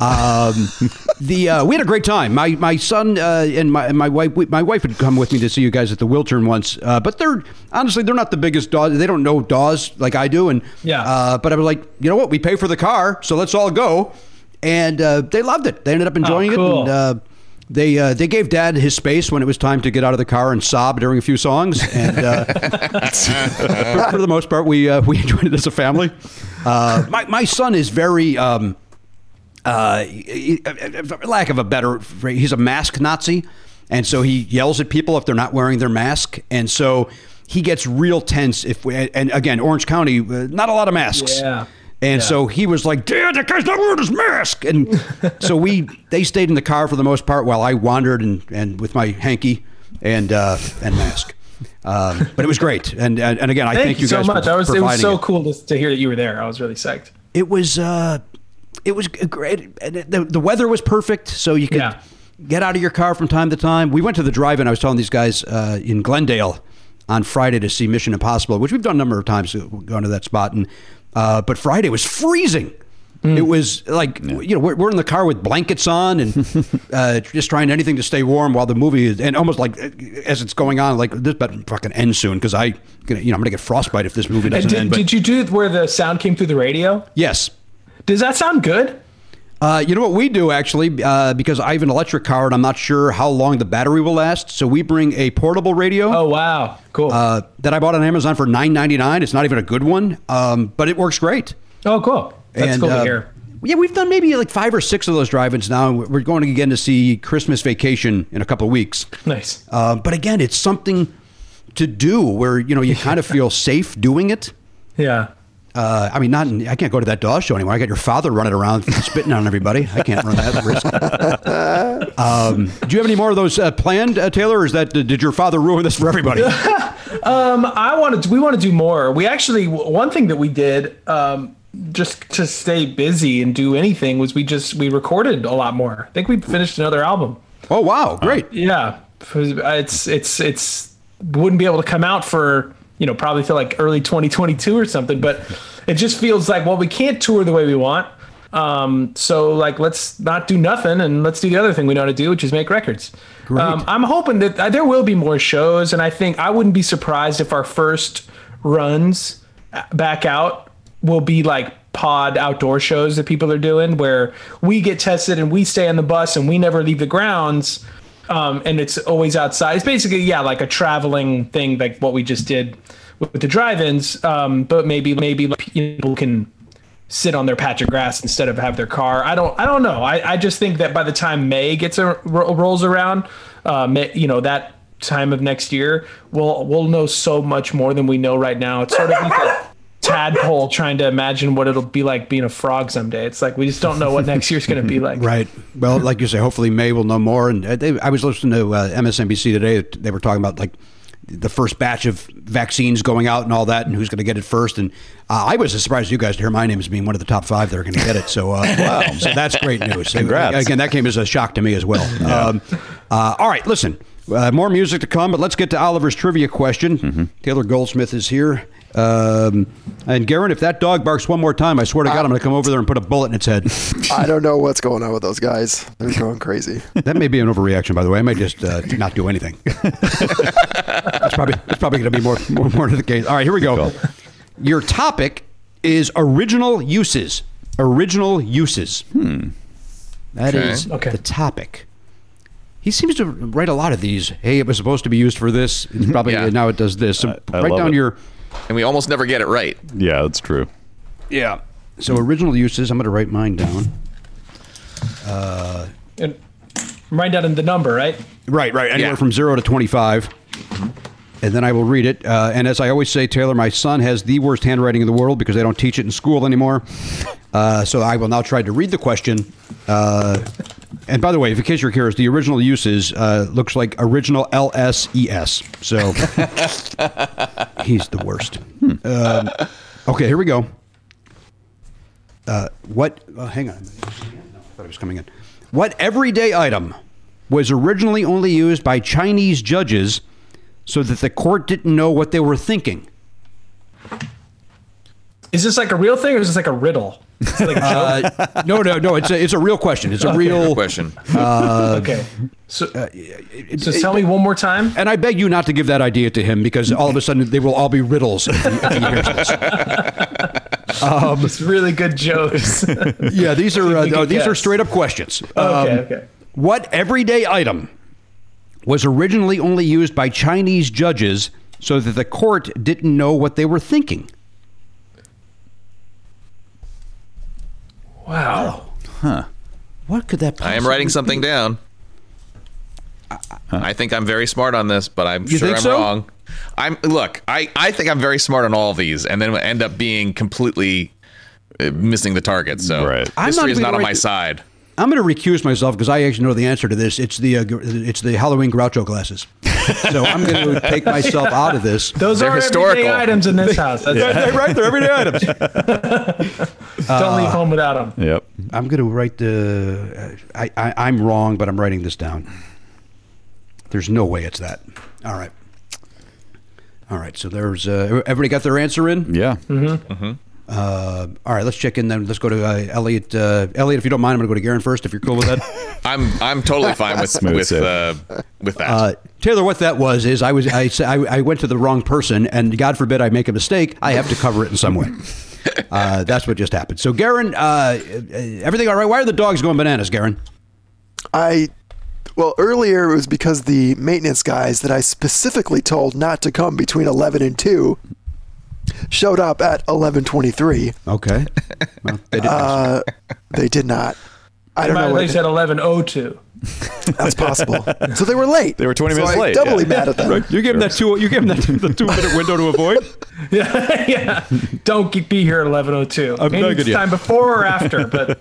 S4: Um, the uh, we had a great time. My my son uh, and my and my wife we, my wife had come with me to see you guys at the Wiltern once, uh, but they're honestly they're not the biggest Dawes. They don't know Dawes like I do, and
S8: Yeah.
S4: Uh, but I was like, you know what? We pay for the car, so let's all go. And uh, they loved it. They ended up enjoying it.
S8: cool.
S4: And, uh, they uh, they gave Dad his space when it was time to get out of the car and sob during a few songs, and uh, for, for the most part, we uh, we enjoyed it as a family. Uh, my my son is very. Um, uh, he- lack of a better phrase, he's a mask Nazi, and so he yells at people if they're not wearing their mask, and so he gets real tense if we. And again, Orange County, uh, not a lot of masks.
S8: Yeah.
S4: And so he was like, "Dad, that guy's not wearing his mask." And so we they stayed in the car for the most part while I wandered and, and with my hanky and uh, and mask. Um, but it was great. And and, and again, I
S8: Thank,
S4: thank,
S8: you, so
S4: guys
S8: much. I was it was so
S4: it.
S8: cool to, to hear that you were there. I was really psyched.
S4: It was uh, it was great. And it- The, the weather was perfect, so you could
S8: Yeah.
S4: get out of your car from time to time. We went to the drive-in. I was telling these guys uh, in Glendale on Friday to see Mission Impossible, which we've done a number of times. uh, Gone to that spot, and uh, but Friday was freezing.
S8: Mm.
S4: It was like you know we're, we're in the car with blankets on and uh, just trying anything to stay warm while the movie is and almost like uh, as it's going on like this better fucking end soon because I you know I'm gonna get frostbite if this movie doesn't
S8: did,
S4: end. But
S8: did you do where the sound came through the radio?
S4: yes,
S8: Does that sound good?
S4: Uh, you know what we do actually, uh, because I have an electric car and I'm not sure how long the battery will last. So we bring a portable radio
S8: Oh wow, cool.
S4: uh, that I bought on Amazon for nine ninety nine. It's not even a good one, um, but it works great.
S8: oh cool. That's
S4: And,
S8: cool
S4: uh,
S8: to hear.
S4: Yeah, we've done maybe like five or six of those drive-ins now. We're going again to see Christmas Vacation in a couple of weeks.
S8: Nice.
S4: Uh, but again, it's something to do where you know you kind of feel safe doing it.
S8: Yeah.
S4: Uh, I mean, not in, I can't go to that Dawes show anymore. I got your father running around spitting on everybody. I can't run that risk. um, do you have any more of those uh, planned, uh, Taylor? Or is that did your father ruin this for everybody?
S8: Um, I wanted to, we want to do more. We actually one thing that we did um, just to stay busy and do anything was we just we recorded a lot more. I think we finished another album.
S4: oh wow, great!
S8: Yeah, it's it's it's wouldn't be able to come out for you know probably till like early 2022 or something. But it just feels like well we can't tour the way we want. Um, so like let's not do nothing and let's do the other thing we know how to do, which is make records. Um, I'm hoping that uh, there will be more shows, and I think I wouldn't be surprised if our first runs uh, back out will be like pod outdoor shows that people are doing where we get tested and we stay on the bus and we never leave the grounds um, and it's always outside. It's basically yeah like a traveling thing like what we just did with, the drive-ins. Um, but maybe maybe people can sit on their patch of grass instead of have their car. I don't i don't know. I, I just think that by the time may gets a, rolls around uh, may, you know that time of next year we'll we'll know so much more than we know right now. It's sort of tadpole trying to imagine what it'll be like being a frog someday it's like we just don't know what next year's going to be like
S4: Right. Well, like you say, hopefully May will know more. And uh, they, I was listening to uh, MSNBC today. They were talking about like the first batch of vaccines going out and all that, and who's going to get it first. And uh, I was as surprised as you guys to hear my name as being one of the top five that are going to get it. So, uh, so that's great news.
S1: Congrats.
S4: Again, that came as a shock to me as well. Um, uh, all right, listen. Uh, more music to come, but let's get to Oliver's trivia question. Taylor Goldsmith is here. Um, and Garen, if that dog barks one more time, I swear to God, I'm going to come over there and put a bullet in its head.
S6: I don't know what's going on with those guys. They're going crazy.
S4: That may be an overreaction, by the way. I might just uh, not do anything. that's probably that's probably going to be more, more more to the case. All right, here we go. Your topic is original uses. Original uses. Hmm. That
S7: Okay.
S4: is
S8: Okay.
S4: the topic. He seems to write a lot of these. Hey, it was supposed to be used for this. It's probably
S7: Yeah.
S4: now it does this. So
S1: I
S4: write
S1: love
S4: down
S1: it.
S4: your
S7: And we almost never get it right.
S1: Yeah, that's true.
S4: yeah. So original uses. I'm going to write mine down.
S8: Uh, and write down the number, right?
S4: Right, right. Anywhere
S7: Yeah.
S4: from zero to 25. And then I will read it. Uh, and as I always say, Taylor, my son has the worst handwriting in the world because they don't teach it in school anymore. Uh, so I will now try to read the question. Uh, and by the way, if in case you're curious, the original uses uh, looks like original L S E S. So he's the worst. Um, okay, here we go. Uh, what? Oh, hang on. No, I thought it was coming in. What everyday item was originally only used by Chinese judges so that the court didn't know what they were thinking?
S8: Is this like a real thing or is this like a riddle? Like a joke?
S4: Uh, no, no, no. It's a, it's a real question. It's a real
S7: Question.
S8: okay. So, so tell me one more time.
S4: And I beg you not to give that idea to him because all of a sudden they will all be riddles if he, if he hears this.
S8: It's really good jokes.
S4: Yeah, these are uh,
S8: We
S4: no, these are straight up questions. Um,
S8: okay.
S4: What everyday item was originally only used by Chinese judges so that the court didn't know what they were thinking?
S8: Wow. Huh.
S4: What could that?
S7: I am writing
S4: possibly
S7: something
S4: be?
S7: down. I think I'm very smart on this, but I'm
S4: You
S7: sure
S4: think
S7: I'm
S4: so?
S7: wrong. I'm look. I I think I'm very smart on all of these, and then end up being completely uh, missing the target. So
S1: Right.
S4: I'm
S7: history
S4: not
S7: is
S4: gonna
S7: not on
S4: write
S7: my
S4: the-
S7: side.
S4: I'm going to recuse myself because I actually know the answer to this. It's the uh, it's the Halloween Groucho glasses. so I'm going to take myself out of this.
S8: Those
S7: They're
S8: are
S7: historical.
S8: everyday items in this house. That's,
S4: They're right. They're everyday items.
S8: don't leave home without them.
S1: Yep.
S4: I'm going to write the. Uh, I, I I'm wrong, but I'm writing this down. There's no way it's that. All right. All right. So there's. Uh, everybody got their answer in.
S1: Yeah.
S4: Uh, all right. Let's check in then. Let's go to uh, Elliot. Uh, Elliot, if you don't mind, I'm going to go to Garen first. If you're cool with that.
S7: I'm I'm totally fine with with uh, with that.
S4: Uh, Taylor, what that was is I was I, sa- I I went to the wrong person, and God forbid I make a mistake, I have to cover it in some way. Uh, that's what just happened. So, Garen, uh, everything all right? Why are the dogs going bananas, Garen?
S6: I, well, earlier it was because the maintenance guys that I specifically told not to come between 11 and 2 showed up at 11:23.
S4: Okay. Well, they didn't
S6: Uh, they did not. I don't know
S8: They
S6: what
S8: said 1102.
S6: that's possible. So they were late.
S1: They were 20
S6: So
S1: minutes
S6: I
S1: late,
S6: Doubly
S1: yeah.
S6: mad at them.
S4: you gave them that two. You gave them that the two minute window to avoid.
S8: yeah, yeah. Don't be here at 1102.
S4: I'm
S8: Maybe
S4: not
S8: it's
S4: good yet.
S8: time before or after, but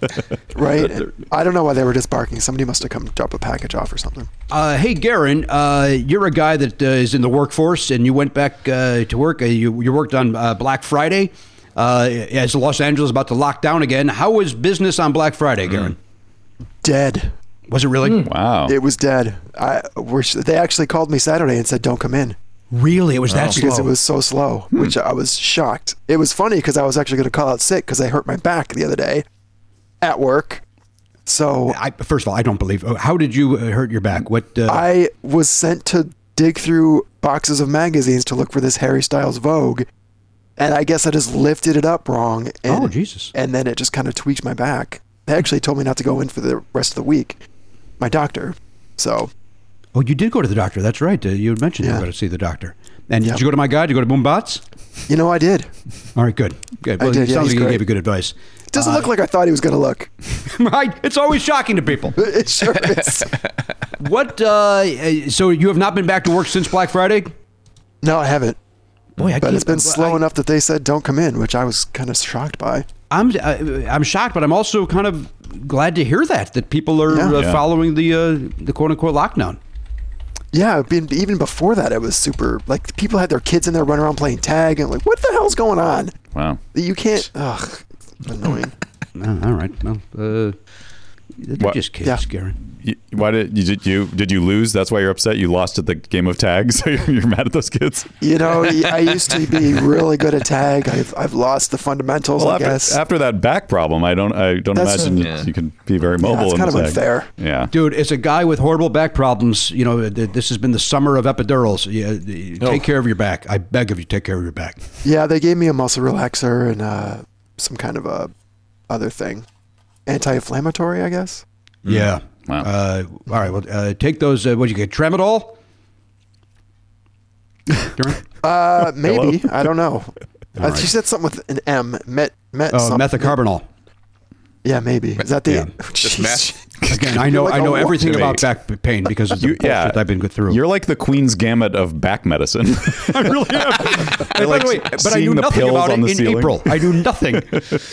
S6: Right? I don't know why they were just barking. Somebody must have come drop a package off or something.
S4: Uh, hey, Garen, uh, you're a guy that uh, is in the workforce, and you went back uh, to work. Uh, you you worked on uh, Black Friday. Uh, as Los Angeles is about to lock down again, how was business on Black Friday, Garen?
S6: Dead.
S4: Was it really?
S1: Wow.
S6: It was dead. I were, they actually called me Saturday and said, "Don't come in."
S4: Really, it was that slow.
S6: because it was so slow,
S4: Hmm.
S6: which I was shocked. It was funny because I was actually going to call out sick because I hurt my back the other day at work. So
S4: I, first of all, I don't believe. oh, How did you uh, hurt your back? What? Uh,
S6: I was sent to dig through boxes of magazines to look for this Harry Styles Vogue, and I guess I just lifted it up wrong. And,
S4: Oh, Jesus.
S6: And then it just kind of tweaked my back. They actually told me not to go in for the rest of the week. My doctor. So
S4: oh, you did go to the doctor. That's right. Uh, you had mentioned you were going to see the doctor. And did you go to my guy? Did you go to Boombots?
S6: you know I did.
S4: All right, good. Good.
S6: I
S4: Well,
S6: did,
S4: it
S6: yeah,
S4: sounds like you gave you good advice.
S6: It doesn't look like I thought he was going to look.
S4: right? It's always shocking to people.
S6: It sure is.
S4: What? Uh, uh, so you have not been back to work since Black Friday?
S6: no, I haven't.
S4: Boy, I
S6: But it's been slow
S4: I-
S6: enough that they said don't come in, which I was kind of shocked by.
S4: I'm uh, I'm shocked, but I'm also kind of glad to hear that that people are
S6: Yeah.
S4: uh,
S1: Yeah.
S4: following the uh, the quote unquote lockdown.
S6: Yeah, been, even before that, it was super. Like people had their kids in there running around playing tag, and like, what the hell's going on?
S1: Wow.
S6: You can't. Ugh, annoying.
S4: Oh, all right. Well, uh, they're
S1: What-
S4: just kids,
S6: Yeah.
S4: Garen.
S1: You- Why did you did you did you lose? That's why you're upset. You lost at the game of tag, so you're, you're mad at those kids.
S6: You know, I used to be really good at tag. I've I've lost the fundamentals.
S1: Well,
S6: I
S1: after,
S6: guess.
S1: after that back problem, I don't I don't
S6: That's-
S1: imagine
S7: Yeah.
S1: you can be very mobile.
S6: it's
S1: in
S6: kind
S1: the
S6: of
S1: tag.
S6: unfair.
S1: Yeah.
S4: Dude, as a guy with horrible back problems, you know, this has been the summer of epidurals. Yeah, take care of your back. I beg of you, take care of your back.
S6: Yeah, they gave me a muscle relaxer and uh, some kind of a other thing, anti-inflammatory, I guess.
S4: Yeah.
S1: Wow.
S4: Uh, all right. Well, uh, take those. Uh, what you get? Tramadol.
S6: Uh, maybe I don't know. Uh,
S4: right.
S6: She said something with an M. Met met.
S4: Oh,
S6: something.
S4: methocarbamol.
S6: Yeah, maybe. Is that the?
S4: Yeah.
S7: Just
S6: Jeez.
S4: Again, I know.
S6: Like
S4: I know everything about back pain because of the
S1: You, yeah,
S4: bullshit I've been through.
S1: You're like the queen's gamut of back medicine.
S4: I really am. And by
S1: like
S4: the way, but I
S1: seeing
S4: knew
S1: the
S4: nothing
S1: pills
S4: about
S1: on
S4: it
S1: the
S4: in
S1: ceiling.
S4: April. I knew nothing.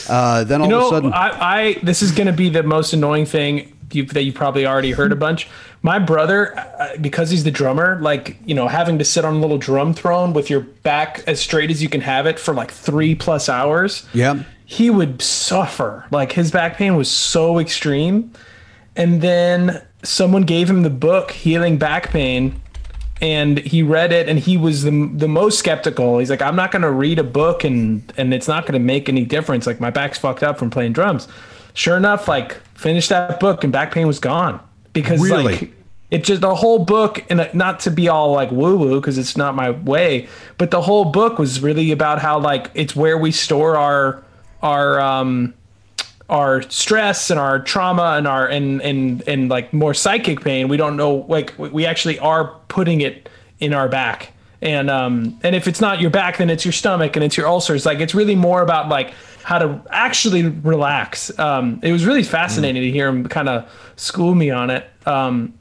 S4: Uh, then all
S8: You
S4: of a sudden,
S8: I, I this is going to be the most annoying thing you, that you probably already heard a bunch. My brother, uh, because he's the drummer, like you know, having to sit on a little drum throne with your back as straight as you can have it for like three plus hours.
S4: Yeah.
S8: He would suffer. Like his back pain was so extreme, and then someone gave him the book Healing Back Pain. And he read it, and he was the the most skeptical. He's like, "I'm not going to read a book, and and it's not going to make any difference. Like my back's fucked up from playing drums." Sure enough, like finished that book, and back pain was gone because
S4: Really?
S8: like it just the whole book, and uh, not to be all like woo woo because it's not my way, but the whole book was really about how like it's where we store our our um our stress and our trauma and our and and and like more psychic pain we don't know like we- actually are putting it in our back. And um and if it's not your back then it's your stomach and it's your ulcers. Like it's really more about like how to actually relax. Um it was really fascinating to hear him kind of school me on it. Um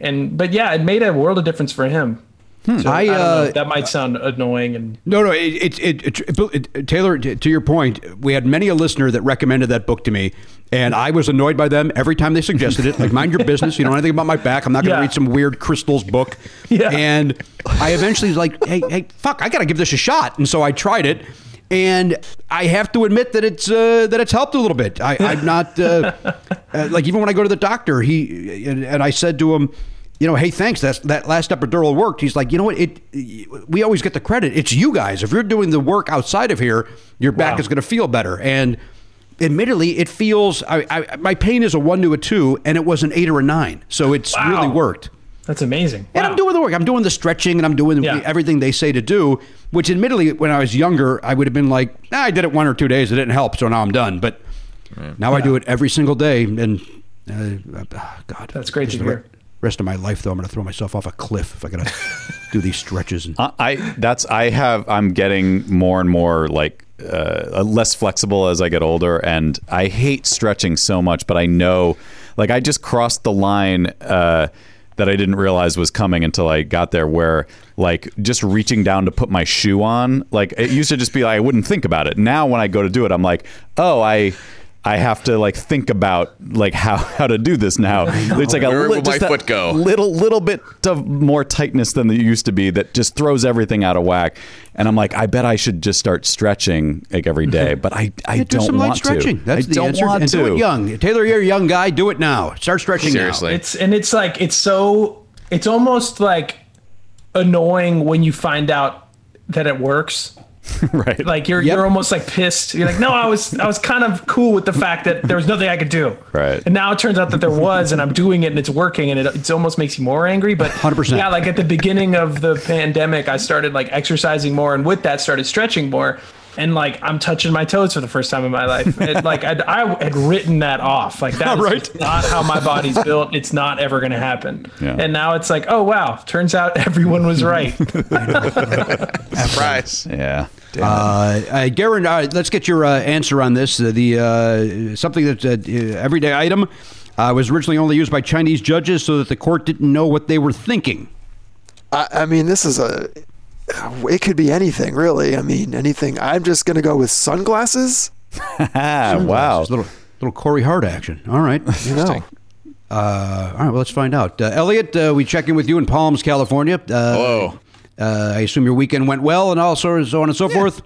S8: and but yeah it made a world of difference for him so,
S4: I,
S8: I,
S4: uh,
S8: that might sound annoying and
S4: No, no. It, it, it, Taylor, to your point, we had many a listener that recommended that book to me, and I was annoyed by them every time they suggested it. Like, mind your business. You don't know anything about my back. I'm not going to
S8: Yeah.
S4: read some weird crystals book.
S8: Yeah.
S4: And I eventually was like, hey, hey, fuck, I got to give this a shot. And so I tried it. And I have to admit that it's uh, that it's helped a little bit. I, I'm not uh, uh, like even when I go to the doctor, he and, and I said to him, you know, hey, thanks. That's that last epidural worked. He's like, you know what? It we always get the credit. It's you guys. If you're doing the work outside of here, your back
S8: Wow.
S4: is going to feel better. And admittedly, it feels. I, I my pain is a one to a two, and it was an eight or a nine. So it's
S8: Wow.
S4: really worked.
S8: that's amazing
S4: And
S8: Wow.
S4: I'm doing the work. I'm doing the stretching, and I'm doing
S8: Yeah.
S4: everything they say to do. Which, admittedly, when I was younger, I would have been like, "Ah, I did it one or two days. It didn't help, so now I'm done. But now I do it every single day, and uh, ah, God,
S8: That's great to hear.
S4: Rest of my life, though, I'm going to throw myself off a cliff if I got to do these stretches. And
S1: I, I that's I have I'm getting more and more like uh, less flexible as I get older, and I hate stretching so much. But I know, like, I just crossed the line uh, that I didn't realize was coming until I got there. Where like just reaching down to put my shoe on, like it used to just be like I wouldn't think about it. Now when I go to do it, I'm like, oh, I. I have to like think about like how, how to do this now. It's like a
S7: Where
S1: li-
S7: will my
S1: just a
S7: foot go?
S1: little little bit of more tightness than there used to be that just throws everything out of whack. And I'm like, I bet I should just start stretching like every day, but I I
S4: Yeah, do
S1: don't
S4: some
S1: want
S4: light stretching.
S1: to.
S4: That's
S1: I
S4: the
S1: don't
S4: answer.
S1: want
S4: and
S1: to.
S4: do it young. Taylor, you're a young guy. Do it now. Start stretching now.
S7: Seriously.
S8: It's and it's like it's so it's almost like annoying when you find out that it works.
S1: right.
S8: Like you're
S4: Yep.
S8: you're almost like pissed. You're like, no, I was I was kind of cool with the fact that there was nothing I could do.
S1: Right.
S8: And now it turns out that there was, and I'm doing it, and it's working, and it it almost makes you more angry. But
S4: 100%.
S8: Yeah, like at the beginning of the pandemic, I started like exercising more, and with that, started stretching more. And like I'm touching my toes for the first time in my life. It, like I'd, I had written that off. Like that's
S4: Right.
S8: not how my body's built. It's not ever going to happen.
S1: Yeah.
S8: And now it's like, oh wow, turns out everyone was right.
S7: Surprise.
S1: yeah.
S4: Uh, uh, Garen, uh, let's get your uh, answer on this. Uh, the uh, something that's an uh, everyday item uh, was originally only used by Chinese judges so that the court didn't know what they were thinking.
S6: I, I mean, this is a. It could be anything, really. I mean, anything. I'm just gonna go with sunglasses.
S1: ah, wow.
S4: Little little Corey Hart action. All right.
S6: You know,
S4: Uh, all right, well, let's find out. Uh, Elliot, uh, we check in with you in Palms, California. Uh,
S7: Hello.
S4: Uh, I assume your weekend went well and all so, so on and so forth.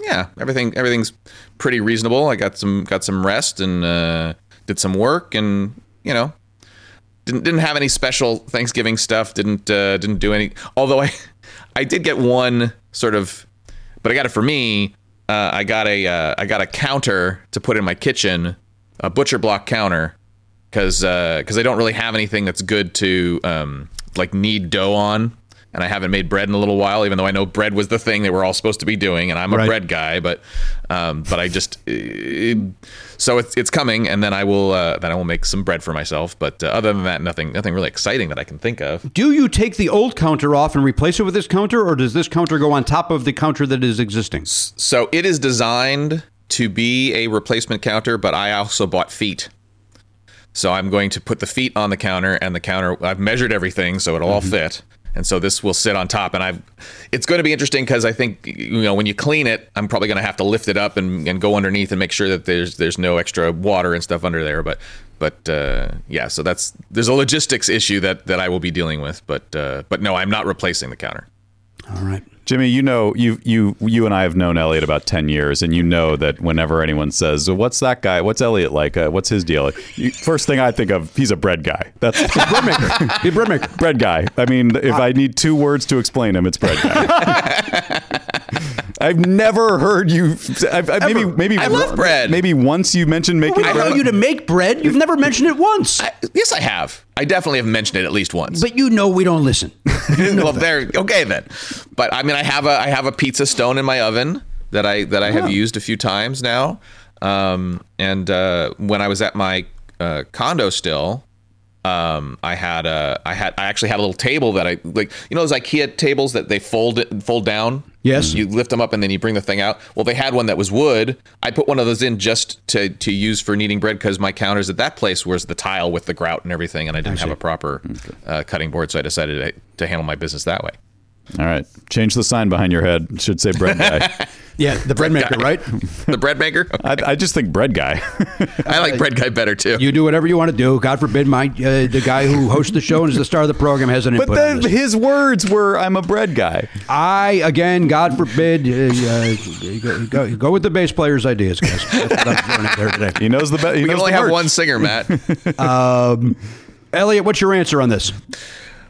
S7: Yeah, everything everything's pretty reasonable. I got some got some rest and uh, did some work, and you know, didn't didn't have any special Thanksgiving stuff. Didn't uh, didn't do any. Although I I did get one sort of, but I got it for me. Uh, I got a uh, I got a counter to put in my kitchen, a butcher block counter, because because I don't really have anything that's good to um, like knead dough on, and I haven't made bread in a little while. Even though I know bread was the thing they were all supposed to be doing, and I'm a
S4: Right.
S7: bread guy, but um, but I just uh, so it's it's coming, and then I will uh, then I will make some bread for myself. But uh, other than that, nothing nothing really exciting that I can think of.
S4: Do you take the old counter off and replace it with this counter, or does this counter go on top of the counter that is existing?
S7: So it is designed to be a replacement counter, but I also bought feet. So I'm going to put the feet on the counter, and the counter I've measured everything so it'll all fit. And so this will sit on top, and I've. It's going to be interesting because I think you know when you clean it, I'm probably going to have to lift it up and, and go underneath and make sure that there's there's no extra water and stuff under there. But but uh, yeah, so that's there's a logistics issue that that I will be dealing with. But uh, but no, I'm not replacing the counter.
S4: All right.
S1: Jimmy, you know, you you you and I have known Elliot about ten years, and you know that whenever anyone says, "What's that guy? What's Elliot like? Uh, what's his deal?" You, first thing I think of, he's a bread guy. That's
S4: Bread maker. Bread maker.
S1: bread guy. I mean, if I need two words to explain him, it's bread guy. I've never heard you. I've, I've maybe maybe
S7: I love bread.
S1: Maybe once you mentioned making
S4: We
S1: bread.
S4: know you to make bread. You've never mentioned it once.
S7: I, yes, I have. I definitely have mentioned it at least once.
S4: But you know we don't listen.
S7: well, there. Okay, then. But I mean, I have a I have a pizza stone in my oven that I that I have used a few times now. Um, and uh, when I was at my uh, condo still, um, I had a I had I actually had a little table that I like. You know those IKEA tables that they fold it fold down.
S4: Yes.
S7: You lift them up and then you bring the thing out. Well, they had one that was wood. I put one of those in just to to use for kneading bread because my counters at that place was the tile with the grout and everything, and I didn't have a proper uh, cutting board, so I decided to, to handle my business that way.
S1: All right, change the sign behind your head. It should say bread guy.
S4: Yeah, the bread maker, right?
S7: The bread maker.
S1: I, I just think bread guy.
S7: I like bread guy better too.
S4: You do whatever you want to do. God forbid my uh, the guy who hosts the show and is the star of the program has an
S1: but
S4: input this.
S1: his words were, "I'm a bread guy."
S4: I again, God forbid, uh, uh, go, go, go with the bass player's ideas, guys. That's what I'm learning there today.
S1: He knows the best.
S7: we can only have one singer, Matt.
S4: Elliot, what's your answer on this?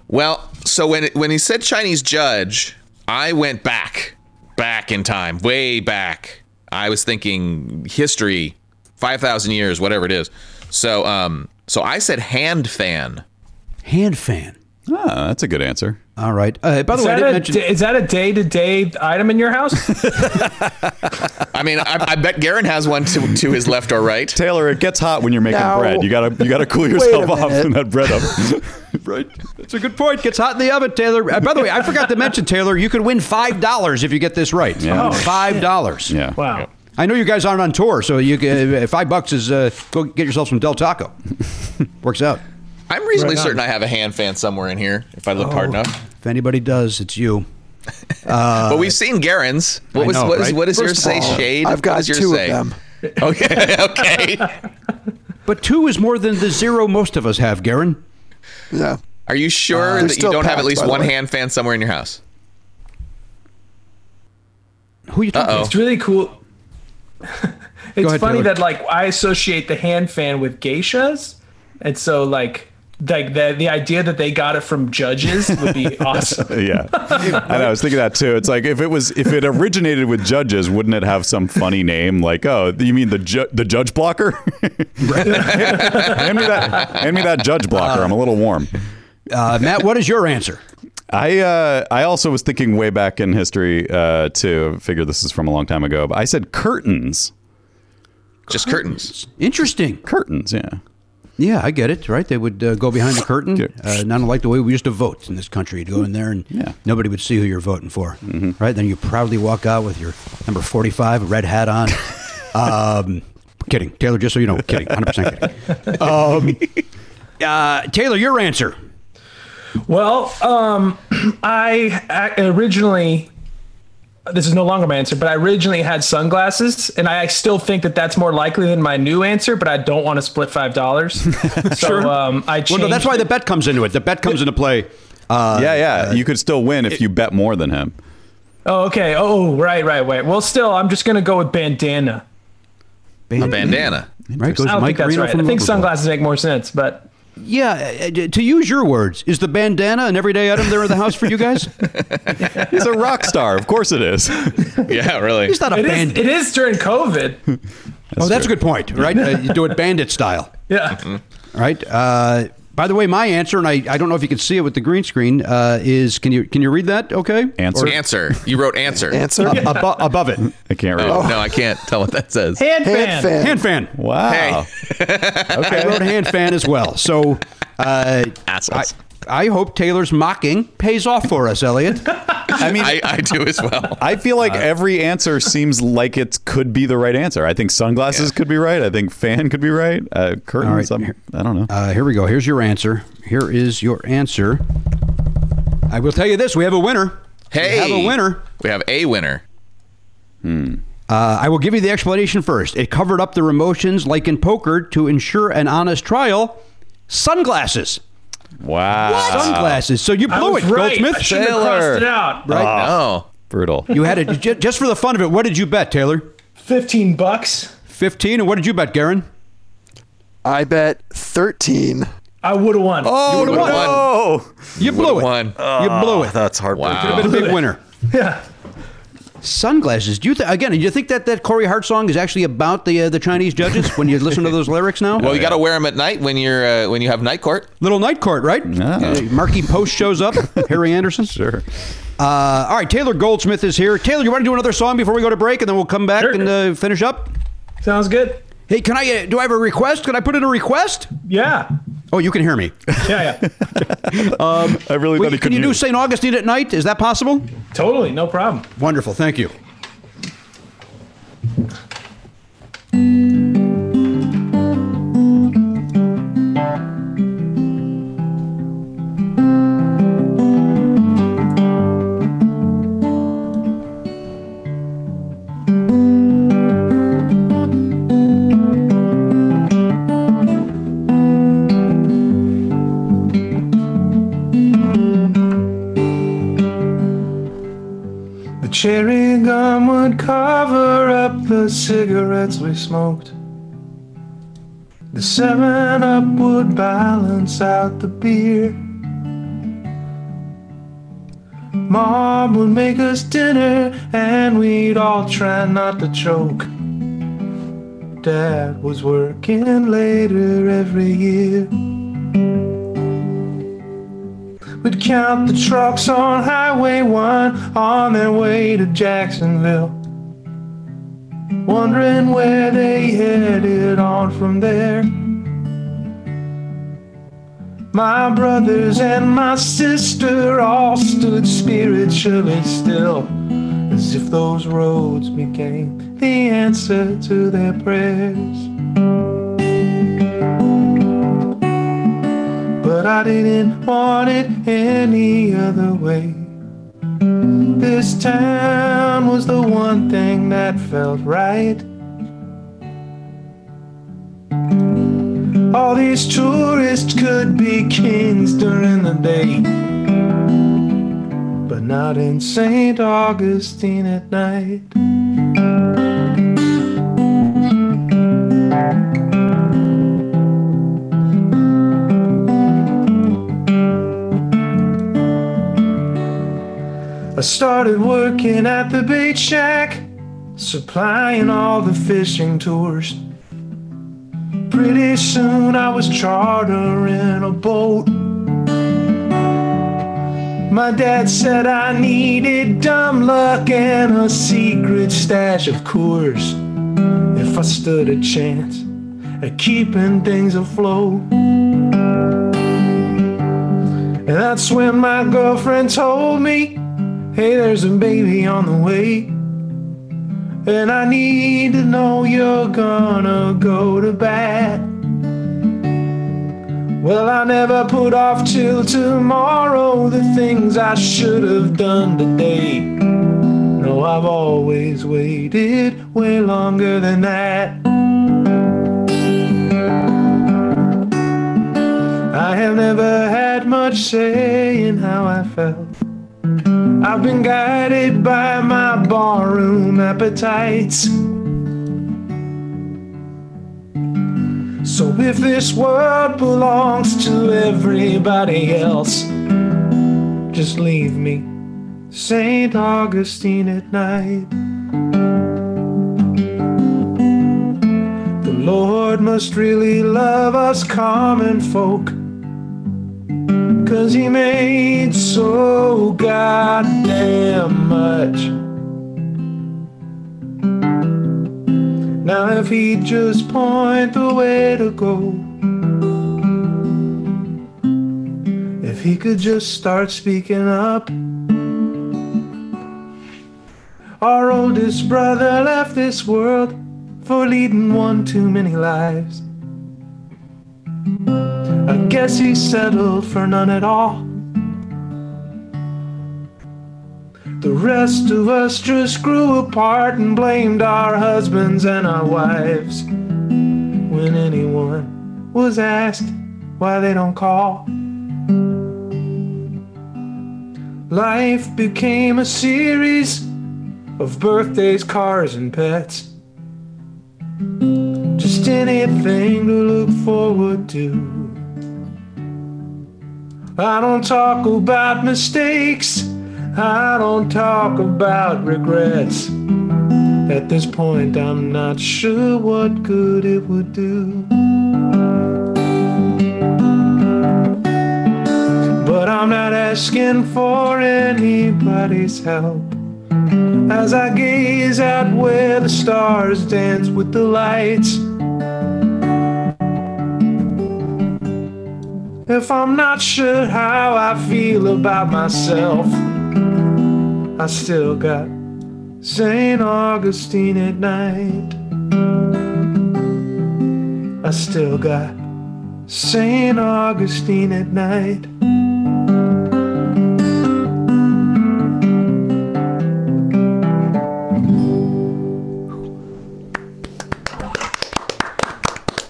S7: well, so when it, when he said Chinese judge, I went back, back in time, way back. I was thinking history, five thousand years, whatever it is. So um, so I said hand fan.
S4: Hand fan.
S1: Ah, that's a good answer.
S4: All right. Uh, by the
S8: Is
S4: way, I
S8: that,
S4: didn't
S8: a,
S4: mention.
S8: is that a day-to-day item in your house?
S7: I mean, I, I bet Garen has one to, to his left or right.
S1: Taylor, it gets hot when you're making
S6: Now-
S1: bread. You gotta you gotta cool yourself off
S6: minute.
S1: in that bread oven.
S4: right. That's a good point. Gets hot in the oven, Taylor. Uh, by the way, I forgot to mention, Taylor, you could win five dollars if you get this right.
S1: Yeah. Oh,
S4: Five dollars.
S1: yeah.
S8: Wow.
S4: I know you guys aren't on tour, so you can, uh, five bucks is uh, go get yourself some Del Taco. Works out.
S7: I'm reasonably
S8: Right
S7: certain I have a hand fan somewhere in here if I look hard oh, enough.
S4: If anybody does, it's you.
S7: but we've uh, seen Garen's. What
S4: I
S7: was
S4: know,
S7: what, is,
S4: right?
S7: what does yours
S6: First
S7: say?
S6: of all,
S7: Shade.
S6: I've got
S7: does
S6: two
S7: say?
S6: of them.
S7: Okay. Okay.
S4: But two is more than the zero most of us have, Garen.
S6: Yeah.
S7: Are you sure uh,
S6: They're
S7: that you don't have at least one
S6: way.
S7: hand fan somewhere in your house?
S4: Who you talking
S7: Uh-oh.
S8: It's really cool. it's
S4: ahead,
S8: funny
S4: Taylor.
S8: that like I associate the hand fan with geishas, and so like like the the idea that they got it from judges would be awesome.
S1: Yeah, I know. I was thinking that too. It's like if it was if it originated with judges, wouldn't it have some funny name like, oh, you mean the ju- the judge blocker? hand me that hand me that judge blocker. I'm a little warm.
S4: Uh, Matt, what is your answer?
S1: I uh, I also was thinking way back in history uh, too. Figure this is from a long time ago, but I said curtains.
S7: Just curtains.
S4: Interesting.
S1: Curtains, yeah.
S4: Yeah, I get it. Right? They would uh, go behind the curtain,
S1: Yeah.
S4: uh, not unlike the way we used to vote in this country. You'd go in there and
S1: Yeah.
S4: nobody would see who you're voting for.
S1: Mm-hmm.
S4: Right? Then you proudly walk out with your number 45, red hat on. um, kidding, Taylor. Just so you know, kidding. 100 percent kidding. Um, uh, Taylor, your answer.
S8: Well, um, I, I originally this is no longer my answer, but I originally had sunglasses, and I still think that that's more likely than my new answer. But I don't want to split five dollars, so um, I changed.
S4: Well, no, that's why the bet comes into it. The bet comes into play. Uh,
S1: yeah, yeah. you could still win if you bet more than him.
S8: Oh, okay. Oh, right, right, right. Well, still, I'm just gonna go with bandana.
S7: A bandana.
S4: Right, goes
S8: I don't
S4: Mike
S8: think that's
S4: Marino
S8: right. I think
S4: Liverpool.
S8: sunglasses make more sense, but
S4: Yeah, uh, to use your words, is the bandana an everyday item there in the house for you guys?
S1: He's a rock star. Of course it is.
S7: Yeah, really.
S4: He's not a
S8: it is.
S4: band.
S8: It is during COVID.
S4: oh, that's a good point, right? Uh, you do it bandit style,
S8: Yeah.
S4: right? Uh, by the way, my answer, and I, I don't know if you can see it with the green screen, uh, is can you can you read that? Okay,
S1: Answer.
S7: Answer. You wrote answer.
S6: Answer.
S4: Abo- above it,
S1: I can't read.
S7: Oh,
S1: it.
S7: no, I can't tell what that says.
S8: Hand,
S6: Hand
S8: fan.
S6: fan.
S4: hand fan.
S1: Wow.
S7: Hey.
S4: I wrote hand fan as well. So uh, I,
S7: Assholes.
S4: I hope Taylor's mocking pays off for us, Elliot.
S1: I mean,
S7: I, I do as well.
S1: I feel like every answer seems like it could be the right answer. I think sunglasses could be right. I think fan could be right. Uh, curtains,
S4: All right.
S1: I'm- I don't know.
S4: Uh, here we go. Here's your answer. Here is your answer. I will tell you this: we have a winner.
S7: Hey.
S4: we have a winner.
S7: We have a winner.
S4: Uh, I will give you the explanation first. It covered up their emotions, like in poker, to ensure an honest trial. Sunglasses.
S1: Wow.
S4: Sunglasses. So you
S8: I
S4: blew
S8: was
S4: it,
S8: right.
S4: Goldsmith.
S8: I should have
S1: Taylor.
S8: crossed it out.
S4: Right.
S7: Oh.
S1: Brutal.
S4: You had it ju- just for the fun of it. What did you bet, Taylor?
S8: Fifteen bucks.
S4: Fifteen. And what did you bet, Garen?
S6: I bet 13.
S8: I would have won.
S1: Oh,
S7: would've won.
S1: no.
S4: You blew it.
S7: won.
S4: You blew ah, it.
S1: That's heartbreaking.
S7: Wow.
S4: Could have been a big winner.
S8: Yeah.
S4: Sunglasses. Do you th- again? Do you think that that Corey Hart song is actually about the uh, the Chinese judges when you listen to those lyrics now?
S7: Well, you got to wear them at night when you're uh, when you have night court.
S4: Little night court, right?
S1: Yeah.
S4: Uh, Markie Post shows up. Harry Anderson.
S1: Sure.
S4: Uh, all right, Taylor Goldsmith is here. Taylor, you want to do another song before we go to break, and then we'll come back
S8: Sure.
S4: and uh, finish up?
S8: Sounds good.
S4: Hey, can I? Uh, do I have a request? Can I put in a request?
S8: Yeah.
S4: Oh, you can hear me.
S8: Yeah, yeah.
S1: I really
S4: Wait,
S1: thought he
S4: can
S1: could
S4: you do St. Augustine at night? Is that possible?
S8: totally. No problem.
S4: Wonderful. Thank you.
S8: Cherry gum would cover up the cigarettes we smoked. The seven up would balance out the beer. Mom would make us dinner and we'd all try not to choke. Dad was working later every year. We'd count the trucks on Highway 1 on their way to Jacksonville. Wondering where they headed on from there. My brothers and my sister all stood spiritually still, as if those roads became the answer to their prayers. But I didn't want it any other way. This town was the one thing that felt right. All these tourists could be kings during the day, but not in St. Augustine at night. Started working at the bait shack, supplying all the fishing tours. Pretty soon I was chartering a boat. My dad said I needed dumb luck and a secret stash of Coors if I stood a chance at keeping things afloat. And that's when my girlfriend told me, hey, there's a baby on the way. And I need to know you're gonna go to bed. Well, I never put off till tomorrow the things I should have done today. No, I've always waited way longer than that. I have never had much say in how I felt. I've been guided by my barroom appetites. So if this world belongs to everybody else, just leave me, St. Augustine at night. The Lord must really love us common folk. Cause he made so goddamn much. Now, if he'd just point the way to go, if he could just start speaking up. Our oldest brother left this world for leading one too many lives. I guess he settled for none at all. The rest of us just grew apart and blamed our husbands and our wives. When anyone was asked why they don't call, life became a series of birthdays, cars, and pets. Just anything to look forward to. I don't talk about mistakes. I don't talk about regrets. At this point, I'm not sure what good it would do. But I'm not asking for anybody's help. As I gaze out where the stars dance with the lights. If I'm not sure how I feel about myself, I still got St. Augustine at night. I still got St. Augustine at night.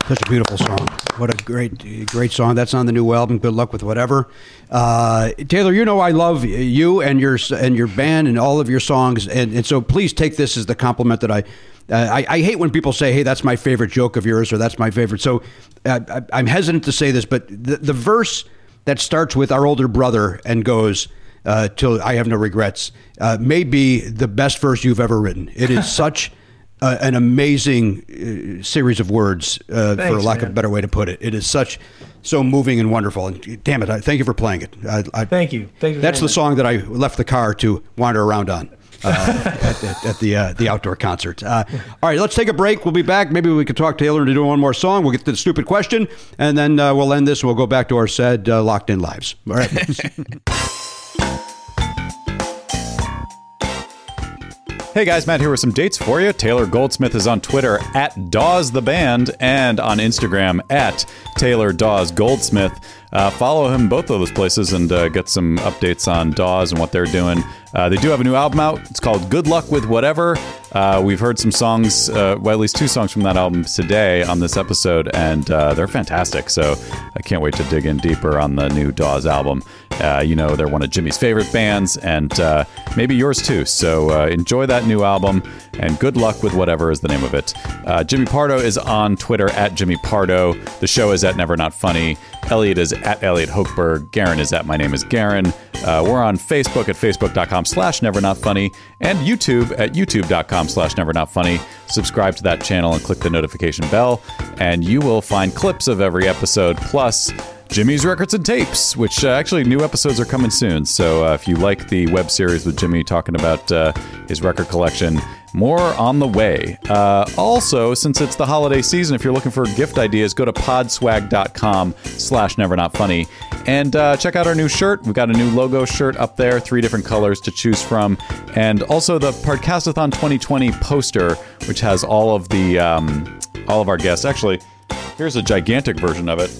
S4: Such a beautiful song. What a great, great song. That's on the new album. Good luck with whatever. Uh, Taylor, you know I love you and your and your band and all of your songs, and, and so please take this as the compliment that I. Uh, I, I hate when people say, "Hey, that's my favorite joke of yours," or "That's my favorite." So uh, I, I'm hesitant to say this, but the, the verse that starts with our older brother and goes uh, till I have no regrets uh, may be the best verse you've ever written. It is such uh, an amazing uh, series of words, uh, for
S8: Thanks,
S4: lack of a better way to put it. It is such so moving and wonderful. And damn it, I, thank you for playing it. I, I,
S8: Thank you. Thank you
S4: That's the song that I left the car to wander around on. Uh, at, at, at the uh, the outdoor concert. Uh, all right, let's take a break. We'll be back. Maybe we could talk Taylor into doing one more song. We'll get to the stupid question, and then uh, we'll end this. and We'll go back to our said uh, locked in lives. All right.
S1: Hey guys, Matt here with some dates for you. Taylor Goldsmith is on Twitter at Dawes the Band and on Instagram at Taylor Dawes Goldsmith. Uh, follow him both of those places and uh, get some updates on Dawes and what they're doing. Uh, they do have a new album out. It's called Good Luck with Whatever. Uh, we've heard some songs, uh, well, at least two songs from that album today on this episode, and uh, they're fantastic. So I can't wait to dig in deeper on the new Dawes album. You know, they're one of Jimmy's favorite bands, and maybe yours too. So enjoy that new album, and good luck with whatever is the name of it. Jimmy Pardo is on Twitter at Jimmy Pardo. The show is at Never Not Funny. Elliot is at Elliot Hochberg. Garen is at My Name is Garen. Uh, we're on Facebook at facebook.com slash never not funny and YouTube at youtube.com slash never not funny. Subscribe to that channel and click the notification bell, and you will find clips of every episode plus Jimmy's Records and Tapes, which uh, actually new episodes are coming soon. So uh, if you like the web series with Jimmy talking about uh, his record collection, more on the way. Uh, also, since it's the holiday season, if you're looking for gift ideas, go to podswag.com slash never not funny and uh, check out our new shirt. We've got a new logo shirt up there, three different colors to choose from. And also the Podcastathon 2020 poster, which has all of the um, all of our guests. Actually, here's a gigantic version of it.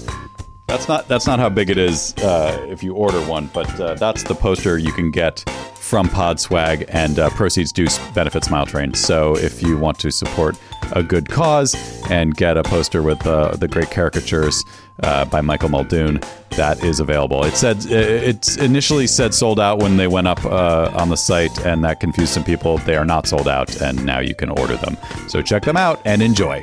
S1: That's not that's not how big it is uh, if you order one, but uh, that's the poster you can get from Pod Swag, and uh, proceeds do benefit Smile Train. So if you want to support a good cause and get a poster with uh, the great caricatures uh, by Michael Muldoon, that is available. It said it initially said sold out when they went up uh, on the site, and that confused some people. They are not sold out, and now you can order them. So check them out and enjoy.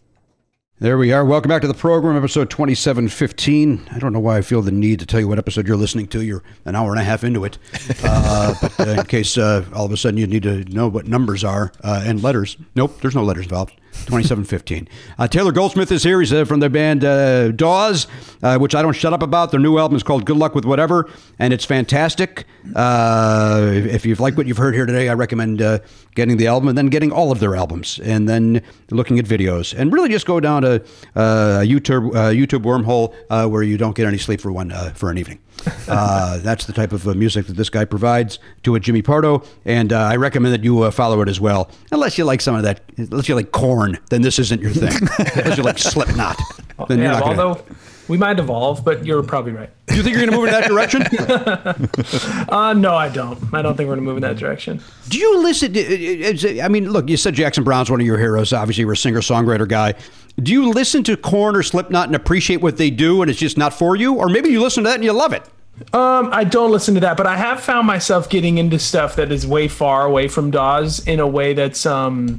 S4: There we are. Welcome back to the program, episode 2715. I don't know why I feel the need to tell you what episode you're listening to. You're an hour and a half into it. Uh, but uh, in case uh, all of a sudden you need to know what numbers are uh, and letters. Nope, there's no letters involved. 2715. Uh, Taylor Goldsmith is here. He's uh, from the band uh, Dawes, uh, which I don't shut up about. Their new album is called Good Luck with Whatever, and it's fantastic. Uh, if you've liked what you've heard here today, I recommend uh, getting the album and then getting all of their albums and then looking at videos. And really just go down to uh, a YouTube, uh, YouTube wormhole uh, where you don't get any sleep for, one, uh, for an evening. Uh, that's the type of uh, music that this guy provides to a Jimmy Pardo, and uh, I recommend that you uh, follow it as well. Unless you like some of that, unless you like Korn, then this isn't your thing. unless you like Slipknot, then you're
S8: yeah,
S4: not gonna-
S8: although we might evolve, but you're probably right.
S4: Do you think you're going to move in that direction?
S8: Uh, no, I don't. I don't think we're gonna move in that direction.
S4: Do you listen? To, I mean, look, you said Jackson Browne's one of your heroes. Obviously, you're a singer songwriter guy. Do you listen to Korn or Slipknot and appreciate what they do, and it's just not for you, or maybe you listen to that and you love it?
S8: Um, I don't listen to that, but I have found myself getting into stuff that is way far away from Dawes in a way that's um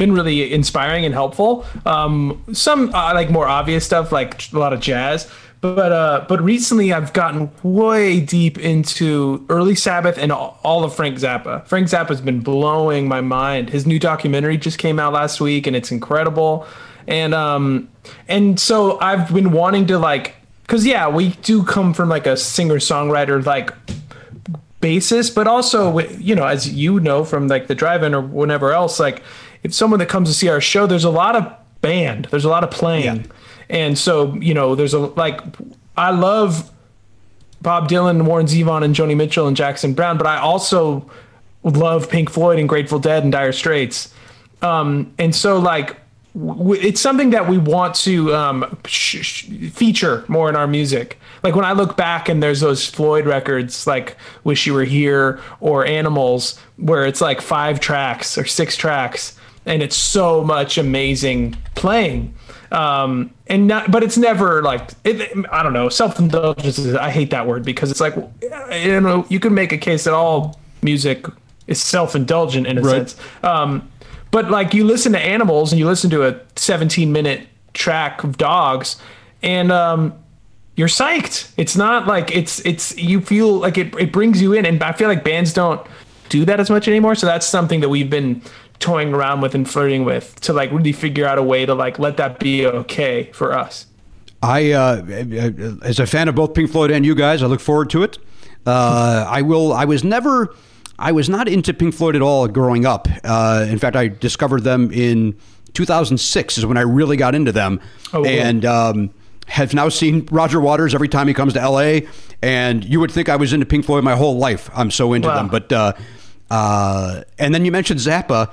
S8: been really inspiring and helpful. Um, some uh, like more obvious stuff, like a lot of jazz. But uh, but recently I've gotten way deep into early Sabbath and all, of Frank Zappa. Frank Zappa's been blowing my mind. His new documentary just came out last week, and it's incredible. And um and so I've been wanting to like because yeah, we do come from like a singer songwriter like basis, but also you know, as you know from like the drive-in or whenever else, like if someone that comes to see our show, there's a lot of band, there's a lot of playing, and so you know, there's a like I love Bob Dylan, Warren Zevon, and Joni Mitchell and Jackson Browne, but I also love Pink Floyd and Grateful Dead and Dire Straits. Um, and so like w- it's something that we want to um, sh- sh- feature more in our music. Like when I look back and there's those Floyd records, like "Wish You Were Here" or "Animals," where it's like five tracks or six tracks, and it's so much amazing playing. Um, and not, but it's never like it, I don't know. Self indulgence. is- I hate that word because it's like you know you can make a case that all music is self indulgent in a
S4: Right.
S8: sense. Um, but like you listen to animals and you listen to a 17 minute track of dogs and um, you're psyched. It's not like it's it's you feel like it it brings you in and I feel like bands don't do that as much anymore. So that's something that we've been toying around with and flirting with to like really figure out a way to like let that be okay for us.
S4: I, uh, as a fan of both Pink Floyd and you guys, I look forward to it. Uh, I will. I was never. I was not into Pink Floyd at all growing up. Uh, in fact, I discovered them in 2006 is when I really got into them,
S8: Oh,
S4: and um, have now seen Roger Waters every time he comes to LA. And you would think I was into Pink Floyd my whole life. I'm so into
S8: Wow.
S4: them. But uh, uh, and then you mentioned Zappa.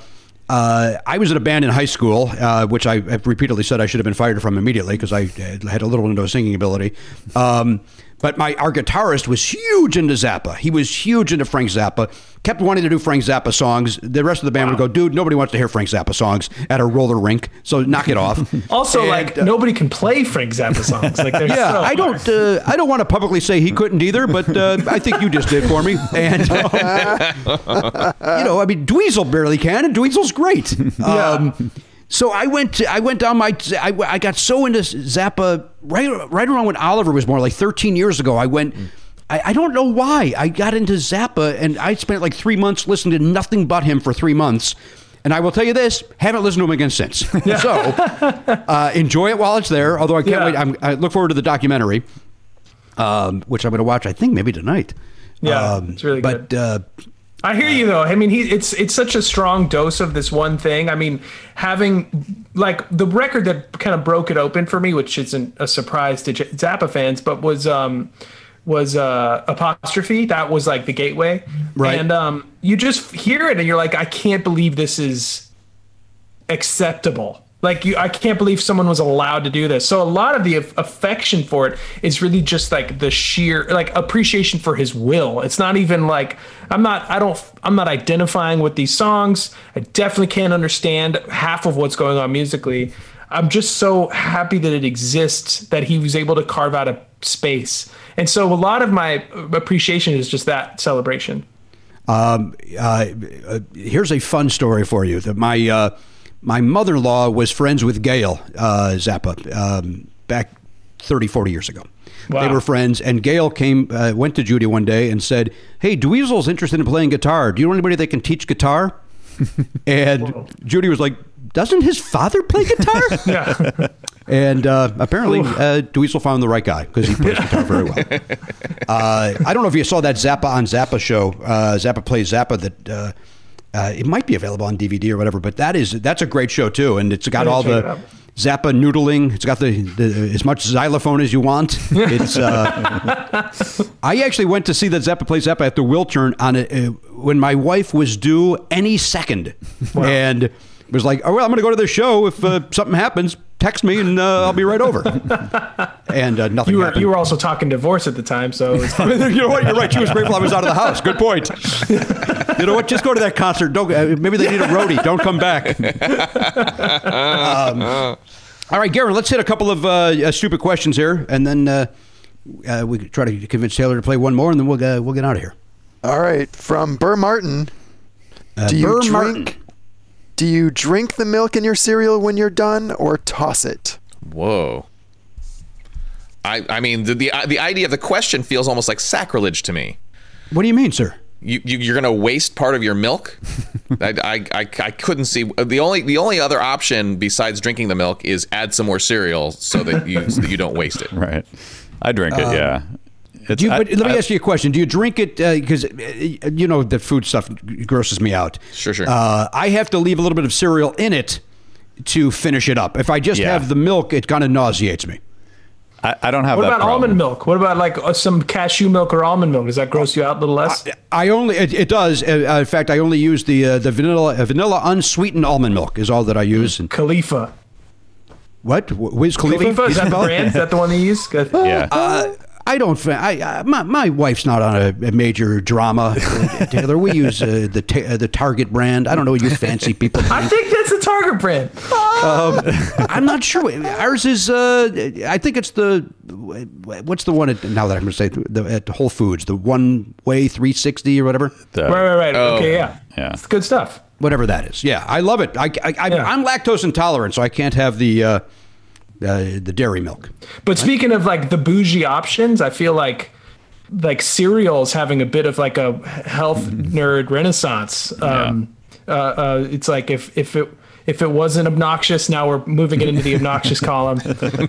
S4: Uh, I was in a band in high school, uh, which I have repeatedly said I should have been fired from immediately because I had a little window of singing ability. Um, but my our guitarist was huge into Zappa. He was huge into Frank Zappa. Kept wanting to do Frank Zappa songs. The rest of the band would go, "Dude, nobody wants to hear Frank Zappa songs at a roller rink, so knock it off."
S8: Also,
S4: And,
S8: like
S4: uh,
S8: nobody can play Frank Zappa songs. Like
S4: yeah,
S8: so
S4: I don't. Uh, I don't want to publicly say he couldn't either, but uh, I think you just did for me. And um, you know, I mean, Dweezil barely can, and Dweezil's great. Um, so I went. To, I went down my. I, I got so into Zappa right right around when Oliver was born, like 13 years ago. I went. I, I don't know why I got into Zappa, and I spent like three months listening to nothing but him for three months. And I will tell you this: haven't listened to him again since. So uh, enjoy it while it's there. Although I can't
S8: Yeah.
S4: wait. I'm, I look forward to the documentary, um, which I'm going to watch. I think maybe tonight.
S8: Yeah,
S4: Um,
S8: it's really
S4: but,
S8: good.
S4: uh,
S8: I hear you though. I mean, he it's it's such a strong dose of this one thing. I mean, having like the record that kind of broke it open for me, which isn't a surprise to J- Zappa fans, but was um was uh apostrophe. That was like the gateway,
S4: Right.
S8: And um, you just hear it and you're like, I can't believe this is acceptable. Like you, I can't believe someone was allowed to do this. So a lot of the aff- affection for it is really just like the sheer like appreciation for his will. It's not even like I'm not I don't I'm not identifying with these songs. I definitely can't understand half of what's going on musically. I'm just so happy that it exists that he was able to carve out a space. And so a lot of my appreciation is just that celebration.
S4: Um, uh, uh, here's a fun story for you. That my uh, my mother-in-law was friends with Gail uh, Zappa um, back 30, 40 years ago. They were friends, and Gail came uh, went to Judy one day and said, "Hey, Dweezil's interested in playing guitar. Do you know anybody that can teach guitar?" and Judy was like, doesn't his father play guitar?
S8: Yeah.
S4: And uh, apparently, uh, Dweezil found the right guy because he plays guitar very well. Uh, I don't know if you saw that Zappa on Zappa show, uh, Zappa plays Zappa. That uh, it might be available on DVD or whatever, but that is that's a great show too, and it's got all the. Zappa noodling. It's got the, the as much xylophone as you want. It's. Uh, I actually went to see that Zappa plays Zappa at the Wiltern on a, uh, when my wife was due any second, and was like, "Oh well, I'm going to go to the show. If uh, something happens, text me and uh, I'll be right over." and uh, nothing
S8: You were
S4: happened.
S8: you were also talking divorce at the time, so
S4: you know what? You're right. She was grateful I was out of the house. Good point. you know what? Just go to that concert. Don't. Uh, maybe they need a roadie. Don't come back. Um, all right, Garen. Let's hit a couple of uh, uh, stupid questions here, and then uh, uh, we could try to convince Taylor to play one more, and then we'll uh, we'll get out of here.
S6: All right, from Burr Martin.
S4: Uh,
S6: Do you
S4: Burr
S6: drink?
S4: Martin.
S6: Do you drink the milk in your cereal when you're done, or toss it?
S7: Whoa. I, I mean the, the the idea of the question feels almost like sacrilege to me.
S4: What do you mean, sir?
S7: You, you you're gonna waste part of your milk? I, I, I, I couldn't see the only the only other option besides drinking the milk is add some more cereal so that you so that you don't waste it.
S1: Right. I drink it. yeah. It's,
S4: Um, Do you,
S1: I-
S4: let me
S1: I-
S4: ask you a question. Do you drink it because uh, you know the food stuff grosses me out?
S7: Sure, sure.
S4: Uh, I have to leave a little bit of cereal in it to finish it up. If I just
S1: Yeah.
S4: have the milk, it kind of nauseates me.
S1: I, I don't have
S8: What
S1: that
S8: about
S1: problem.
S8: almond milk? What about like uh, some cashew milk or almond milk? Does that gross you out a little less?
S4: I only it, it does. Uh, in fact, I only use the uh, the vanilla uh, vanilla unsweetened almond milk is all that I use. And
S8: Califia.
S4: what Wh- Wiz Khalifa?
S8: Califia is that the brand? Is that the one they use? 'Cause-
S1: Yeah.
S4: Uh, I don't. fa- I, I my, my wife's not on a, a major drama. uh, Taylor, we use uh, the ta- uh, the Target brand. I don't know what you fancy people.
S8: I think that's a Target brand.
S4: I'm not sure. Ours is. Uh, I think it's the. What's the one? At, now that I'm going to say the, at Whole Foods, the one way 360 or whatever,
S1: The-
S8: Right, right, right.
S7: Oh.
S8: Okay, yeah,
S1: Yeah.
S8: it's good stuff.
S4: whatever that is. Yeah, I love it. I, I, I
S8: Yeah.
S4: I'm lactose intolerant, so I can't have the uh, uh, the dairy milk.
S8: But speaking of like the bougie options, I feel like like cereals having a bit of like a health nerd renaissance. Um, uh, uh, it's like if if it if it wasn't obnoxious, now we're moving it into the obnoxious column.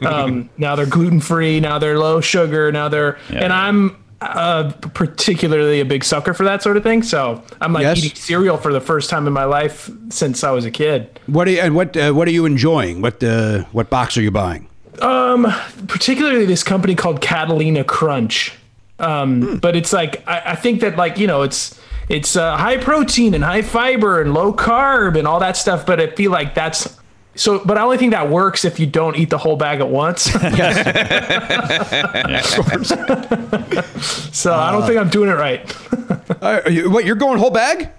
S8: Um, now they're gluten free. Now they're low sugar. Now they're and I'm uh, particularly a big sucker for that sort of thing. So I'm like
S4: Yes.
S8: eating cereal for the first time in my life since I was a kid.
S4: What are you, and what uh, what are you enjoying? What uh, what box are you buying?
S8: Um, particularly this company called Catalina Crunch. Um, But it's like I, I think that like you know it's it's uh, high protein and high fiber and low carb and all that stuff. But I feel like that's so. But I only think that works if you don't eat the whole bag at once. so I don't think I'm doing it right.
S4: Uh, are you, what you're going whole bag?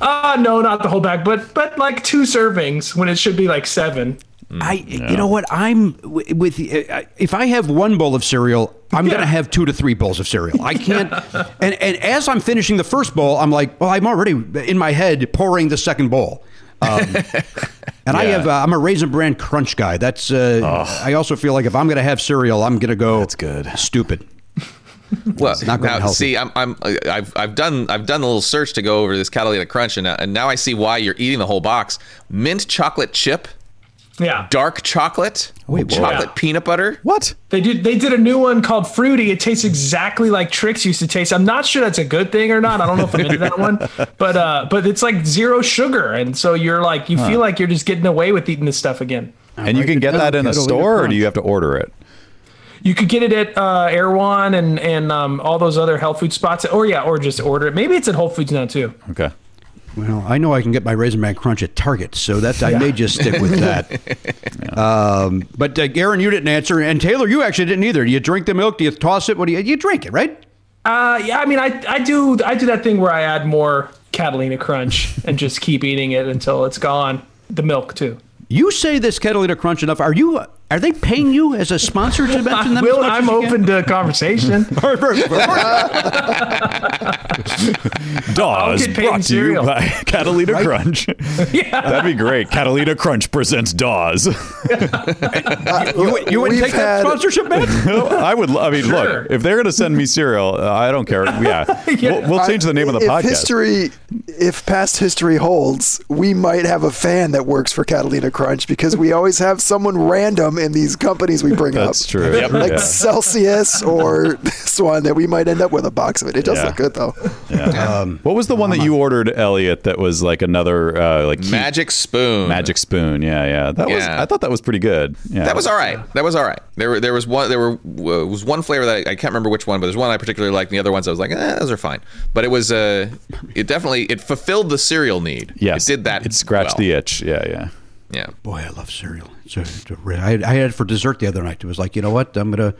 S8: Ah, no, not the whole bag, but but like two servings when it should be like seven.
S4: I, you know what? I'm with. Uh, if I have one bowl of cereal, I'm going to have two to three bowls of cereal. I can't. and and as I'm finishing the first bowl, I'm like, well, I'm already in my head pouring the second bowl. Um, and I have. Uh, I'm a raisin bran crunch guy. That's. Uh, I also feel like if I'm going to have cereal, I'm going to go.
S1: That's good.
S4: Stupid.
S7: Well,
S4: not gonna
S7: now
S4: help
S7: see, I'm, I'm, I've, I've done, I've done a little search to go over this Catalina Crunch, and now, and now I see why you're eating the whole box. Mint chocolate chip,
S8: Yeah,
S7: dark chocolate,
S4: Wait,
S7: chocolate
S8: Yeah.
S7: peanut butter.
S1: What?
S8: They did. They did a new one called Fruity. It tastes exactly like Trix used to taste. I'm not sure that's a good thing or not. I don't know if I'm into that one, but uh, but it's like zero sugar, and so you're like you feel like you're just getting away with eating this stuff again.
S1: And you can get that in a store, or do you have to order it?
S8: You could get it at uh, Erewhon and and um, all those other health food spots, or yeah, or just order it. Maybe it's at Whole Foods now too.
S1: Okay.
S4: Well, I know I can get my raisin bran crunch at Target, so that I may just stick with that. um, but uh, Garen, you didn't answer, and Taylor, you actually didn't either. Do you drink the milk? Do you toss it? What do you? You drink it, right?
S8: Uh, yeah, I mean, I I do I do that thing where I add more Catalina Crunch and just keep eating it until it's gone. The milk too.
S4: You say this Catalina Crunch enough. Are you? Are they paying you as a sponsor to mention them?
S8: Will,
S4: as much
S8: I'm
S4: as you
S8: open to conversation.
S1: Dawes
S8: get paid in
S1: brought to you by Catalina Crunch. yeah. That'd be great. Catalina Crunch presents Dawes.
S4: you, you wouldn't
S6: We've
S4: take that sponsorship, man?
S1: I would. I mean,
S8: Sure.
S1: look, if they're going to send me cereal, uh, I don't care. Yeah, We'll, we'll change the name of the
S6: if
S1: podcast.
S6: history if past history holds, we might have a fan that works for Catalina Crunch because we always have someone random in these companies we bring up.
S1: That's
S6: up.
S1: true. Yep.
S6: Like
S1: Yeah.
S6: Celsius or this one that we might end up with a box of it. It does
S1: Yeah.
S6: look good though.
S1: Yeah. what was the one that you ordered, Elliot? That was like another uh, like heat-
S7: Magic spoon.
S1: magic spoon. Yeah, yeah. That was.
S7: Yeah.
S1: I thought that was pretty good. Yeah.
S7: That was all right. That was all right. There were there was one there were uh, was one flavor that I, I can't remember which one, but there's one I particularly liked. And the other ones I was like, eh, those are fine. But it was uh, it definitely it fulfilled the cereal need.
S1: Yes.
S7: it did that.
S1: It scratched
S7: well.
S1: the itch. Yeah, yeah.
S7: yeah.
S4: Boy, I love cereal. It's a, it's a re- I, I had it for dessert the other night. It was like, you know what? I'm gonna.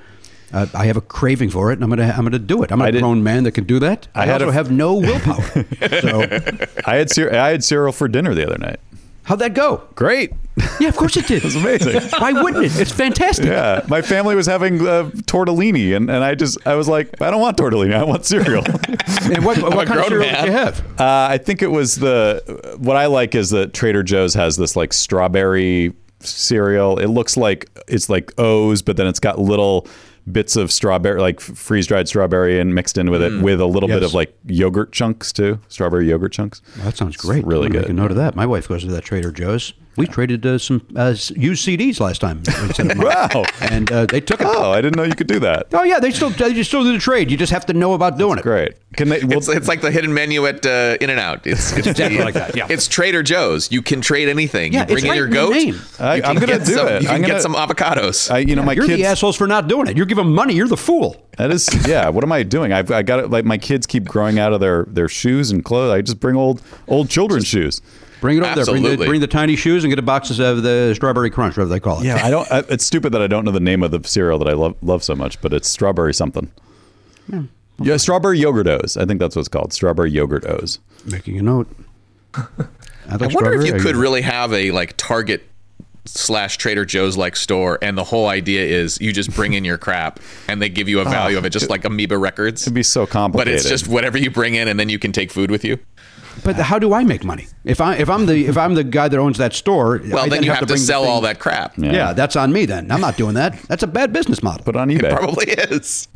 S4: Uh, I have a craving for it, and I'm gonna. I'm gonna do it. I'm a grown man that can do that. I,
S1: I
S4: also
S1: a-
S4: have no willpower. so
S1: I had cer- I had cereal for dinner the other night.
S4: how'd that go?
S1: Great.
S4: Yeah, of course it did.
S1: It was amazing.
S4: Why wouldn't it? It's fantastic.
S1: Yeah, my family was having uh, tortellini, and, and I just I was like, I don't want tortellini, I want cereal.
S4: And what, what
S7: a
S4: kind of cereal did you have?
S1: Uh, I think it was the what I like is that Trader Joe's has this like strawberry cereal. It looks like it's like O's, but then it's got little bits of strawberry, like freeze dried strawberry, and mixed in with it mm. with a little bit of like yogurt chunks too, strawberry yogurt chunks.
S4: That sounds great.
S1: really good.
S4: Make a note of that. My wife goes to that Trader Joe's. We traded uh, some uh, used CDs last time. instead of mine.
S1: Wow.
S4: And uh, they took it.
S1: Oh, I didn't know you could do that.
S4: Oh yeah, they still they still do the trade. You just have to know about doing it.
S1: Great. Can they? Well,
S7: It's, it's like the hidden menu at uh, In and Out. It's, it's
S4: Exactly like that, yeah.
S7: It's Trader Joe's. You can trade anything.
S4: Yeah,
S7: you bring
S4: it's
S7: in
S4: right
S7: your
S4: the
S7: goat.
S4: name.
S1: I-
S7: you
S1: I'm gonna do
S7: some,
S1: it.
S7: You can
S1: I'm gonna- get
S7: some avocados.
S1: I, you know, my
S4: You're
S1: kids.
S4: the assholes for not doing it. You're giving them money. You're the fool.
S1: That is, yeah. What am I doing? I've I got it. Like my kids keep growing out of their their shoes and clothes. I just bring old old children's shoes.
S4: Bring it over there. Bring the, bring the tiny shoes and get a boxes of the strawberry crunch, whatever they call it.
S1: Yeah, I don't. I, it's stupid that I don't know the name of the cereal that I love love so much, but it's strawberry something. Yeah, strawberry yogurt O's. I think that's what it's called. Strawberry yogurt O's.
S4: Making a note. I,
S7: I wonder if you could really have a like Target slash Trader Joe's like store, and the whole idea is you just bring in your crap, and they give you a ah, value of it, just like Amoeba Records.
S1: It'd be so complicated.
S7: but it's just whatever you bring in, and then you can take food with you.
S4: But how do I make money? If I if I'm the if I'm the guy that owns that store,
S7: Well,
S4: I
S7: then you have to,
S4: bring
S7: sell all that crap.
S4: Yeah. that's on me then. I'm not doing that. That's a bad business model.
S1: put on
S7: It
S1: eBay.
S7: probably is.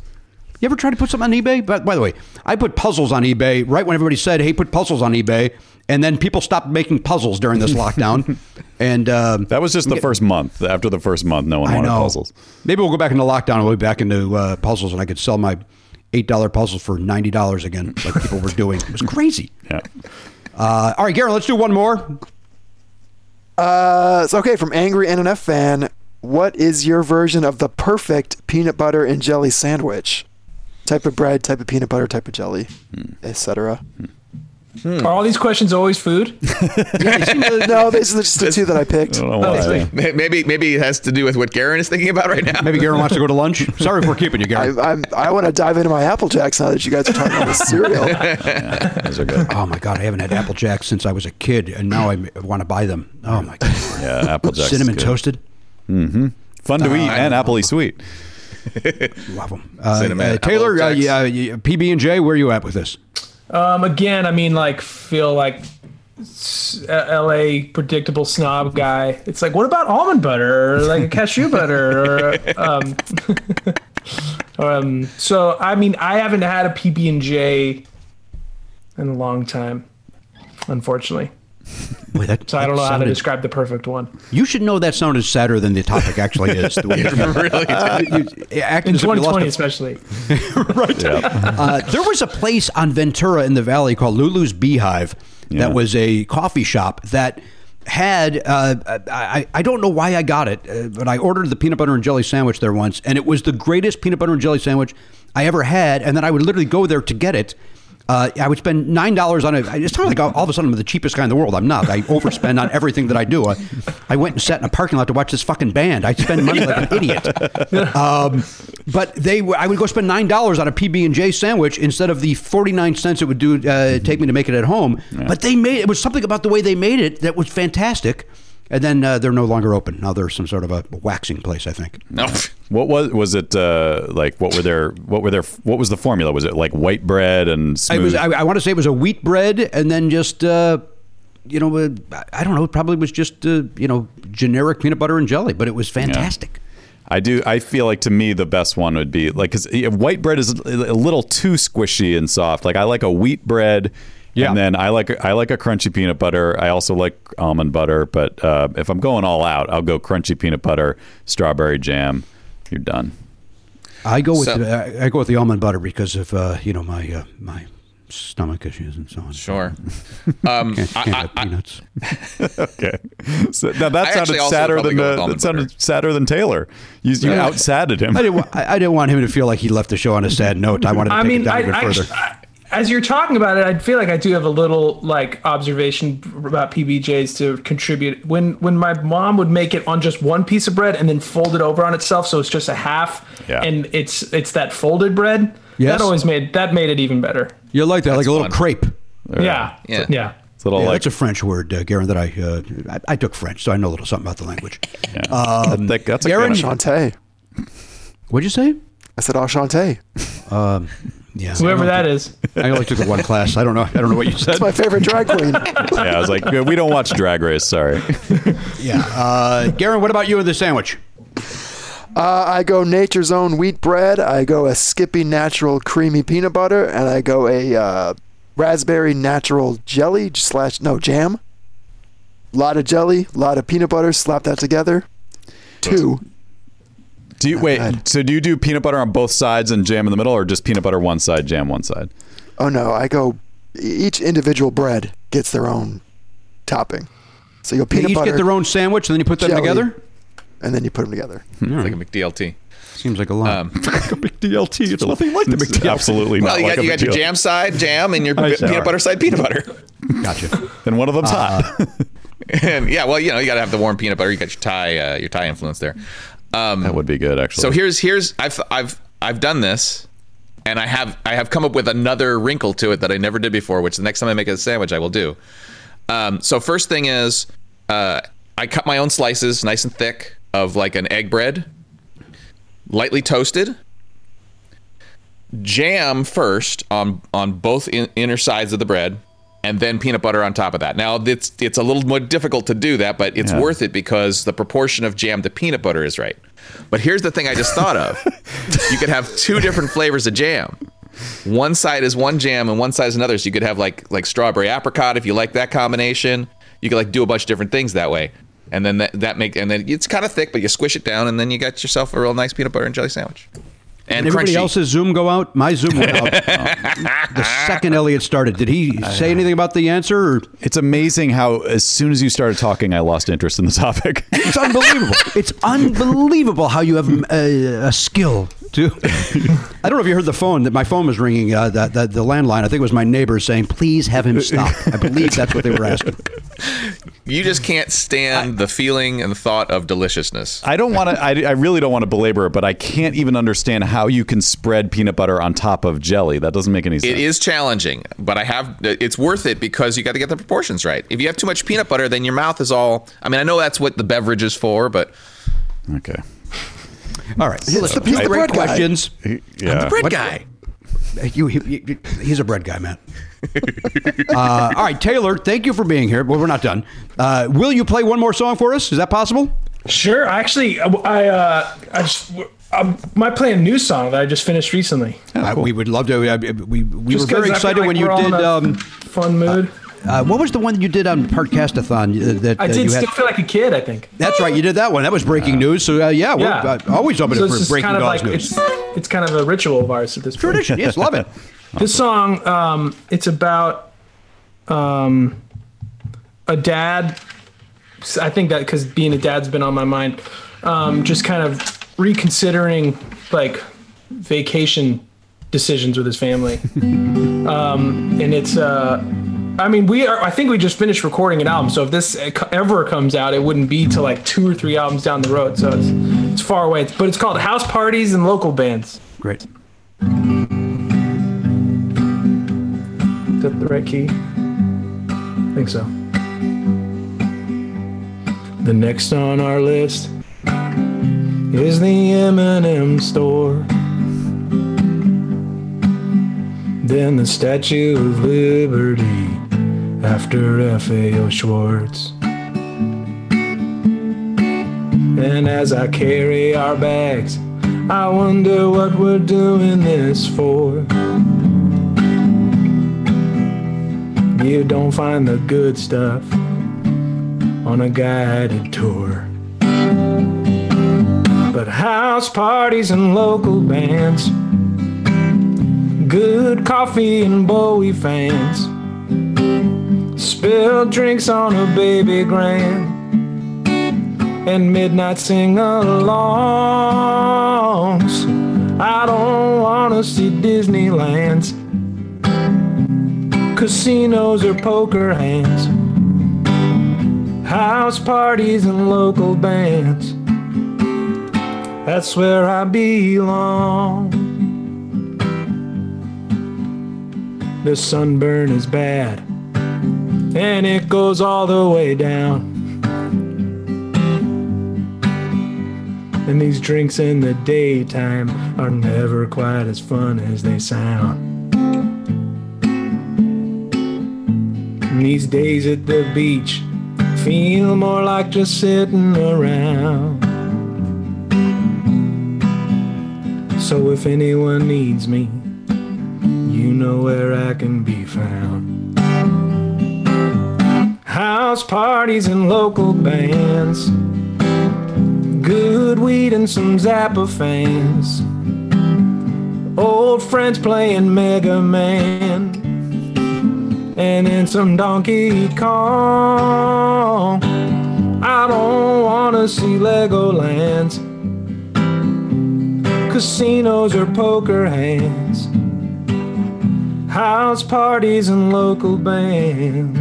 S4: You ever try to put something on eBay? But by the way, I put puzzles on eBay right when everybody said, "Hey, put puzzles on eBay," and then people stopped making puzzles during this lockdown. and um,
S1: that was just the first month. After the first month, no one
S4: I
S1: wanted
S4: know.
S1: puzzles.
S4: Maybe we'll go back into lockdown. and We'll be back into uh, puzzles, and I could sell my eight dollar puzzles for ninety dollars again, like people were doing. It was crazy.
S1: Yeah.
S4: Uh, all right, Garen, let's do one more.
S6: Uh, it's okay. From angry NNF fan, what is your version of the perfect peanut butter and jelly sandwich? Type of bread, type of peanut butter, type of jelly, etc.
S8: Are all these questions always food?
S6: no, these are just the two that I picked.
S1: I don't know why.
S7: Maybe maybe it has to do with what Garen is thinking about right now.
S4: Maybe Garen wants to go to lunch. Sorry if we're keeping you,
S6: I,
S4: Garen.
S6: I'm, I want to dive into my Apple Jacks now that you guys are talking about the cereal.
S1: Those are good.
S4: Oh my God, I haven't had Apple Jacks since I was a kid, and now I want to buy them. Oh my God,
S1: Yeah, Apple Jacks. is
S4: cinnamon
S1: good.
S4: toasted.
S1: Fun to eat and appley sweet.
S4: Love them. Uh,
S7: Cinnamon
S4: uh,
S7: Apple
S4: Taylor, uh,
S7: Jacks.
S4: yeah, yeah, PB and J, where are you at with this?
S8: Um, again, I mean, like, feel like uh, L.A. predictable snob guy. It's like, what about almond butter or like a cashew butter? Or, um, um, so, I mean, I haven't had a PB and J in a long time, unfortunately.
S4: Wait, that,
S8: So I don't
S4: that
S8: know how to describe the perfect one.
S4: You should know that sounded sadder than the topic actually is. The way you,
S7: really
S4: you acted
S8: In
S4: as if you lost
S8: 2020,
S4: a-
S8: especially.
S4: Uh, there was a place on Ventura in the Valley called Lulu's Beehive
S1: Yeah.
S4: that was a coffee shop that had uh, I, I don't know why I got it, uh, but I ordered the peanut butter and jelly sandwich there once, and it was the greatest peanut butter and jelly sandwich I ever had. And then I would literally go there to get it. Uh, I would spend nine dollars on it. It's not like all of a sudden I'm the cheapest guy in the world. I'm not. I overspend on everything that I do. I, I went and sat in a parking lot to watch this fucking band. I spend money like an idiot. Um, but they, w- I would go spend nine dollars on a PB and J sandwich instead of the forty nine cents it would do uh, take me to make it at home. But they made it was something about the way they made it that was fantastic. And then uh, they're no longer open. Now they're some sort of a waxing place, I think.
S7: no.
S1: What was was it uh, like? What were their what were their what was the formula? Was it like white bread and
S4: I
S1: smooth?
S4: was. I, I want to say it was a wheat bread, and then just uh, you know, uh, I don't know. It probably was just uh, you know generic peanut butter and jelly, but it was fantastic.
S1: I do. I feel like to me the best one would be like because white bread is a little too squishy and soft. Like I like a wheat bread,
S4: Yeah.
S1: And then I like I like a crunchy peanut butter. I also like almond butter, but uh, if I'm going all out, I'll go crunchy peanut butter, strawberry jam. You're done.
S4: I go with
S7: So-
S4: the, I I go with the almond butter because of uh, you know my uh, my stomach issues and so on.
S7: Sure. Um,
S4: Can't, can't
S7: I,
S4: have
S7: I,
S4: peanuts.
S1: Okay. So now that
S7: I
S1: sounded sadder than
S7: go with
S1: uh, that
S7: almond
S1: sounded
S7: butter.
S1: sadder than Taylor. You, you
S4: Yeah.
S1: outsadded him.
S4: I didn't. wa- I I didn't want him to feel like he left the show on a sad note. I wanted to
S8: I
S4: take
S8: mean,
S4: it down
S8: I,
S4: even
S8: I,
S4: further.
S8: I- as you're talking about it, I feel like I do have a little like observation about PBJs to contribute. When when my mom would make it on just one piece of bread and then fold it over on itself, so it's just a half,
S1: Yeah.
S8: and it's it's that folded bread.
S4: Yes.
S8: That always made that made it even better.
S4: you like that, like a little
S7: fun.
S4: crepe.
S8: Yeah,
S7: Yeah.
S8: yeah.
S1: It's a little
S4: Yeah,
S1: like
S4: that's a French word, uh, Garen. That I, uh, I I took French, so I know a little something about the language.
S1: I think that's a
S4: Garen-
S1: kind of-
S4: What'd you say?
S6: I said enchanté.
S4: Yeah,
S8: Whoever that is.
S4: I only took the one class. I don't know. I don't know what you said.
S6: It's my favorite drag queen.
S1: yeah. I was like, we don't watch Drag Race. Sorry.
S4: Yeah, uh, Garen. What about you and the sandwich?
S6: Uh, I go Nature's Own wheat bread. I go a Skippy Natural creamy peanut butter, and I go a uh, raspberry natural jelly slash no jam. Lot of jelly, lot of peanut butter. Slap that together. Two.
S1: Do you wait?
S6: bad.
S1: So do you do peanut butter on both sides and jam in the middle, or just peanut butter one side, jam one side?
S6: Oh no, I go. Each individual bread gets their own topping. So you go
S4: They
S6: peanut
S4: each
S6: butter,
S4: get their own sandwich, and then you put them
S6: jelly.
S4: together.
S6: and then you put them together.
S7: it's like a McDLT.
S4: Seems like a lot.
S7: Um,
S1: big DLT. It's nothing like the McDLT. DLT. Absolutely
S7: well,
S1: not
S7: you got,
S1: a
S7: you
S1: big
S7: got your jam side jam and your
S1: I
S7: pe-
S1: see.
S7: peanut butter side peanut butter.
S4: gotcha.
S1: and one of them's
S4: Uh,
S1: hot.
S7: and yeah, well, you know, you got to have the warm peanut butter. You got your Thai, uh, your Thai influence there. Um,
S1: that would be good, actually.
S7: So here's here's I've I've I've done this, and I have I have come up with another wrinkle to it that I never did before. Which the next time I make a sandwich, I will do. Um, so first thing is, uh, I cut my own slices, nice and thick, of like an egg bread, lightly toasted. Jam first on on both in, inner sides of the bread, and then peanut butter on top of that. Now it's it's a little more difficult to do that, but it's
S1: Yeah.
S7: worth it because the proportion of jam to peanut butter is right. But here's the thing I just thought of: you could have two different flavors of jam. One side is one jam, and one side is another. So you could have like like strawberry apricot if you like that combination. You could like do a bunch of different things that way, and then that, that make and then it's kind of thick, but you squish it down, and then you got yourself a real nice peanut butter and jelly sandwich. And,
S4: Did everybody
S7: crunchy.
S4: else's Zoom go out? My Zoom went out the second Elliot started. Did he say uh, anything about the answer? Or?
S1: it's amazing how as soon as you started talking, I lost interest in the topic.
S4: It's unbelievable. it's unbelievable how you have a, a skill to. I don't know if you heard the phone. That my phone was ringing. Uh, that the, the landline. I think it was my neighbor saying, "Please have him stop." I believe that's what they were asking.
S7: You just can't stand the feeling and the thought of deliciousness.
S1: I don't want to. I, I really don't want to belabor it, but I can't even understand how you can spread peanut butter on top of jelly. That doesn't make any sense.
S7: It is challenging, but I have it's worth it because you got to get the proportions right. If you have too much peanut butter, then your mouth is all. I mean, I know that's what the beverage is for, but
S1: okay.
S4: All right,
S6: It's the piece of
S4: great
S6: bread guy.
S4: questions.
S1: Yeah.
S7: The bread
S4: What-
S7: guy.
S4: You, he, he- he's a bread guy, man. uh, all right, Taylor, thank you for being here. Well, we're not done. Uh, will you play one more song for us? Is that possible?
S8: Sure. Actually, I uh, I just I might play a new song that I just finished recently.
S4: Uh, we would love to. Uh, we we
S8: Just
S4: were
S8: 'cause
S4: very excited
S8: like
S4: when you did.
S8: a
S4: Um,
S8: fun mood.
S4: Uh, what was the one that you did on Podcastathon? Uh, that
S8: I
S4: uh,
S8: did
S4: you
S8: still feel like a kid. I think.
S4: That's right, you did that one. That was breaking news. So uh, yeah, we're
S8: Yeah.
S4: uh, always open
S8: So
S4: for breaking
S8: kind of like
S4: news.
S8: it's it's kind of a ritual of ours at this point.
S4: Tradition, yes, love it.
S8: This song, um, it's about um, a dad. I think that because being a dad's been on my mind, um, just kind of reconsidering like vacation decisions with his family. um, and it's, uh, I mean, we are. I think we just finished recording an album, so if this ever comes out, it wouldn't be till like two or three albums down the road. So it's it's far away. But it's called House Parties and Local Bands.
S4: Great.
S8: Is that the right key? I think so. The next on our list is the M&M store. Then the Statue of Liberty after FAO Schwarz. And as I carry our bags, I wonder what we're doing this for. You don't find the good stuff on a guided tour. But house parties and local bands, good coffee and Bowie fans, spilled drinks on a baby grand, and midnight sing alongs. I don't wanna see Disneylands, casinos or poker hands, house parties and local bands. That's where I belong. The sunburn is bad, and it goes all the way down. And these drinks in the daytime are never quite as fun as they sound. And these days at the beach feel more like just sitting around. So if anyone needs me, you know where I can be found. House parties and local bands, good weed and some Zappa fans, old friends playing Mega Man, and then some Donkey Kong. I don't wanna see Legolands. Casinos or poker hands, house parties and local bands.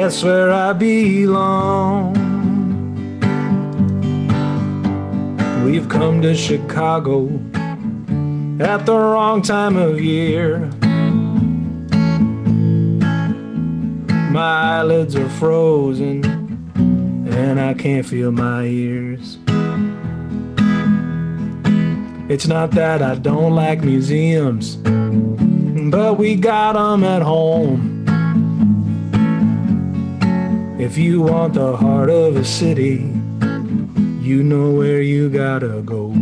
S8: That's where I belong. We've come to Chicago at the wrong time of year. My eyelids are frozen and I can't feel my ears. It's not that I don't like museums, but we got 'em at home. If you want the heart of a city, you know where you gotta go.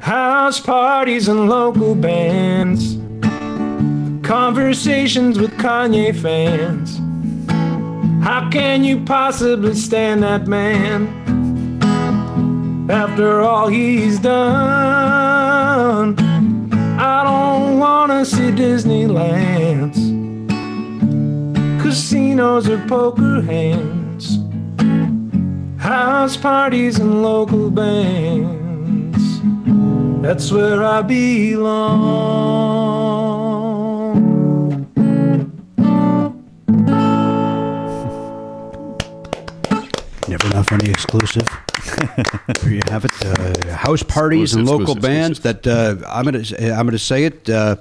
S8: House parties and local bands, conversations with Kanye fans. How can you possibly stand that man? after all he's done. I don't wanna see Disneylands, casinos or poker hands, house parties and local bands. That's where I belong.
S4: Never Not Funny exclusive. there you have it. Uh, house parties and local
S1: exclusive,
S4: bands. That uh, I'm gonna I'm gonna say it. Uh,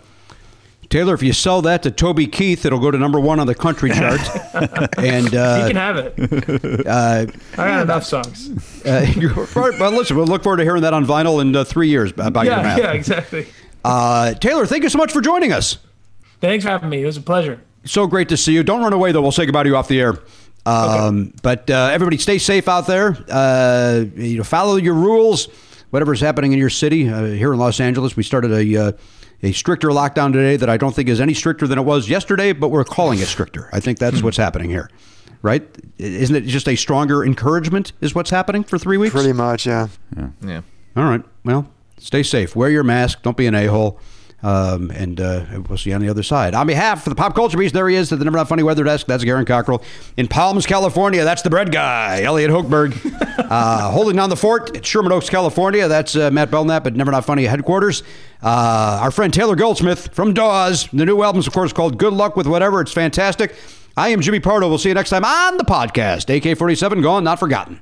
S4: Taylor, if you sell that to Toby Keith, it'll go to number one on the country chart. and
S8: You
S4: uh,
S8: can have it.
S4: uh,
S8: I got enough songs.
S4: uh, you're right, well, listen, we'll look forward to hearing that on vinyl in uh, three years about your
S8: Yeah,
S4: math.
S8: yeah, exactly.
S4: Uh, Taylor, thank you so much for joining us.
S8: Thanks for having me. It was a pleasure.
S4: So great to see you. Don't run away, though. We'll say goodbye to you off the air. Um, But uh, everybody, stay safe out there. Uh, you know, follow your rules. Whatever's happening in your city. Uh, here in Los Angeles, we started a uh, a stricter lockdown today that I don't think is any stricter than it was yesterday, but we're calling it stricter. I think that's hmm. what's happening here, right? Isn't it just a stronger encouragement? Is what's happening for three weeks?
S6: Pretty much, yeah.
S7: Yeah.
S4: All right. Well, stay safe. Wear your mask. Don't be an a hole. Um, and uh, we'll see you on the other side. On behalf of the Pop Culture Beast, there he is at the Never Not Funny Weather Desk. That's Garen Cockrell. In Palms, California, that's the bread guy, Elliot Hochberg. uh, holding down the fort at Sherman Oaks, California, that's uh, Matt Belknap at Never Not Funny headquarters. Uh, our friend Taylor Goldsmith from Dawes. The new album's, of course, called Good Luck with Whatever. It's fantastic. I am Jimmy Pardo. We'll see you next time on the podcast. AK 47, gone, not forgotten.